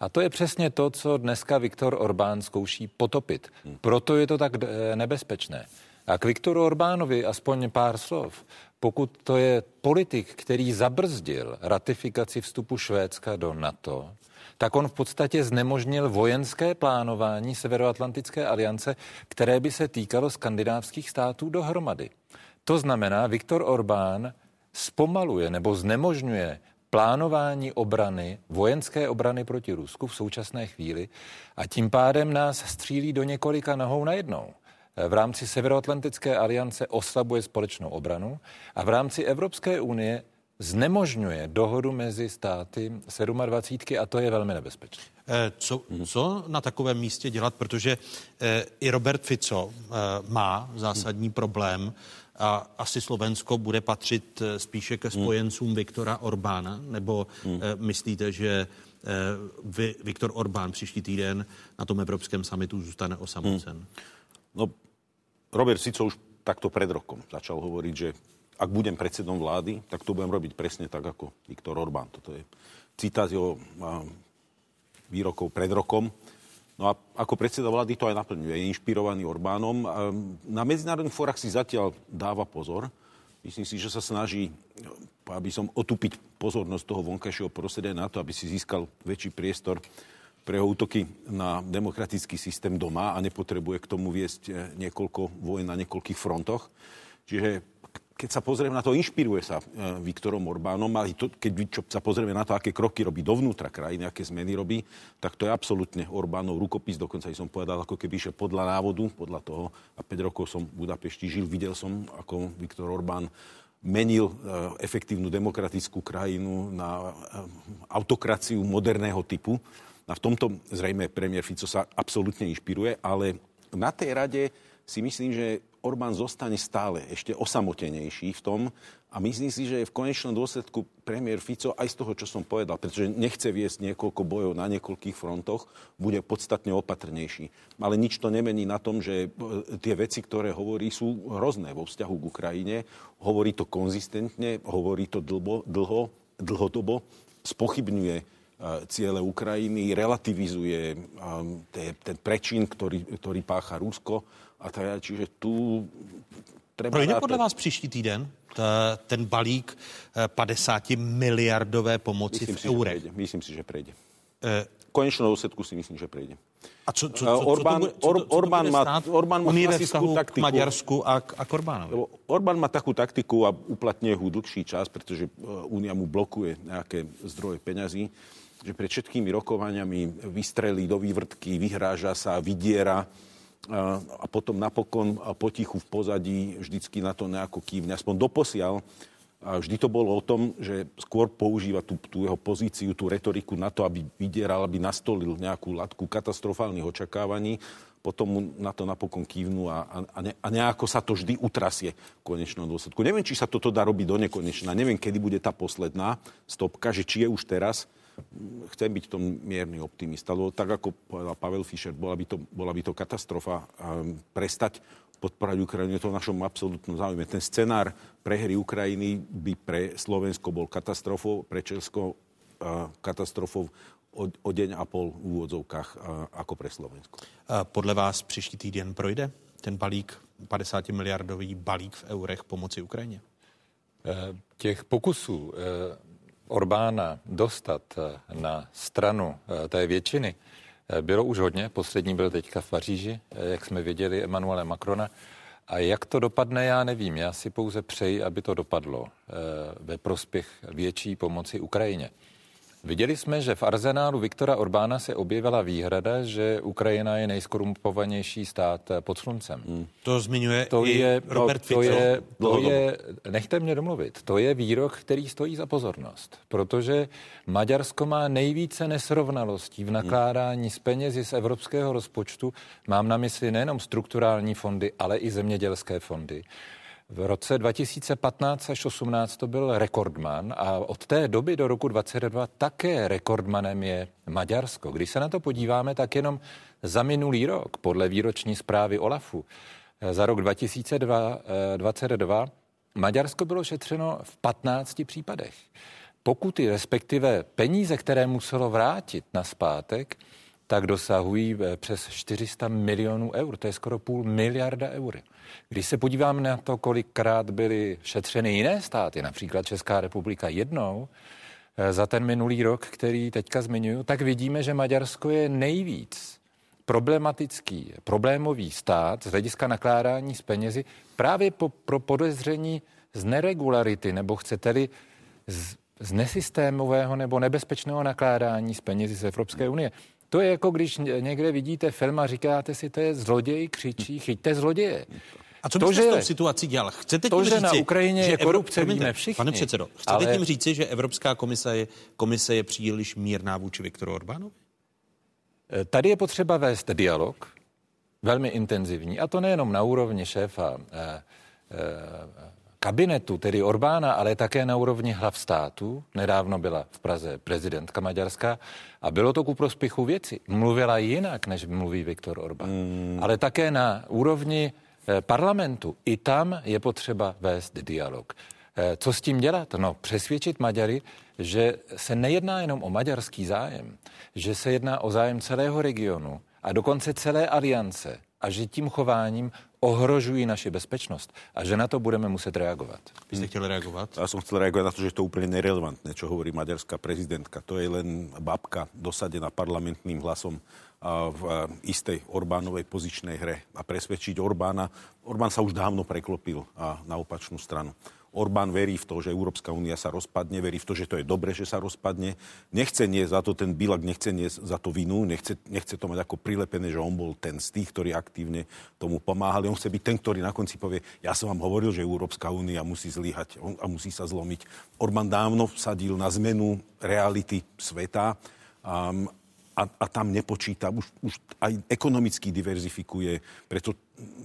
A to je přesně to, co dneska Viktor Orbán zkouší potopit. Proto je to tak eh, nebezpečné. A k Viktoru Orbánovi aspoň pár slov. Pokud to je politik, který zabrzdil ratifikaci vstupu Švédska do NATO, tak on v podstatě znemožnil vojenské plánování Severoatlantické aliance, které by se týkalo skandinávských států dohromady. To znamená, Viktor Orbán zpomaluje nebo znemožňuje plánování obrany, vojenské obrany proti Rusku v současné chvíli a tím pádem nás střílí do několika nohou najednou v rámci Severoatlantické aliance oslabuje společnou obranu a v rámci Evropské unie znemožňuje dohodu mezi státy 27 a to je velmi nebezpečné. Eh, co, co na takovém místě dělat, protože eh, i Robert Fico eh, má zásadní problém a asi Slovensko bude patřit spíše ke spojencům Viktora Orbána, nebo myslíte, že Viktor Orbán příští týden na tom Evropském samitu zůstane osamocen? No, Robert Sico už takto pred rokom začal hovoriť, že ak budem predsedom vlády, tak to budem robiť presne tak, ako Viktor Orbán. Toto je citát jeho výrokov pred rokom. No a ako predseda vlády to aj naplňuje. Je inšpirovaný Orbánom. Na medzinárodných fórach si zatiaľ dáva pozor. Myslím si, že sa snaží, aby som otupiť pozornosť toho vonkajšieho prostredia na to, aby si získal väčší priestor pre útoky na demokratický systém doma a nepotrebuje k tomu viesť eh, niekoľko vojen na niekoľkých frontoch. Čiže keď sa pozrieme na to, inšpiruje sa e, Viktorom Orbánom, ale to, keď sa pozrieme na to, aké kroky robí dovnútra krajiny, aké zmeny robí, tak to je absolútne Orbánov rukopis, dokonca som povedal, ako keby išiel podľa návodu, podľa toho. A 5 rokov som v Budapešti žil, videl som, ako Viktor Orbán menil e, efektívnu demokratickú krajinu na autokraciu moderného typu. A v tomto zrejme premiér Fico sa absolútne inšpiruje, ale na tej rade si myslím, že Orbán zostane stále ešte osamotenejší v tom a myslím si, že je v konečnom dôsledku premiér Fico aj z toho, čo som povedal, pretože nechce viesť niekoľko bojov na niekoľkých frontoch, bude podstatne opatrnejší. Ale nič to nemení na tom, že e, tie veci, ktoré hovorí, sú hrozné vo vzťahu k Ukrajine. Hovorí to konzistentne, hovorí to dlho, dlho, dlhodobo, spochybňuje ciele Ukrajiny, relativizuje ten prečin, ktorý, ktorý pácha Rusko a teda, čiže tu treba... Projde podle vás příští týden ta, ten balík 50 eh, miliardové pomoci myslím v si, eurech? Že myslím si, že prejde. E... konečnou dôsledku si myslím, že prejde. A co, co, co, Orbán, co to bude, co to, co Orbán, má, Orbán má taktiku. K Maďarsku a a k Orbánovi. Orbán má takú taktiku a uplatňuje ho dlhší čas, pretože Únia mu blokuje nejaké zdroje peňazí, že pred všetkými rokovaniami vystrelí do vývrtky, vyhráža sa, vydiera a potom napokon potichu v pozadí vždycky na to nejako kývne. Aspoň doposiaľ a vždy to bolo o tom, že skôr používa tú, tú jeho pozíciu, tú retoriku na to, aby vydieral, aby nastolil nejakú latku katastrofálnych očakávaní, potom mu na to napokon kývnu a, a, ne, a nejako sa to vždy utrasie v konečnom dôsledku. Neviem, či sa toto dá robiť do nekonečna. Neviem, kedy bude tá posledná stopka, že či je už teraz, chcem byť v tom mierny optimista, lebo tak ako povedal Pavel Fischer, bola by to, bola by to katastrofa um, prestať podporať Ukrajinu, je to v našom absolútnom záujme. Ten scenár prehry Ukrajiny by pre Slovensko bol katastrofou, pre Česko uh, katastrofou o, o deň a pol v úvodzovkách uh, ako pre Slovensko. Podle vás příští týden projde ten balík, 50 miliardový balík v eurech pomoci Ukrajině? Eh, těch pokusů eh, Orbána dostat eh, na stranu eh, té většiny eh, bylo už hodně. Poslední byl teďka v Paříži, jak jsme viděli Emanuele Macrona. A jak to dopadne, já nevím. Já si pouze přeji, aby to dopadlo ve prospěch větší pomoci Ukrajině. Viděli jsme, že v arzenálu Viktora Orbána se objevila výhrada, že Ukrajina je nejskorumpovanější stát pod sluncem. Hmm. To zmiňuje to i je, Robert no, to je, to je, nechte mě domluvit, to je výrok, který stojí za pozornost, protože Maďarsko má nejvíce nesrovnalostí v nakládání s penězi z evropského rozpočtu. Mám na mysli nejenom strukturální fondy, ale i zemědělské fondy. V roce 2015 až 18 to byl rekordman a od té doby do roku 2022 také rekordmanem je Maďarsko. Když se na to podíváme, tak jenom za minulý rok, podle výroční zprávy OLAFu, eh, za rok 2022 eh, Maďarsko bylo šetřeno v 15 případech. Pokuty, respektive peníze, které muselo vrátit na zpátek, tak dosahují eh, přes 400 milionů eur. To je skoro půl miliarda eur. Když se podíváme na to, kolikrát byly šetřeny jiné státy, například Česká republika jednou, eh, za ten minulý rok, který teďka zmiňuji, tak vidíme, že Maďarsko je nejvíc problematický, problémový stát z hlediska nakládání s penězi právě po, pro podezření z neregularity, nebo chcete-li z, z nesystémového nebo nebezpečného nakládání s penězi z Evropské unie. To je jako když někde vidíte film a říkáte si, to je zloděj, křičí, chyťte zloděje. A co byste to, že, s tou situací dělal? Chcete to, tím že říci, na Ukrajině že je korupce, Evrop... víme všichni. Pane předsedo, chcete ale... tím říci, že Evropská komise je, komise je příliš mírná vůči Viktoru Orbánovi? Eh, tady je potřeba vést dialog, velmi intenzivní, a to nejenom na úrovni šéfa eh, eh, kabinetu, tedy Orbána, ale také na úrovni hlav státu. Nedávno byla v Praze prezidentka Maďarská a bylo to ku prospěchu věci. Mluvila jinak, než mluví Viktor Orbán. Mm. Ale také na úrovni eh, parlamentu. I tam je potřeba vést dialog. Eh, co s tím dělat? No, přesvědčit Maďary, že se nejedná jenom o maďarský zájem, že se jedná o zájem celého regionu a dokonce celé aliance a že tím chováním ohrožují naši bezpečnost a že na to budeme muset reagovat. Vy jste chtěli reagovat? Já jsem chtěl reagovat na to, že je to úplně nerelevantné, čo hovorí maďarská prezidentka. To je len babka dosadená parlamentným hlasom v istej Orbánovej pozičnej hre a presvedčiť Orbána. Orbán sa už dávno preklopil na opačnú stranu. Orbán verí v to, že Európska únia sa rozpadne, verí v to, že to je dobre, že sa rozpadne. Nechce nie za to, ten Bilak nechce nie za to vinu, nechce, nechce to mať ako prilepené, že on bol ten z tých, ktorí aktívne tomu pomáhali. On chce byť ten, ktorý na konci povie, ja som vám hovoril, že Európska únia musí zlyhať a musí sa zlomiť. Orbán dávno vsadil na zmenu reality sveta. Um, a, a tam nepočíta, už, už aj ekonomicky diverzifikuje, preto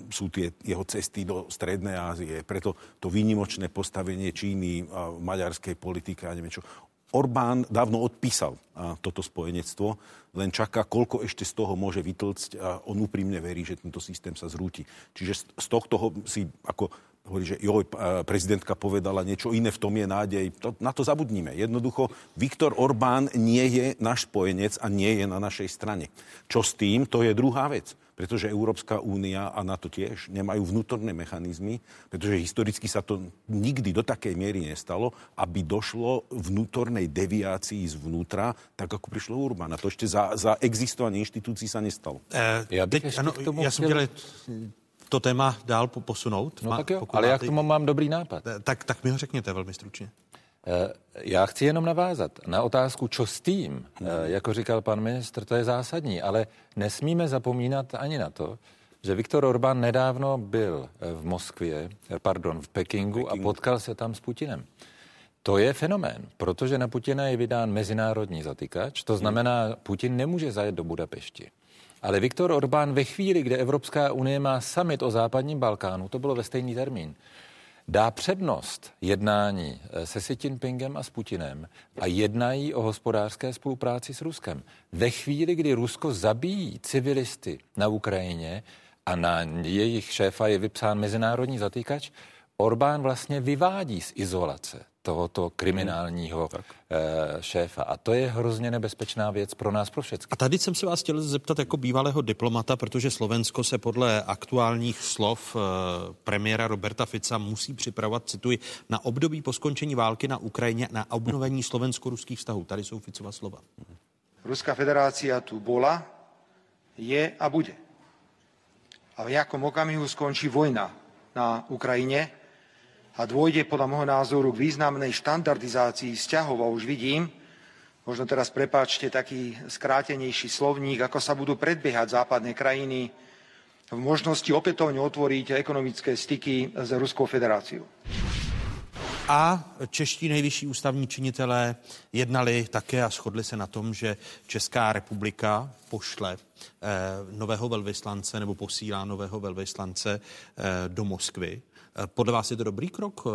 sú tie jeho cesty do Strednej Ázie, preto to výnimočné postavenie Číny a maďarskej politike a neviem čo. Orbán dávno odpísal a, toto spojenectvo, len čaká, koľko ešte z toho môže vytlcť a on úprimne verí, že tento systém sa zrúti. Čiže z, z tohto si ako hovorí, že joj, prezidentka povedala niečo iné, v tom je nádej. To, na to zabudníme. Jednoducho, Viktor Orbán nie je náš spojenec a nie je na našej strane. Čo s tým, to je druhá vec. Pretože Európska únia a NATO tiež nemajú vnútorné mechanizmy, pretože historicky sa to nikdy do takej miery nestalo, aby došlo vnútornej deviácii zvnútra, tak ako prišlo Urbana. To ešte za, za existovanie inštitúcií sa nestalo. E, ja, teď, ano, ja som chtěl to téma dál posunout? No tak jo, ale já k tomu mám dobrý nápad. Eh, tak, tak mi ho řekněte velmi stručně. Eh, já chci jenom navázat na otázku, čo s tím, hmm. jako říkal pan ministr, to je zásadní, ale nesmíme zapomínat ani na to, že Viktor Orbán nedávno byl v Moskvě, pardon, v Pekingu, Pekingu a potkal se tam s Putinem. To je fenomén, protože na Putina je vydán mezinárodní zatykač, to znamená, Putin nemůže zajet do Budapešti. Ale Viktor Orbán ve chvíli, kdy Evropská unie má summit o západním Balkánu, to bylo ve stejný termín, dá přednost jednání eh, se Xi Jinpingem a s Putinem a jednají o hospodářské spolupráci s Ruskem. Ve chvíli, kdy Rusko zabíjí civilisty na Ukrajině a na jejich šéfa je vypsán mezinárodní zatýkač, Orbán vlastně vyvádí z izolace tohoto kriminálního hmm, šéfa. A to je hrozně nebezpečná věc pro nás, pro všechny. A tady jsem se vás chtěl zeptat jako bývalého diplomata, protože Slovensko se podle aktuálních slov eh, premiéra Roberta Fica musí připravovat, cituji, na období po skončení války na Ukrajině na obnovení slovensko-ruských vztahů. Tady jsou Ficova slova. Ruská federácia tu bola, je a bude. A v nejakom okamihu skončí vojna na Ukrajine a dôjde podľa môjho názoru k významnej štandardizácii vzťahov. A už vidím, možno teraz prepáčte taký skrátenejší slovník, ako sa budú predbiehať západné krajiny v možnosti opätovne otvoriť ekonomické styky s Ruskou federáciou. A čeští nejvyšší ústavní činitelé jednali také a shodli se na tom, že Česká republika pošle eh, nového velvyslance nebo posílá nového velvyslance eh, do Moskvy. Eh, podle vás je to dobrý krok eh,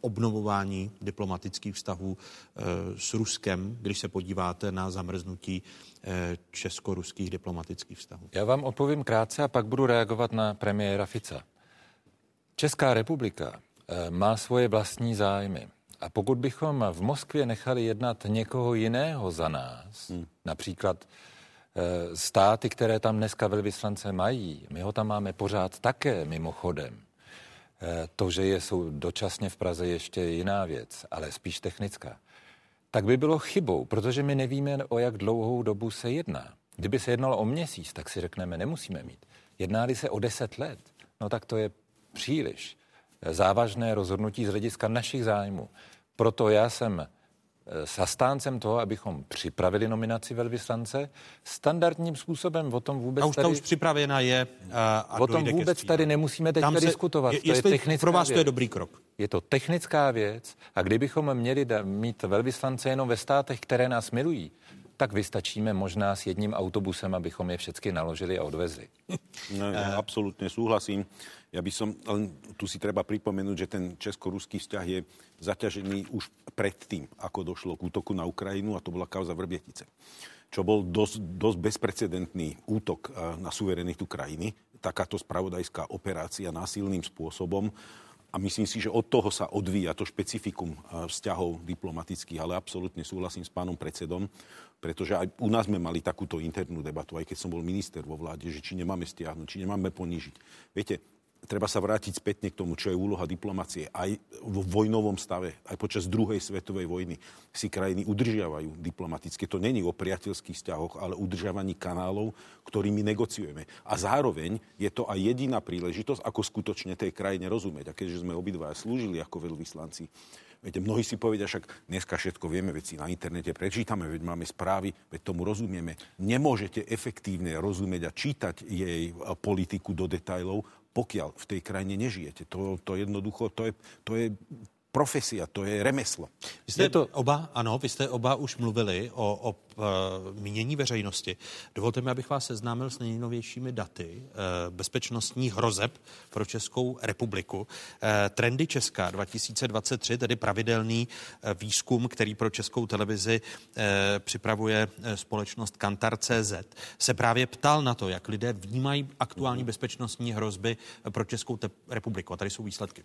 obnovování diplomatických vztahů eh, s Ruskem, když se podíváte na zamrznutí česko-ruských diplomatických vztahů? Já vám odpovím krátce a pak budu reagovat na premiéra Fica. Česká republika má svoje vlastní zájmy. A pokud bychom v Moskvě nechali jednat někoho jiného za nás, hmm. například státy, které tam dneska velvyslance mají, my ho tam máme pořád také mimochodem, to, že je, jsou dočasně v Praze ještě jiná věc, ale spíš technická, tak by bylo chybou, protože my nevíme, o jak dlouhou dobu se jedná. Kdyby se jednalo o měsíc, tak si řekneme, nemusíme mít. Jednáli se o deset let, no tak to je příliš závažné rozhodnutí z hlediska našich zájmů. Proto já jsem zastáncem toho, abychom připravili nominaci velvyslance standardním způsobem. O tom vůbec a už tady, už připravena je. A, a o tom vůbec tady nemusíme teď diskutovat. Je, to je technická pro vás věc. to je dobrý krok. Je to technická věc a kdybychom měli da, mít velvyslance jenom ve státech, které nás milují, tak vystačíme možná s jedním autobusem, abychom je všechny naložili a odvezli. No, ja absolútne súhlasím. Ja by som, len tu si treba pripomenúť, že ten česko-ruský vzťah je zaťažený už predtým, ako došlo k útoku na Ukrajinu a to bola kauza Vrbietice čo bol dosť, dosť bezprecedentný útok eh, na suverenitu krajiny, takáto spravodajská operácia násilným spôsobom. A myslím si, že od toho sa odvíja to špecifikum eh, vzťahov diplomatických, ale absolútne súhlasím s pánom predsedom, pretože aj u nás sme mali takúto internú debatu, aj keď som bol minister vo vláde, že či nemáme stiahnuť, či nemáme ponížiť. Viete, treba sa vrátiť spätne k tomu, čo je úloha diplomácie. Aj vo vojnovom stave, aj počas druhej svetovej vojny si krajiny udržiavajú diplomaticky. To není o priateľských vzťahoch, ale udržiavaní kanálov, ktorými negociujeme. A zároveň je to aj jediná príležitosť, ako skutočne tej krajine rozumieť. A keďže sme obidva slúžili ako veľvyslanci, Viete, mnohí si povedia, však dneska všetko vieme, veď si na internete prečítame, veď máme správy, veď tomu rozumieme. Nemôžete efektívne rozumieť a čítať jej politiku do detajlov, pokiaľ v tej krajine nežijete. To, to jednoducho, to je, to je profesia, to je remeslo. Vy jste to oba, ano, vy jste oba už mluvili o, o uh, mínění veřejnosti. Dovolte mi, abych vás seznámil s nejnovějšími daty uh, bezpečnostních hrozeb pro Českou republiku. Uh, trendy Česka 2023, tedy pravidelný výzkum, který pro Českou televizi připravuje společnost Kantar.cz, se právě ptal na to, jak lidé vnímají aktuální bezpečnostní hrozby pro Českou republiku. A tady jsou výsledky.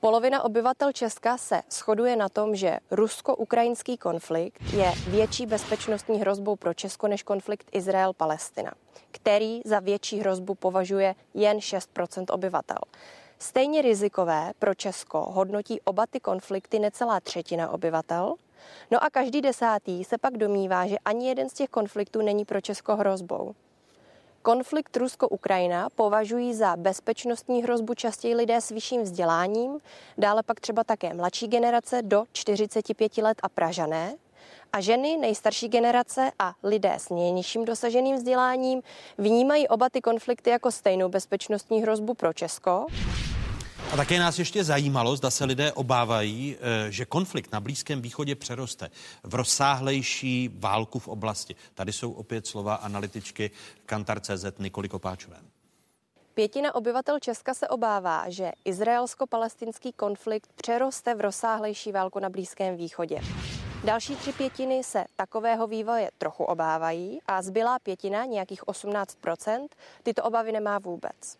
Polovina obyvatel Česka se shoduje na tom, že rusko-ukrajinský konflikt je větší bezpečnostní hrozbou pro Česko než konflikt Izrael-Palestina, který za větší hrozbu považuje jen 6% obyvatel. Stejně rizikové pro Česko hodnotí oba ty konflikty necelá třetina obyvatel. No a každý desátý se pak domnívá, že ani jeden z těch konfliktů není pro Česko hrozbou. Konflikt Rusko-Ukrajina považují za bezpečnostní hrozbu častěji lidé s vyšším vzděláním, dále pak třeba také mladší generace do 45 let a Pražané, a ženy, nejstarší generace a lidé s nejnižším dosaženým vzděláním vnímají oba ty konflikty jako stejnou bezpečnostní hrozbu pro Česko. A také nás ještě zajímalo, zda se lidé obávají, eh, že konflikt na Blízkém východě přeroste v rozsáhlejší válku v oblasti. Tady jsou opět slova analytičky Kantar.cz Nikoli Kopáčové. Pětina obyvatel Česka se obává, že izraelsko-palestinský konflikt přeroste v rozsáhlejší válku na Blízkém východě. Další tři pětiny se takového vývoje trochu obávají a zbylá pětina, nějakých 18% tyto obavy nemá vůbec.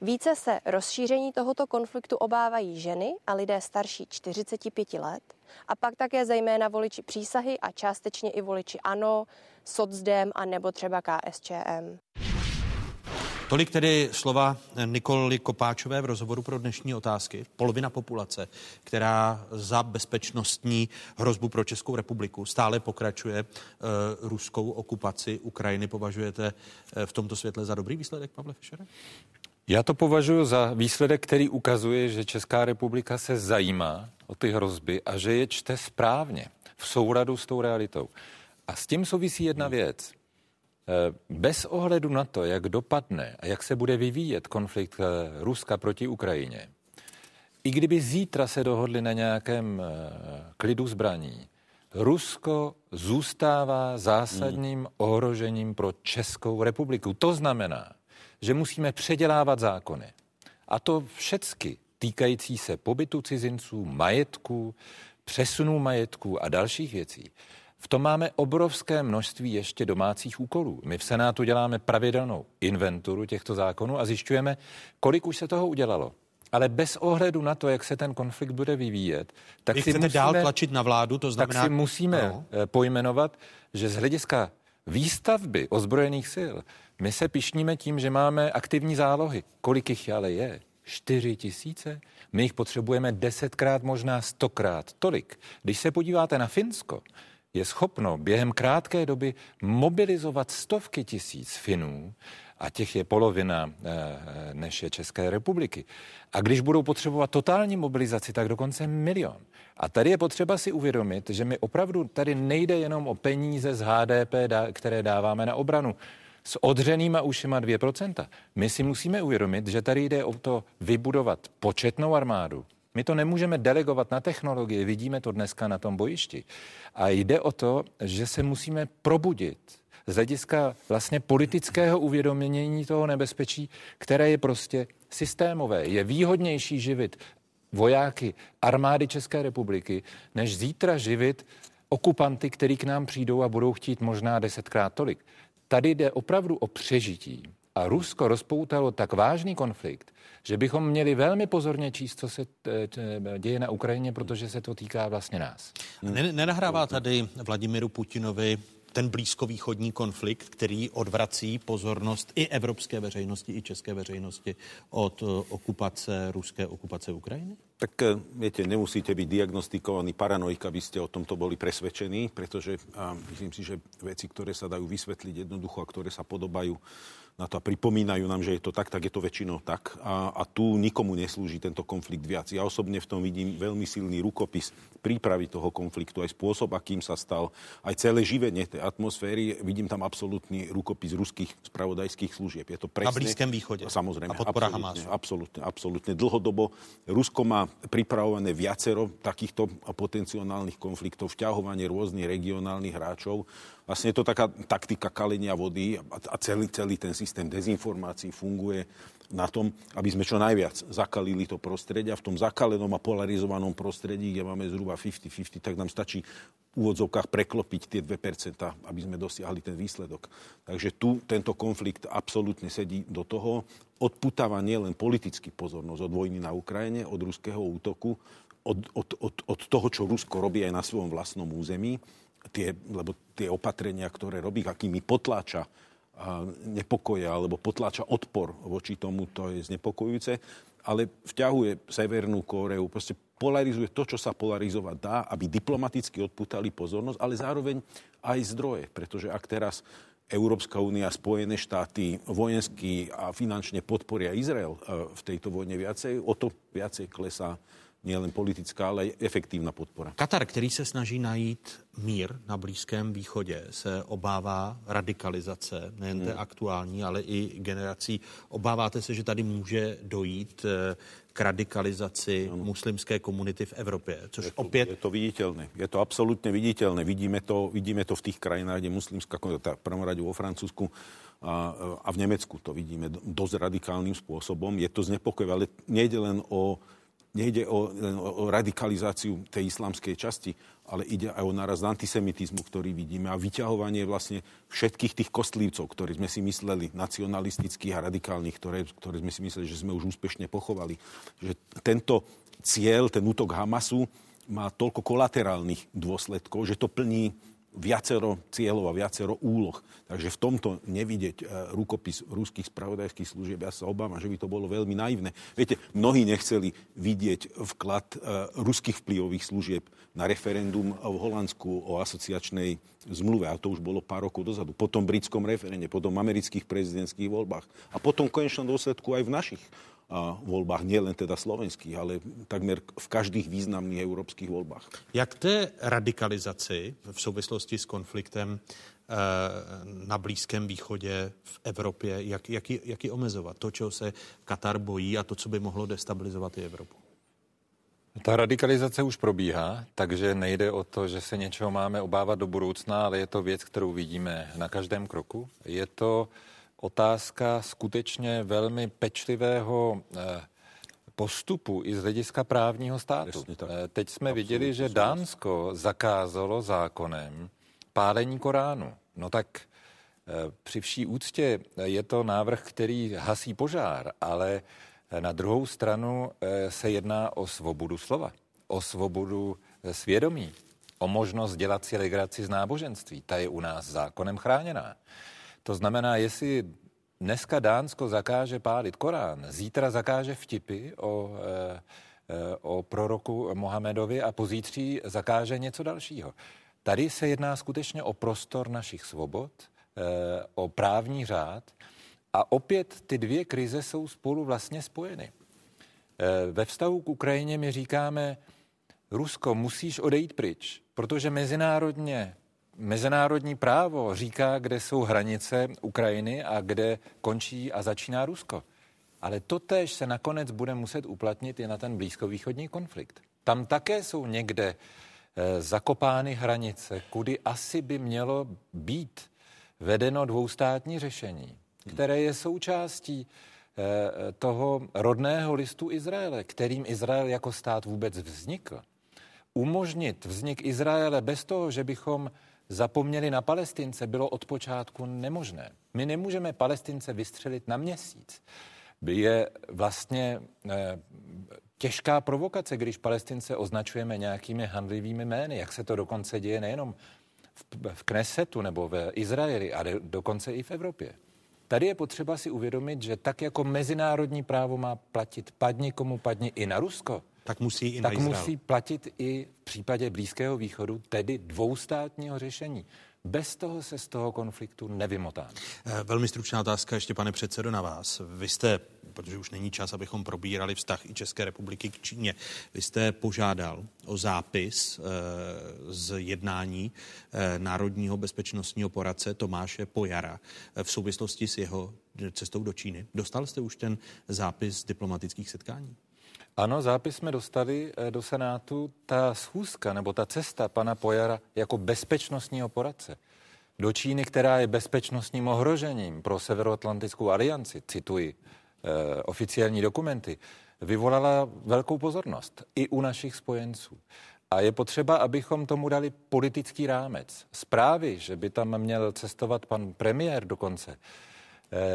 Více se rozšíření tohoto konfliktu obávají ženy a lidé starší 45 let a pak také zejména voliči přísahy a částečně i voliči ANO, Socdem a nebo třeba KSČM. Tolik tedy slova Nikoli Kopáčové v rozhovoru pro dnešní otázky. Polovina populace, která za bezpečnostní hrozbu pro Českou republiku stále pokračuje uh, ruskou okupaci Ukrajiny, považujete uh, v tomto světle za dobrý výsledek, Pavle Fischere? Já to považuji za výsledek, který ukazuje, že Česká republika se zajímá o ty hrozby a že je čte správně, v souradu s tou realitou. A s tím souvisí jedna věc. Eh, bez ohledu na to, jak dopadne a jak se bude vyvíjet konflikt eh, Ruska proti Ukrajině, i kdyby zítra se dohodli na nějakém eh, klidu zbraní, Rusko zůstává zásadním hmm. ohrožením pro Českou republiku. To znamená, že musíme předělávat zákony. A to všecky týkající se pobytu cizinců, majetku, přesunů majetku a dalších věcí. V tom máme obrovské množství ještě domácích úkolů. My v Senátu děláme pravidelnou inventuru těchto zákonů a zjišťujeme, kolik už se toho udělalo. Ale bez ohledu na to, jak se ten konflikt bude vyvíjet, tak Vy si musíme, dál tlačit na vládu, to znamená... Tak si musíme no. pojmenovat, že z hlediska výstavby ozbrojených sil my se pišníme tím, že máme aktivní zálohy. Kolik jich ale je? Čtyři tisíce? My jich potřebujeme desetkrát, možná stokrát tolik. Když se podíváte na Finsko, je schopno během krátké doby mobilizovat stovky tisíc Finů, a těch je polovina eh, než je České republiky. A když budou potřebovat totální mobilizaci, tak dokonce milion. A tady je potřeba si uvědomit, že mi opravdu tady nejde jenom o peníze z HDP, které dáváme na obranu s odřenýma ušima 2%. My si musíme uvědomit, že tady jde o to vybudovat početnou armádu, my to nemůžeme delegovat na technologii, vidíme to dneska na tom bojišti. A jde o to, že se musíme probudit z hlediska vlastně politického uvědomění toho nebezpečí, které je prostě systémové. Je výhodnější živit vojáky armády České republiky, než zítra živit okupanty, který k nám přijdou a budou chtít možná desetkrát tolik. Tady jde opravdu o přežití. A Rusko rozpoutalo tak vážný konflikt, že bychom měli velmi pozorně číst, co se děje na Ukrajině, protože se to týká vlastně nás. Nenahrává tady Vladimiru Putinovi ten blízkovýchodní konflikt, který odvrací pozornost i evropské veřejnosti, i české veřejnosti od eh, okupace, ruské okupace Ukrajiny? Tak eh, viete, nemusíte byť diagnostikovaný paranoik, aby ste o tomto boli presvedčení, pretože a myslím si, že veci, ktoré sa dajú vysvetliť jednoducho a ktoré sa podobajú na to a pripomínajú nám, že je to tak, tak je to väčšinou tak. A, a tu nikomu neslúži tento konflikt viac. Ja osobne v tom vidím veľmi silný rukopis prípravy toho konfliktu, aj spôsob, akým sa stal, aj celé živenie tej atmosféry. Vidím tam absolútny rukopis ruských spravodajských služieb. Je to presne... Na Blízkém východe. Samozrejme. A podpora absolútne. Absolútne, absolútne. Dlhodobo Rusko má pripravované viacero takýchto potenciálnych konfliktov, vťahovanie rôznych regionálnych hráčov Vlastne je to taká taktika kalenia vody a celý, celý ten systém dezinformácií funguje na tom, aby sme čo najviac zakalili to prostredie a v tom zakalenom a polarizovanom prostredí, kde máme zhruba 50-50, tak nám stačí v úvodzovkách preklopiť tie 2%, aby sme dosiahli ten výsledok. Takže tu tento konflikt absolútne sedí do toho, odputáva nielen politický pozornosť od vojny na Ukrajine, od ruského útoku, od, od, od, od toho, čo Rusko robí aj na svojom vlastnom území, tie, lebo tie opatrenia, ktoré robí, akými potláča nepokoja alebo potláča odpor voči tomu, to je znepokojujúce, ale vťahuje Severnú Kóreu, proste polarizuje to, čo sa polarizovať dá, aby diplomaticky odputali pozornosť, ale zároveň aj zdroje, pretože ak teraz Európska únia, Spojené štáty vojensky a finančne podporia Izrael e, v tejto vojne viacej, o to viacej klesá nielen politická, ale i efektivní podpora. Katar, který se snaží najít mír na Blízkém východě, se obává radikalizace, nejen té hmm. aktuální, ale i generací. Obáváte se, že tady může dojít eh, k radikalizaci ano. muslimské komunity v Evropě, což je to, opět... Je to viditelné, je to absolutně viditelné. Vidíme to, vidíme to v těch krajinách, kde muslimská komunita, v prvom rade vo Francúzsku a, a v Německu to vidíme dosť radikálnym spôsobom. Je to znepokojivé, ale nejde len o nejde o, o, radikalizáciu tej islamskej časti, ale ide aj o naraz antisemitizmu, ktorý vidíme a vyťahovanie vlastne všetkých tých kostlivcov, ktorí sme si mysleli, nacionalistických a radikálnych, ktoré, ktoré sme si mysleli, že sme už úspešne pochovali. Že tento cieľ, ten útok Hamasu má toľko kolaterálnych dôsledkov, že to plní viacero cieľov a viacero úloh. Takže v tomto nevidieť e, rukopis ruských spravodajských služieb, ja sa obávam, že by to bolo veľmi naivné. Viete, mnohí nechceli vidieť vklad e, ruských vplyvových služieb na referendum v Holandsku o asociačnej zmluve, a to už bolo pár rokov dozadu. Potom britskom referende, potom amerických prezidentských voľbách a potom v konečnom dôsledku aj v našich voľbách, nielen teda slovenských, ale takmer v každých významných európskych voľbách. Jak té radikalizaci v souvislosti s konfliktem eh, na Blízkém východě, v Evropě, jak, jak, jak ji omezovat? To, čeho se Katar bojí a to, co by mohlo destabilizovat i Evropu? Ta radikalizace už probíhá, takže nejde o to, že se něčeho máme obávat do budoucna, ale je to věc, kterou vidíme na každém kroku. Je to uh, otázka skutečně velmi pečlivého eh, postupu i z hlediska právního státu. Eh, teď jsme Absolutně viděli, že Dánsko zakázalo zákonem pálení Koránu. No tak eh, při vší úctě je to návrh, který hasí požár, ale na druhou stranu se jedná o svobodu slova, o svobodu svědomí, o možnost dělat si legraci z náboženství. Ta je u nás zákonem chráněná. To znamená, jestli dneska Dánsko zakáže pálit Korán, zítra zakáže vtipy o, e, o proroku Mohamedovi a pozítří zakáže něco dalšího. Tady se jedná skutečně o prostor našich svobod, e, o právní řád a opět ty dvě krize jsou spolu vlastně spojeny. Ve vztahu k Ukrajině my říkáme, Rusko, musíš odejít pryč, protože mezinárodně mezinárodní právo říká, kde jsou hranice Ukrajiny a kde končí a začíná Rusko. Ale to tež se nakonec bude muset uplatnit i na ten blízkovýchodní konflikt. Tam také jsou někde e, zakopány hranice, kudy asi by mělo být vedeno dvoustátní řešení, které je součástí e, toho rodného listu Izraele, kterým Izrael jako stát vůbec vznikl. Umožnit vznik Izraele bez toho, že bychom zapomněli na Palestince, bylo od počátku nemožné. My nemůžeme Palestince vystřelit na měsíc. Je vlastně eh, těžká provokace, když Palestince označujeme nějakými handlivými jmény, jak se to dokonce děje nejenom v, v Knesetu nebo v Izraeli a dokonce i v Evropě. Tady je potřeba si uvědomit, že tak jako mezinárodní právo má platit padni komu padni i na Rusko, tak musí i tak Izrael. musí platit i v případě Blízkého východu, tedy dvoustátního řešení. Bez toho se z toho konfliktu nevymotáme. Eh, velmi stručná otázka ještě, pane předsedo, na vás. Vy jste, protože už není čas, abychom probírali vztah i České republiky k Číně, vy jste požádal o zápis e, z jednání e, Národního bezpečnostního poradce Tomáše Pojara v souvislosti s jeho cestou do Číny. Dostal jste už ten zápis diplomatických setkání? Ano, zápis jsme dostali eh, do Senátu. Ta schůzka nebo ta cesta pana Pojara jako bezpečnostního poradce do Číny, která je bezpečnostním ohrožením pro Severoatlantickou alianci, cituji eh, oficiální dokumenty, vyvolala velkou pozornost i u našich spojenců. A je potřeba, abychom tomu dali politický rámec. Zprávy, že by tam měl cestovat pan premiér dokonce, Eh,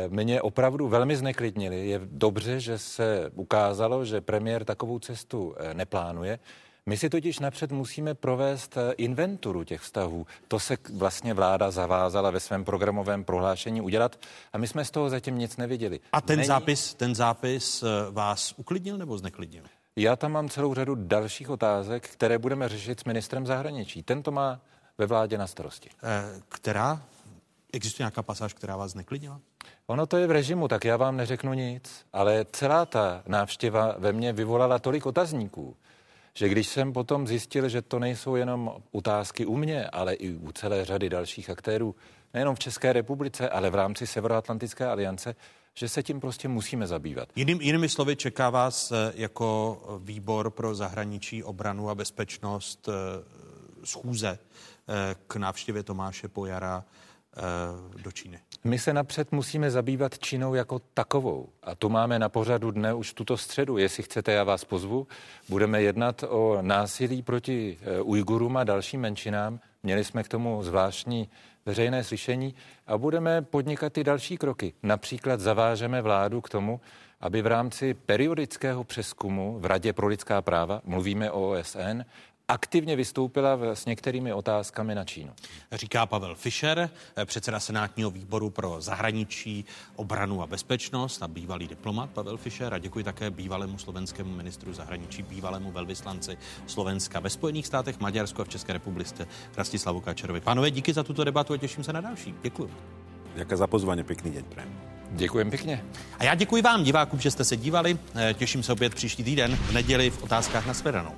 mě opravdu velmi zneklidnili. Je dobře, že se ukázalo, že premiér takovou cestu eh, neplánuje. My si totiž napřed musíme provést eh, inventuru těch vztahů. To se vlastně vláda zavázala ve svém programovém prohlášení udělat a my jsme z toho zatím nic neviděli. A ten Není... zápis, ten zápis vás uklidnil nebo zneklidnil? Já tam mám celou řadu dalších otázek, které budeme řešit s ministrem zahraničí. Ten to má ve vládě na starosti. Která? Existuje nějaká pasáž, která vás zneklidnila? Ono to je v režimu, tak já vám neřeknu nic, ale celá ta návštěva ve mně vyvolala tolik otazníků, že když jsem potom zjistil, že to nejsou jenom otázky u mě, ale i u celé řady dalších aktérů, nejenom v České republice, ale v rámci Severoatlantické aliance, že se tím prostě musíme zabývat. Jiným, jinými slovy, čeká vás eh, jako výbor pro zahraničí, obranu a bezpečnost eh, schůze eh, k návštěvě Tomáše Pojara do Číny. My se napřed musíme zabývat Čínou jako takovou. A tu máme na pořadu dne už tuto středu. Jestli chcete, já vás pozvu. Budeme jednat o násilí proti eh, Ujgurům a dalším menšinám. Měli jsme k tomu zvláštní veřejné slyšení a budeme podnikat i další kroky. Například zavážeme vládu k tomu, aby v rámci periodického přeskumu v Radě pro lidská práva, mluvíme o OSN, aktivně vystoupila s některými otázkami na Čínu. Říká Pavel Fischer, předseda Senátního výboru pro zahraničí, obranu a bezpečnost a bývalý diplomat Pavel Fischer. A děkuji také bývalému slovenskému ministru zahraničí, bývalému velvyslanci Slovenska ve Spojených státech, Maďarsku a v České republice Rastislavu Kačerovi. Pánové, díky za tuto debatu a těším se na další. Děkuji. Děkuji za pozvání, pěkný den. Prajem. Děkujem pěkně. A já děkuji vám, divákům, že jste se dívali. Těším se opět příští týden v neděli v otázkách na Svedanou.